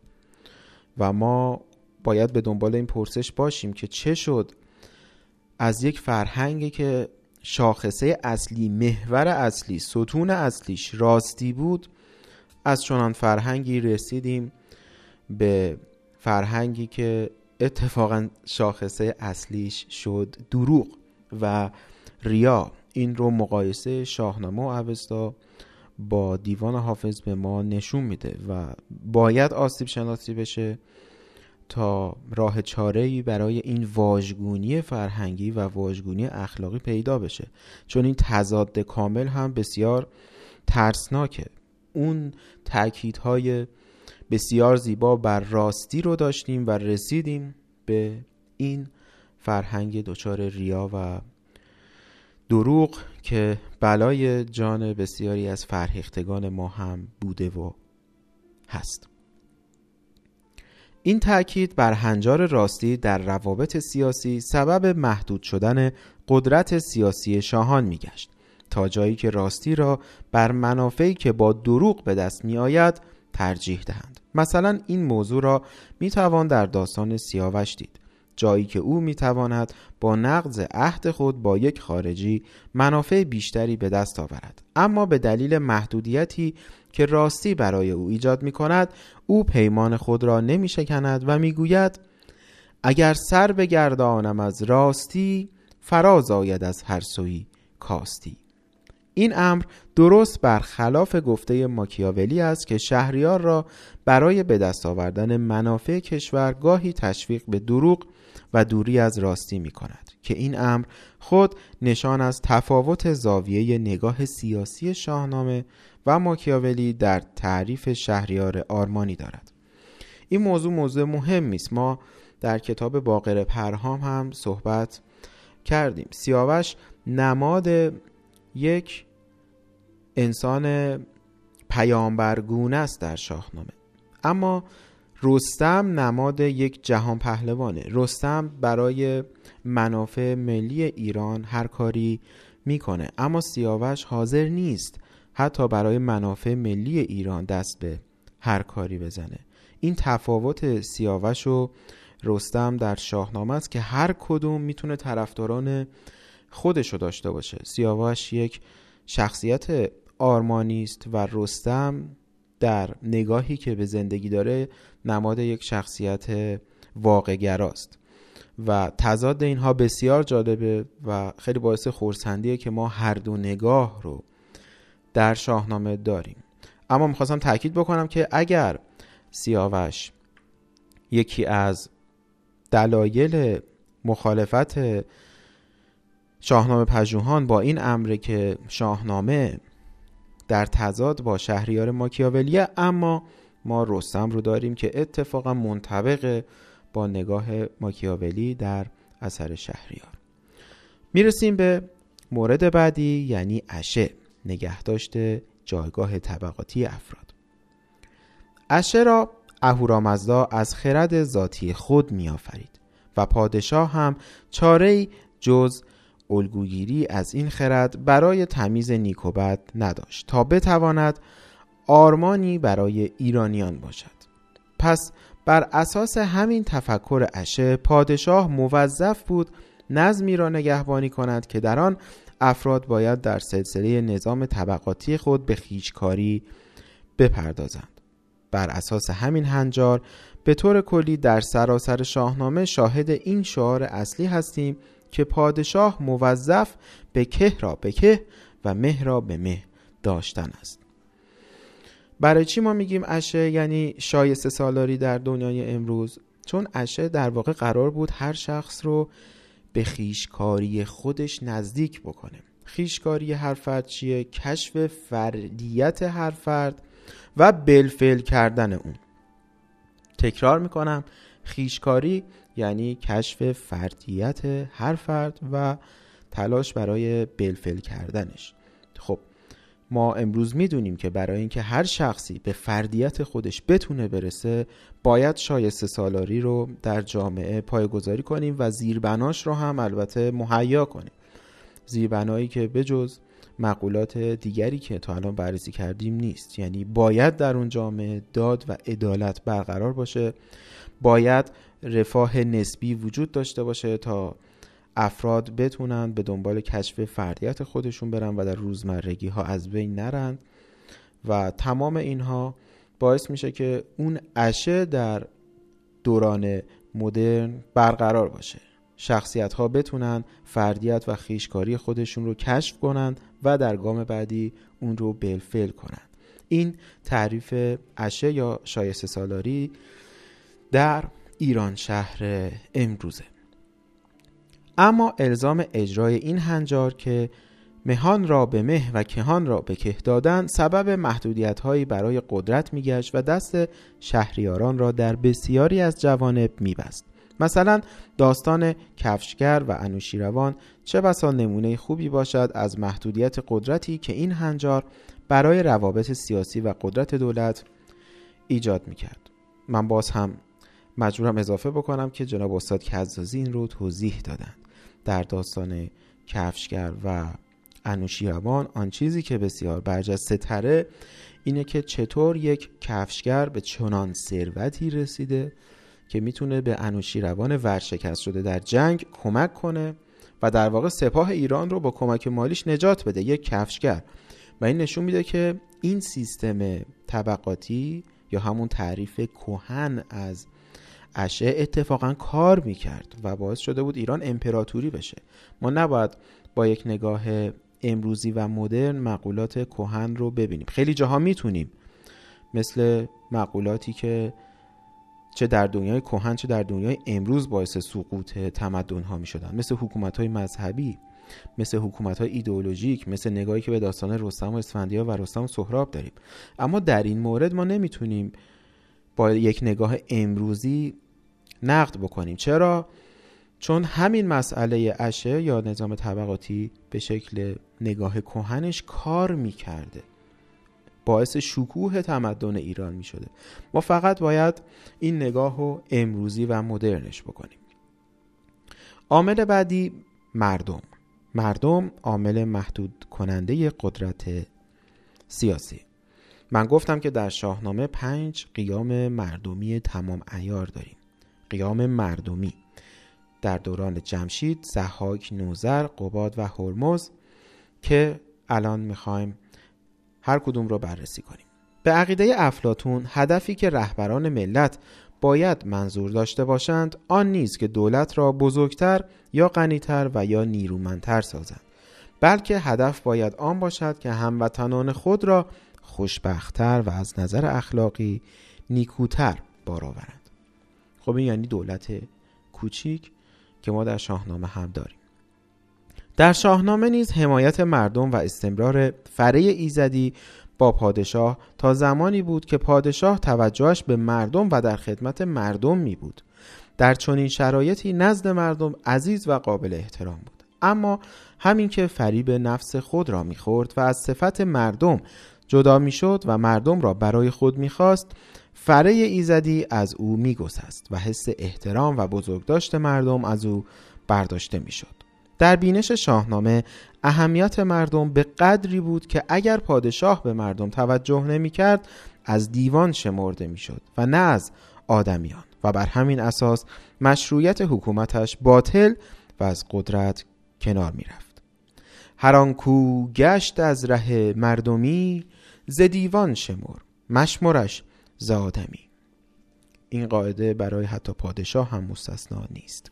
و ما باید به دنبال این پرسش باشیم که چه شد از یک فرهنگی که شاخصه اصلی محور اصلی ستون اصلیش راستی بود از چنان فرهنگی رسیدیم به فرهنگی که اتفاقا شاخصه اصلیش شد دروغ و ریا. این رو مقایسه شاهنامه و اوستا با دیوان حافظ به ما نشون میده و باید آسیب شناسی بشه تا راه چاره برای این واژگونی فرهنگی و واژگونی اخلاقی پیدا بشه. چون این تضاد کامل هم بسیار ترسناکه. اون تاکیدهای بسیار زیبا بر راستی رو داشتیم و رسیدیم به این فرهنگ دچار ریا و دروغ که بلای جان بسیاری از فرهیختگان ما هم بوده و هست. این تاکید بر هنجار راستی در روابط سیاسی سبب محدود شدن قدرت سیاسی شاهان میگشت. تا جایی که راستی را بر منافعی که با دروغ به دست می آید ترجیح دهند. مثلا این موضوع را می توان در داستان سیاوش دید. جایی که او می تواند با نقض عهد خود با یک خارجی منافع بیشتری به دست آورد. اما به دلیل محدودیتی که راستی برای او ایجاد می کند او پیمان خود را نمی شکند و می گوید اگر سر بگردانم از راستی فراز آید از هر سوی کاستی. این امر درست برخلاف گفته ماکیاولی است که شهریار را برای به دست آوردن منافع کشور گاهی تشویق به دروغ و دوری از راستی می کند که این امر خود نشان از تفاوت زاویه نگاه سیاسی شاهنامه و ماکیاولی در تعریف شهریار آرمانی دارد. این موضوع موضوع مهمی است ما در کتاب باقر پرهام هم صحبت کردیم. سیاوش نماد یک انسان پیامبرگونه است در شاهنامه. اما رستم نماد یک جهان پهلوانه. رستم برای منافع ملی ایران هر کاری می‌کنه. اما سیاوش حاضر نیست حتی برای منافع ملی ایران دست به هر کاری بزنه. این تفاوت سیاوش و رستم در شاهنامه است که هر کدوم می‌تونه طرفداران خودشو داشته باشه. سیاوش یک شخصیت آرمانی است و رستم در نگاهی که به زندگی داره نماد یک شخصیت واقعگراست. و تضاد اینها بسیار جالبه و خیلی باعث خورسندیه که ما هر دو نگاه رو در شاهنامه داریم. اما می‌خواستم تاکید بکنم که اگر سیاوش یکی از دلایل مخالفت شاهنامه پژوهان با این امره که شاهنامه در تضاد با شهریار ماکیاولیه اما ما رستم رو داریم که اتفاقا منطبق با نگاه ماکیاولی در اثر شهریار. می‌رسیم به مورد بعدی یعنی اشه نگهداشت جایگاه طبقاتی افراد. اشه را اهورامزدا از خرد ذاتی خود میآفرید و پادشاه هم چاره جز الگوگیری از این خرد برای تمیز نیک بد نداشت تا بتواند آرمانی برای ایرانیان باشد. پس بر اساس همین تفکر اشه پادشاه موظف بود نظمی را نگهبانی کند که در آن افراد باید در سلسله نظام طبقاتی خود به خیشکاری بپردازند. بر اساس همین هنجار به طور کلی در سراسر شاهنامه شاهد این شعار اصلی هستیم که پادشاه موظف به که را به که و مه را به مه داشتن است. برای چی ما میگیم اشه یعنی شایسته سالاری در دنیای امروز. چون اشه در واقع قرار بود هر شخص رو به خیشکاری خودش نزدیک بکنه. خیشکاری هر فرد چیه؟ کشف فردیت هر فرد و بلفل کردن اون. تکرار می‌کنم خیشکاری یعنی کشف فردیت هر فرد و تلاش برای بلفل کردنش. خب ما امروز می‌دونیم که برای اینکه هر شخصی به فردیت خودش بتونه برسه باید شایسته سالاری رو در جامعه پایگذاری کنیم و زیربناش رو هم البته مهیا کنیم. زیربنایی که بجز مقولات دیگری که تا الان بررسی کردیم نیست. یعنی باید در اون جامعه داد و عدالت برقرار باشه. باید رفاه نسبی وجود داشته باشه تا افراد بتونن به دنبال کشف فردیت خودشون برن و در روزمرگی ها از بین نرن. و تمام اینها باعث میشه که اون اشه در دوران مدرن برقرار باشه. شخصیت ها بتونن فردیت و خیشکاری خودشون رو کشف کنن و در گام بعدی اون رو بلفل کنن. این تعریف اشه یا شایسته سالاری در ایران شهر امروزه. اما الزام اجرای این هنجار که مهان را به مه و کهان را به که دادن سبب محدودیت هایی برای قدرت میگشت و دست شهریاران را در بسیاری از جوانب میبست. مثلا داستان کفشگر و انوشیروان چه بسا نمونه خوبی باشد از محدودیت قدرتی که این هنجار برای روابط سیاسی و قدرت دولت ایجاد می‌کرد. من باز هم مجبورم اضافه بکنم که جناب استاد کزازی این رو توضیح دادند. در داستان کفشگر و انوشیروان آن چیزی که بسیار برجسته تره اینه که چطور یک کفشگر به چنان ثروتی رسیده که می‌تونه به انوشیروان ورشکست شده در جنگ کمک کنه و در واقع سپاه ایران رو با کمک مالیش نجات بده. یک کفشگر. و این نشون میده که این سیستم طبقاتی یا همون تعریف کهن از اشعه اتفاقا کار می‌کرد و باعث شده بود ایران امپراتوری بشه. ما نباید با یک نگاه امروزی و مدرن مقولات کهن رو ببینیم. خیلی جاها می‌تونیم مثل مقولاتی که چه در دنیای کهن چه در دنیای امروز باعث سقوط تمدن ها می شدن مثل حکومت های مذهبی مثل حکومت های ایدئولوژیک مثل نگاهی که به داستان رستم و اسفندیار و رستم و سهراب داریم. اما در این مورد ما نمی‌تونیم با یک نگاه امروزی نقد بکنیم. چرا؟ چون همین مسئله اشه یا نظام طبقاتی به شکل نگاه کهنش کار می‌کرده. باعث شکوه تمدن ایران می شده ما فقط باید این نگاه رو امروزی و مدرنش بکنیم. عامل بعدی مردم. مردم عامل محدود کننده قدرت سیاسی. من گفتم که در شاهنامه پنج قیام مردمی تمام ایار داریم. قیام مردمی. در دوران جمشید، زحاک، نوزر، قباد و هرمز که الان می‌خوایم هر کدوم رو بررسی کنیم. به عقیده افلاتون هدفی که رهبران ملت باید منظور داشته باشند آن نیست که دولت را بزرگتر یا غنیتر و یا نیرومندتر سازند بلکه هدف باید آن باشد که هموطنان خود را خوشبختتر و از نظر اخلاقی نیکوتر بار آورند خب این یعنی دولت کوچیک که ما در شاهنامه هم داریم. در شاهنامه نیز حمایت مردم و استمرار فره ایزدی با پادشاه تا زمانی بود که پادشاه توجهش به مردم و در خدمت مردم می بود. در چنین شرایطی نزد مردم عزیز و قابل احترام بود. اما همین که فریب نفس خود را می‌خورد و از صفت مردم جدا می‌شد و مردم را برای خود می‌خواست فره ایزدی از او میگسست و حس احترام و بزرگداشت مردم از او برداشته می‌شد. در بینش شاهنامه اهمیت مردم به قدری بود که اگر پادشاه به مردم توجه نمی کرد از دیوان شمرده می شد و نه از آدمیان. و بر همین اساس مشروعیت حکومتش باطل و از قدرت کنار می رفت هر کو گشت از ره مردمی ز دیوان شمر مشمرش ز آدمی. این قاعده برای حتی پادشاه هم مستثنا نیست.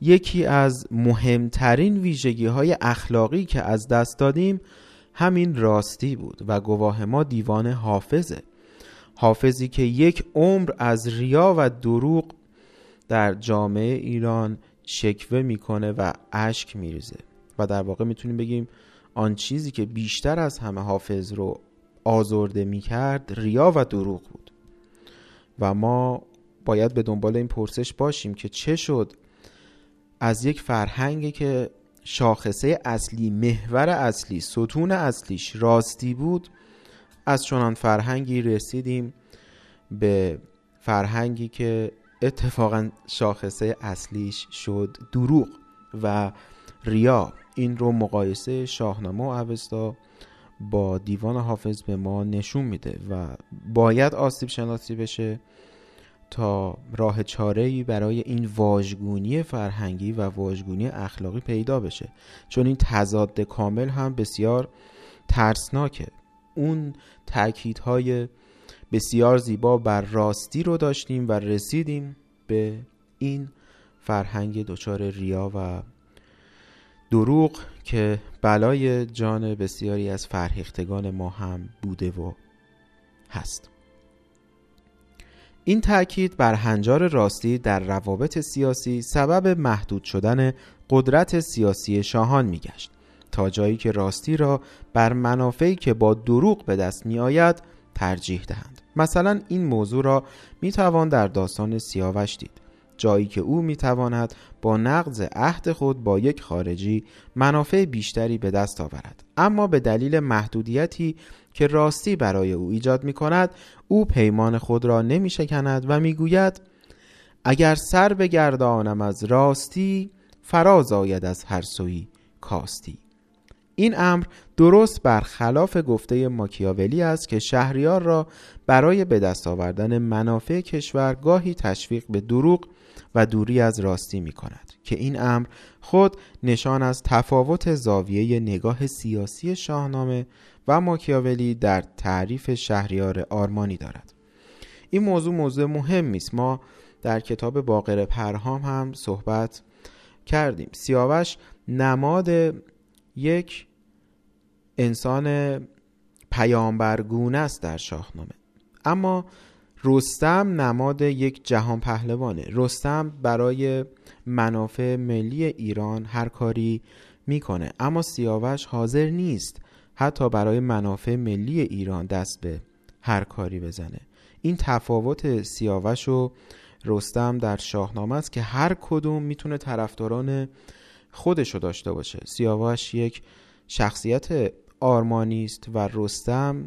یکی از مهمترین ویژگی های اخلاقی که از دست دادیم همین راستی بود و گواه ما دیوان حافظه. حافظی که یک عمر از ریا و دروغ در جامعه ایران شکوه می‌کنه و اشک میریزه. و در واقع می‌تونیم بگیم آن چیزی که بیشتر از همه حافظ رو آزرده می‌کرد ریا و دروغ بود. و ما باید به دنبال این پرسش باشیم که چه شد از یک فرهنگی که شاخصه اصلی محور اصلی ستون اصلیش راستی بود از چنان فرهنگی رسیدیم به فرهنگی که اتفاقا شاخصه اصلیش شد دروغ و ریا. این رو مقایسه شاهنامه و اوستا با دیوان حافظ به ما نشون میده و باید آسیب شناسی بشه تا راه چاره برای این واژگونی فرهنگی و واژگونی اخلاقی پیدا بشه. چون این تضاد کامل هم بسیار ترسناکه. اون تاکیدهای بسیار زیبا بر راستی رو داشتیم و رسیدیم به این فرهنگ دچار ریا و دروغ که بلای جان بسیاری از فرهیختگان ما هم بوده و هست. این تاکید بر هنجار راستی در روابط سیاسی سبب محدود شدن قدرت سیاسی شاهان میگشت. تا جایی که راستی را بر منافعی که با دروغ به دست می آید ترجیح دهند. مثلا این موضوع را می توان در داستان سیاوش دید. جایی که او می تواند با نقض عهد خود با یک خارجی منافع بیشتری به دست آورد. اما به دلیل محدودیتی که راستی برای او ایجاد می کند او پیمان خود را نمی شکند و می گوید اگر سر بگردانم از راستی فراز آید از هر سوی کاستی. این امر درست برخلاف گفته ماکیاولی است که شهریار را برای به دست آوردن منافع کشور گاهی تشویق به دروغ و دوری از راستی می کند که این امر خود نشان از تفاوت زاویه نگاه سیاسی شاهنامه و ماکیاولی در تعریف شهریار آرمانی دارد. این موضوع موضوع مهمی است ما در کتاب باقر پرهام هم صحبت کردیم. سیاوش نماد یک انسان پیامبرگونه است در شاهنامه. اما رستم نماد یک جهان پهلوانه. رستم برای منافع ملی ایران هر کاری می‌کنه. اما سیاوش حاضر نیست حتی برای منافع ملی ایران دست به هر کاری بزنه. این تفاوت سیاوش و رستم در شاهنامه است که هر کدوم می‌تونه طرفداران خودشو داشته باشه. سیاوش یک شخصیت آرمانی است و رستم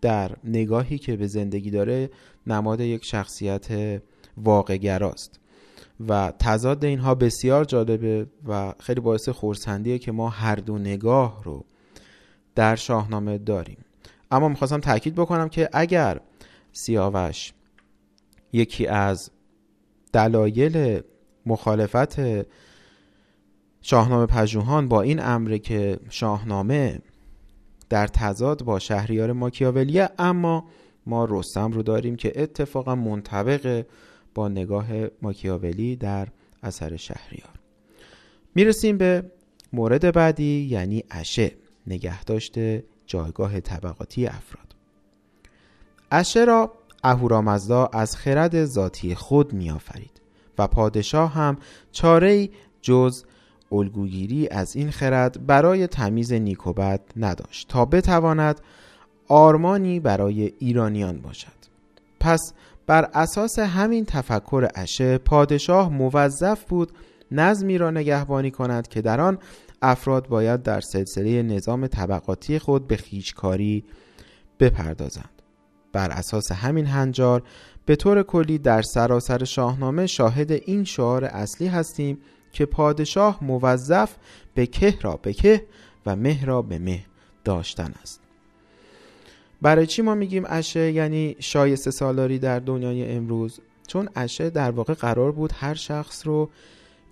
در نگاهی که به زندگی داره نماد یک شخصیت واقعگراست. و تضاد اینها بسیار جالبه و خیلی باعث خورسندیه که ما هر دو نگاه رو در شاهنامه داریم. اما می‌خواستم تاکید بکنم که اگر سیاوش یکی از دلایل مخالفت شاهنامه پژوهان با این امره که شاهنامه در تضاد با شهریار ماکیاولیه اما ما رستم رو داریم که اتفاقا منطبق با نگاه ماکیاولی در اثر شهریار. می‌رسیم به مورد بعدی یعنی اشه نگه داشته جایگاه طبقاتی افراد. اشه را اهورامزدا از خرد ذاتی خود میآفرید و پادشاه هم چاره جز الگوگیری از این خرد برای تمیز نیک و بد نداشت تا بتواند آرمانی برای ایرانیان باشد. پس بر اساس همین تفکر اشه پادشاه موظف بود نظمی را نگهبانی کند که در آن افراد باید در سلسله نظام طبقاتی خود به خیشکاری بپردازند. بر اساس همین هنجار به طور کلی در سراسر شاهنامه شاهد این شعار اصلی هستیم که پادشاه موظف به که را به که و مه را به مه داشتن است. برای چی ما میگیم اشه یعنی شایسته سالاری در دنیای امروز. چون اشه در واقع قرار بود هر شخص رو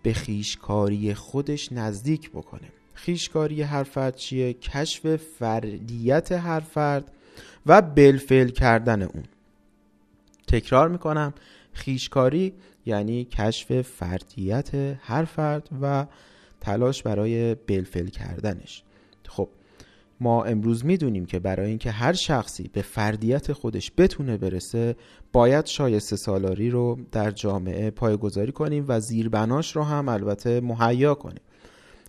به خویشکاری خودش نزدیک بکنه. خویشکاری هر فرد چیه؟ کشف فردیت هر فرد و بالفعل کردن اون. تکرار می‌کنم خویشکاری یعنی کشف فردیت هر فرد و تلاش برای بالفعل کردنش. خب ما امروز می‌دونیم که برای اینکه هر شخصی به فردیت خودش بتونه برسه باید شایسته سالاری رو در جامعه پایگذاری کنیم و زیربناش رو هم البته مهیا کنیم.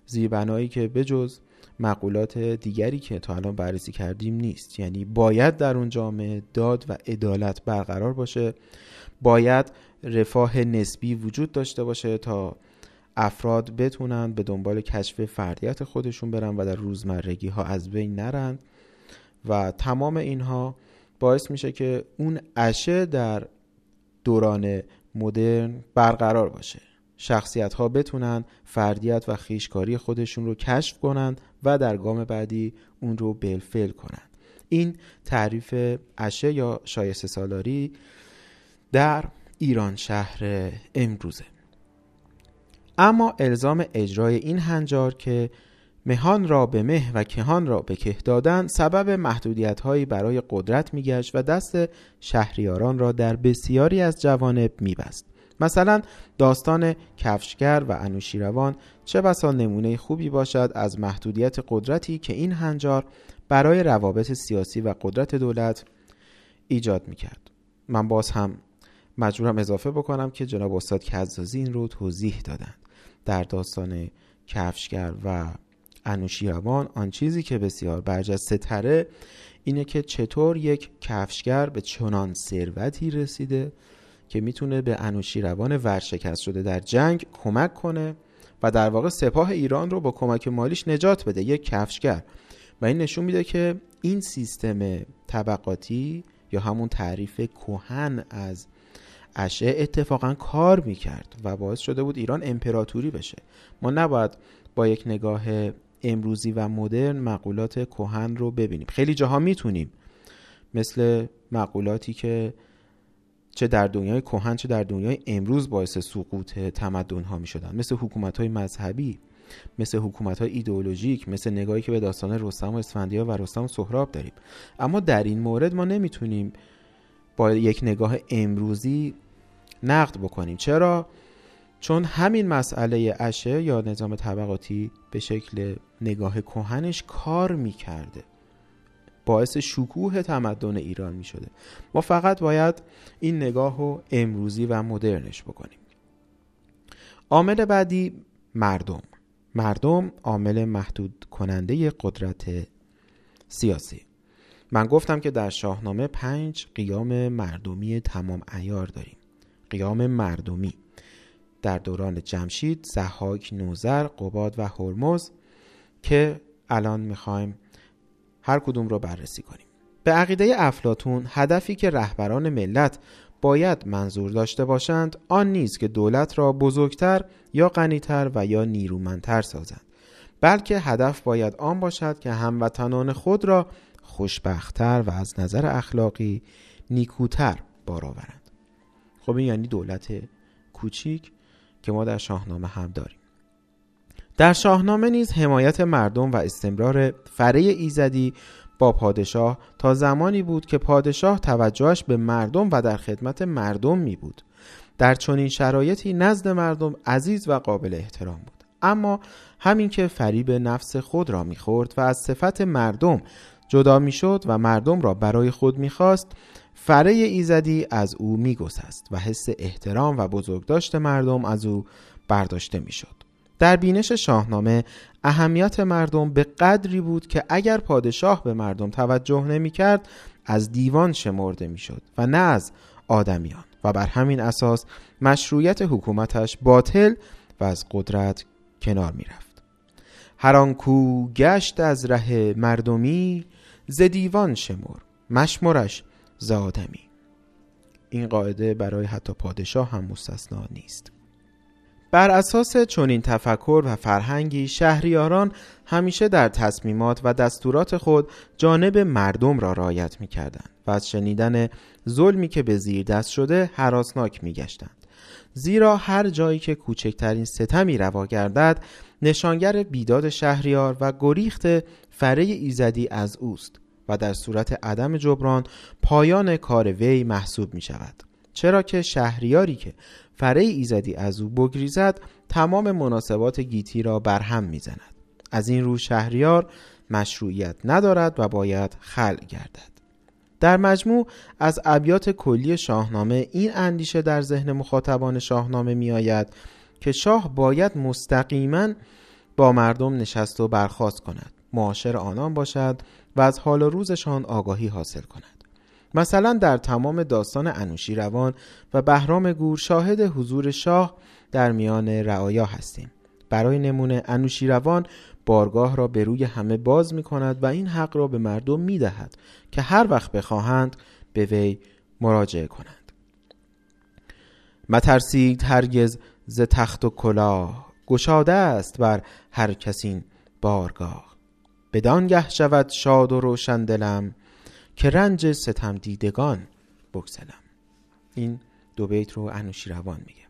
زیربنایی که بجز مقولات دیگری که تا الان بررسی کردیم نیست. یعنی باید در اون جامعه داد و عدالت برقرار باشه. باید رفاه نسبی وجود داشته باشه تا افراد بتونن به دنبال کشف فردیت خودشون برن و در روزمرگی ها از بین نرن. و تمام اینها باعث میشه که اون عشه در دوران مدرن برقرار باشه. شخصیت ها بتونن فردیت و خیشکاری خودشون رو کشف کنن و در گام بعدی اون رو بلفل کنن. این تعریف عشه یا شایسته سالاری در ایران شهر امروزه. اما الزام اجرای این هنجار که مهان را به مه و کهان را به که دادن سبب محدودیت هایی برای قدرت میگشت و دست شهریاران را در بسیاری از جوانب میبست. مثلا داستان کفشگر و انوشیروان چه بسا نمونه خوبی باشد از محدودیت قدرتی که این هنجار برای روابط سیاسی و قدرت دولت ایجاد می‌کرد. من باز هم مجبورم اضافه بکنم که جناب استاد کزازی این رو توضیح دادند. در داستان کفشگر و انوشیروان آن چیزی که بسیار برجسته تره اینه که چطور یک کفشگر به چنان ثروتی رسیده که می‌تونه به انوشیروان ورشکست شده در جنگ کمک کنه و در واقع سپاه ایران رو با کمک مالیش نجات بده یک کفشگر. و این نشون میده که این سیستم طبقاتی یا همون تعریف کهن از اشعه اتفاقا کار می‌کرد و باعث شده بود ایران امپراتوری بشه. ما نباید با یک نگاه امروزی و مدرن مقولات کهن رو ببینیم. خیلی جاها می‌تونیم مثل مقولاتی که چه در دنیای کهن چه در دنیای امروز باعث سقوط تمدن ها می شدن مثل حکومت های مذهبی مثل حکومت های ایدئولوژیک مثل نگاهی که به داستان رستم و اسفندیار و رستم و سهراب داریم. اما در این مورد ما نمی‌تونیم با یک نگاه امروزی نقد بکنیم. چرا؟ چون همین مسئله اشه یا نظام طبقاتی به شکل نگاه کهنش کار می‌کرده. باعث شکوه تمدن ایران می شده ما فقط باید این نگاه رو امروزی و مدرنش بکنیم. عامل بعدی مردم. مردم عامل محدود کننده قدرت سیاسی. من گفتم که در شاهنامه پنج قیام مردمی تمام ایار داریم. قیام مردمی. در دوران جمشید، زحاک، نوزر، قباد و هرمز که الان می‌خوایم هر کدوم رو بررسی کنیم. به عقیده افلاتون هدفی که رهبران ملت باید منظور داشته باشند آن نیست که دولت را بزرگتر یا غنیتر و یا نیرومندتر سازند بلکه هدف باید آن باشد که هموطنان خود را خوشبختتر و از نظر اخلاقی نیکوتر بار آورند. خب این یعنی دولت کوچیک که ما در شاهنامه هم داریم. در شاهنامه نیز حمایت مردم و استمرار فره ایزدی با پادشاه تا زمانی بود که پادشاه توجهش به مردم و در خدمت مردم می بود. در چنین شرایطی نزد مردم عزیز و قابل احترام بود. اما همین که فریب نفس خود را می‌خورد و از صفت مردم جدا می‌شد و مردم را برای خود می‌خواست فره ایزدی از او میگسست و حس احترام و بزرگداشت مردم از او برداشته می‌شد. در بینش شاهنامه اهمیت مردم به قدری بود که اگر پادشاه به مردم توجه نمی کرد از دیوان شمرده می شد و نه از آدمیان و بر همین اساس مشروعیت حکومتش باطل و از قدرت کنار می رفت هر کو گشت از ره مردمی ز دیوان شمر مشمرش ز آدمی این قاعده برای حتی پادشاه هم مستثنا نیست بر اساس چنین تفکر و فرهنگی شهریاران همیشه در تصمیمات و دستورات خود جانب مردم را رعایت می کردن و از شنیدن ظلمی که به زیر دست شده حراسناک می گشتند. زیرا هر جایی که کوچکترین ستمی روا گردد نشانگر بیداد شهریار و گریخت فره ایزدی از اوست و در صورت عدم جبران پایان کار وی محسوب می شود چرا که شهریاری که فره ایزدی از او بگریزد تمام مناسبات گیتی را برهم می‌زند. از این رو شهریار مشروعیت ندارد و باید خل گردد. در مجموع از ابیات کلی شاهنامه این اندیشه در ذهن مخاطبان شاهنامه می آید که شاه باید مستقیما با مردم نشست و برخواست کند. معاشر آنان باشد و از حال و روزشان آگاهی حاصل کند. مثلا در تمام داستان انوشی روان و بهرام گور شاهد حضور شاه در میان رعایا هستیم. برای نمونه انوشیروان بارگاه را به روی همه باز می کند و این حق را به مردم می دهد که هر وقت بخواهند به وی مراجعه کنند. مترسید هرگز ز تخت و کلاه گشاده است بر هر کسین بارگاه. بدانگه شود شاد و روشن دلم که رنج ستم دیدگان بگسلم. این دو بیت رو انوشیروان میگه.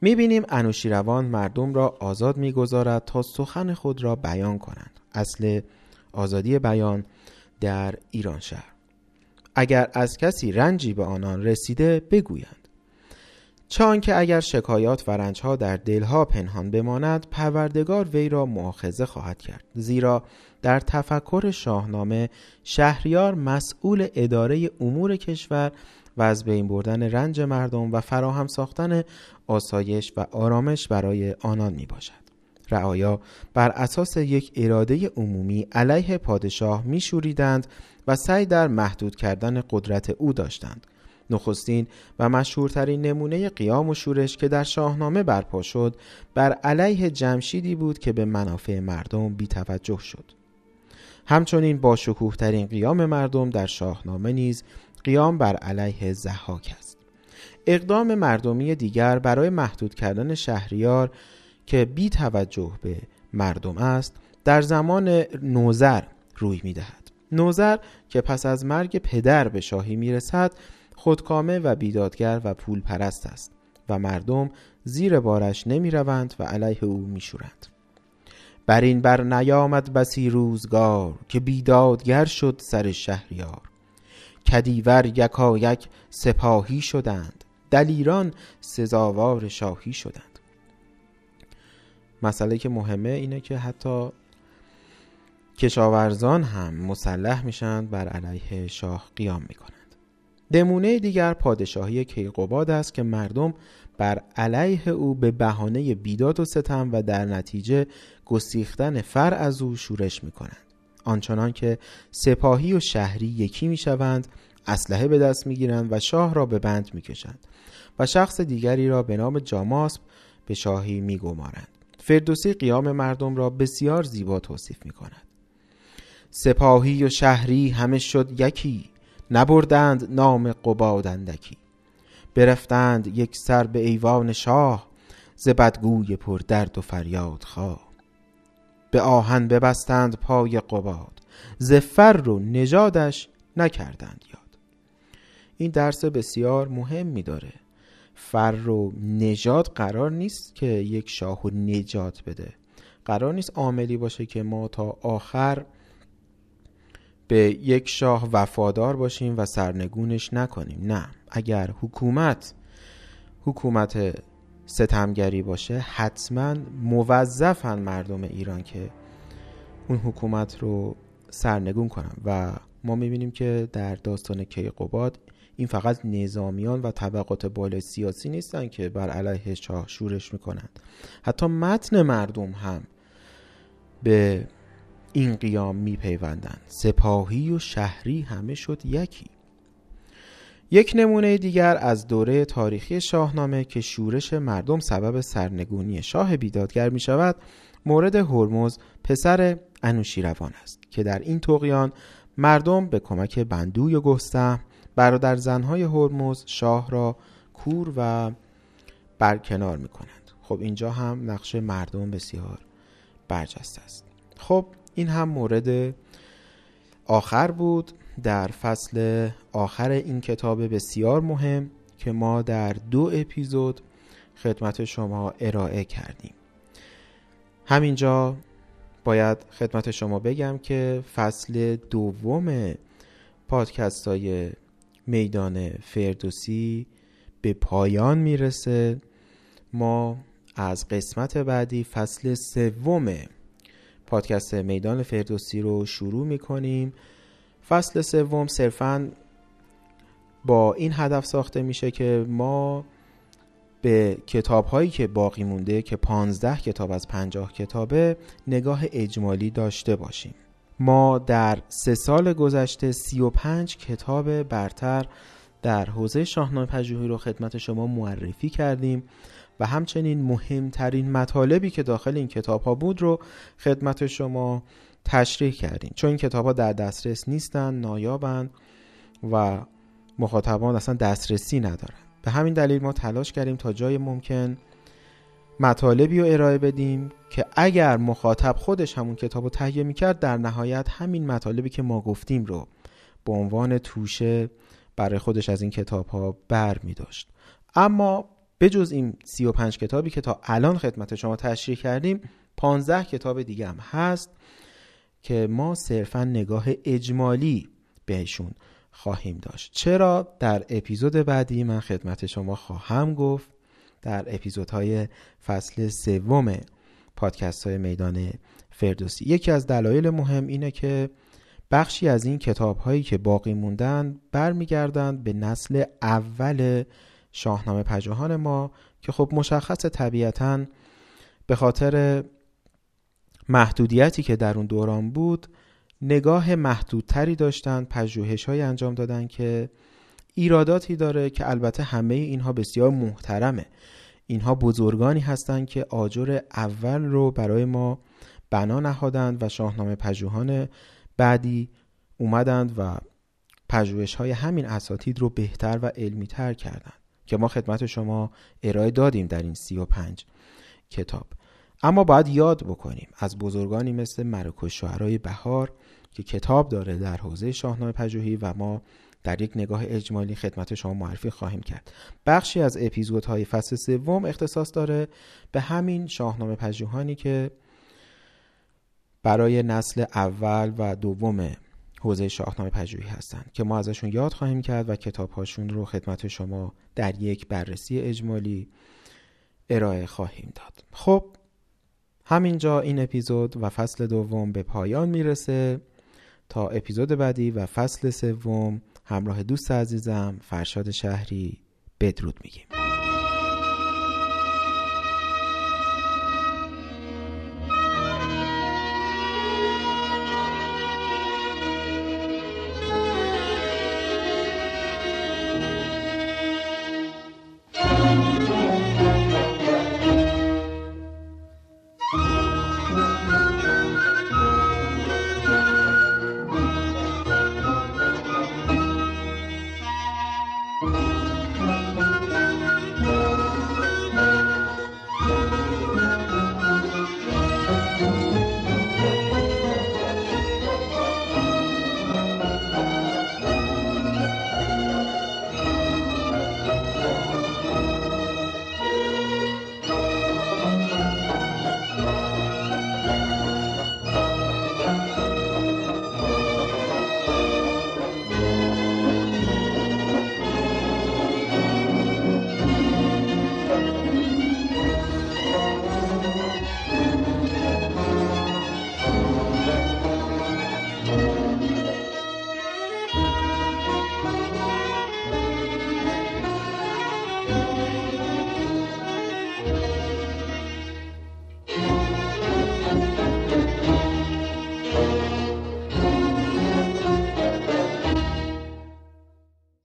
می‌بینیم انوشیروان مردم را آزاد می‌گذارد تا سخن خود را بیان کنند. اصل آزادی بیان در ایران شهر. اگر از کسی رنجی به آنان رسیده بگویند. چون که اگر شکایات و رنجها در دلها پنهان بماند پروردگار وی را معاخزه خواهد کرد زیرا در تفکر شاهنامه شهریار مسئول اداره امور کشور و از بین بردن رنج مردم و فراهم ساختن آسایش و آرامش برای آنان می باشد. رعایا بر اساس یک اراده عمومی علیه پادشاه می شوریدند و سعی در محدود کردن قدرت او داشتند. نخستین و مشهورترین نمونه قیام و شورش که در شاهنامه برپا شد بر علیه جمشیدی بود که به منافع مردم بی توجه شد. همچنین با شکوه ترین قیام مردم در شاهنامه نیز قیام بر علیه زحاک است اقدام مردمی دیگر برای محدود کردن شهریار که بی توجه به مردم است در زمان نوزر روی می دهد نوزر که پس از مرگ پدر به شاهی می رسد خودکامه و بیدادگر و پول پرست است و مردم زیر بارش نمی روند و علیه او می شورند. بر این بر نیامد بسی روزگار که بیدادگر شد سر شهریار. کدیور یکا یک سپاهی شدند دلیران سزاوار شاهی شدند. مسئله که مهمه اینه که حتی کشاورزان هم مسلح میشن بر علیه شاه قیام می‌کنند نمونه دیگر پادشاهی کیقوباد است که مردم بر علیه او به بهانه بیداد و ستم و در نتیجه گسیختن فر از او شورش می‌کنند. آنچنان که سپاهی و شهری یکی می‌شوند اسلحه به دست می‌گیرند و شاه را به بند می‌کشند و شخص دیگری را به نام جاماسب به شاهی میگمارند. فردوسی قیام مردم را بسیار زیبا توصیف می کند سپاهی و شهری همه شد یکی نبردند نام قبادندکی برفتند یک سر به ایوان شاه ز بدگوی پر درد و فریاد خواه. به آهن ببستند پای قباد ز فر و نژادش نکردند یاد. این درس بسیار مهم داره. فر و نجات قرار نیست که یک شاه و نجات بده. قرار نیست عاملی باشه که ما تا آخر به یک شاه وفادار باشیم و سرنگونش نکنیم. نه اگر حکومت حکومت ستمگری باشه حتما موظفن مردم ایران که اون حکومت رو سرنگون کنن. و ما می‌بینیم که در داستان کیقوباد این فقط نظامیان و طبقات بالای سیاسی نیستن که بر علیه شاه شورش می‌کنند. حتی متن مردم هم به این قیام میپیوندند. سپاهی و شهری همه شد یکی. یک نمونه دیگر از دوره تاریخی شاهنامه که شورش مردم سبب سرنگونی شاه بیدادگر می شود مورد هرمز پسر انوشیروان است که در این توقیان مردم به کمک بندوی و گستهم برادر زنهای هرمز شاه را کور و برکنار می کنند خب اینجا هم نقش مردم بسیار برجسته است. خب این هم مورد آخر بود در فصل آخر این کتاب بسیار مهم که ما در دو اپیزود خدمت شما ارائه کردیم. همینجا باید خدمت شما بگم که فصل دوم پادکست های میدان فردوسی به پایان می‌رسه. ما از قسمت بعدی فصل سوم پادکست میدان فردوسی رو شروع می‌کنیم. فصل سوم صرفا با این هدف ساخته میشه که ما به کتاب هایی که باقی مونده که 15 کتاب از 50 کتابه نگاه اجمالی داشته باشیم. ما در سه سال گذشته 35 کتاب برتر در حوزه شاهنامه پژوهی رو خدمت شما معرفی کردیم. و همچنین مهمترین مطالبی که داخل این کتاب ها بود رو خدمت شما تشریح کردیم. چون این کتاب ها در دسترس نیستن نایابند و مخاطبان اصلا دسترسی ندارن. به همین دلیل ما تلاش کردیم تا جای ممکن مطالبی رو ارائه بدیم که اگر مخاطب خودش همون کتاب رو تهیه می‌کرد در نهایت همین مطالبی که ما گفتیم رو به عنوان توشه برای خودش از این کتاب ها بر می داشت اما بجز این 35 کتابی که تا الان خدمت شما تشریح کردیم 15 کتاب دیگه هم هست که ما صرفا نگاه اجمالی بهشون خواهیم داشت. چرا؟ در اپیزود بعدی من خدمت شما خواهم گفت در اپیزودهای فصل سوم پادکست های میدان فردوسی. یکی از دلایل مهم اینه که بخشی از این کتاب هایی که باقی موندن برمیگردند به نسل اول شاهنامه پژوهان ما که خب مشخص طبیعتا به خاطر محدودیتی که در اون دوران بود نگاه محدودتری داشتن پژوهش های انجام دادن که ایراداتی داره که البته همه اینها بسیار محترمه. اینها بزرگانی هستند که آجر اول رو برای ما بنا نهادند و شاهنامه پژوهان بعدی اومدند و پژوهش های همین اساتید رو بهتر و علمی تر کردند. که ما خدمت شما ارائه دادیم در این سی و پنج کتاب. اما باید یاد بکنیم از بزرگانی مثل مرکز شعرهای بهار که کتاب داره در حوزه شاهنامه پژوهی و ما در یک نگاه اجمالی خدمت شما معرفی خواهیم کرد. بخشی از اپیزودهای فصل سوم اختصاص داره به همین شاهنامه پژوهانی که برای نسل اول و دوم حوزه شاهنامه پژوهی هستند که ما ازشون یاد خواهیم کرد و کتاب هاشون رو خدمت شما در یک بررسی اجمالی ارائه خواهیم داد. خب همینجا این اپیزود و فصل دوم به پایان می‌رسه. تا اپیزود بعدی و فصل سوم همراه دوست عزیزم فرشاد شهری بدرود میگیم.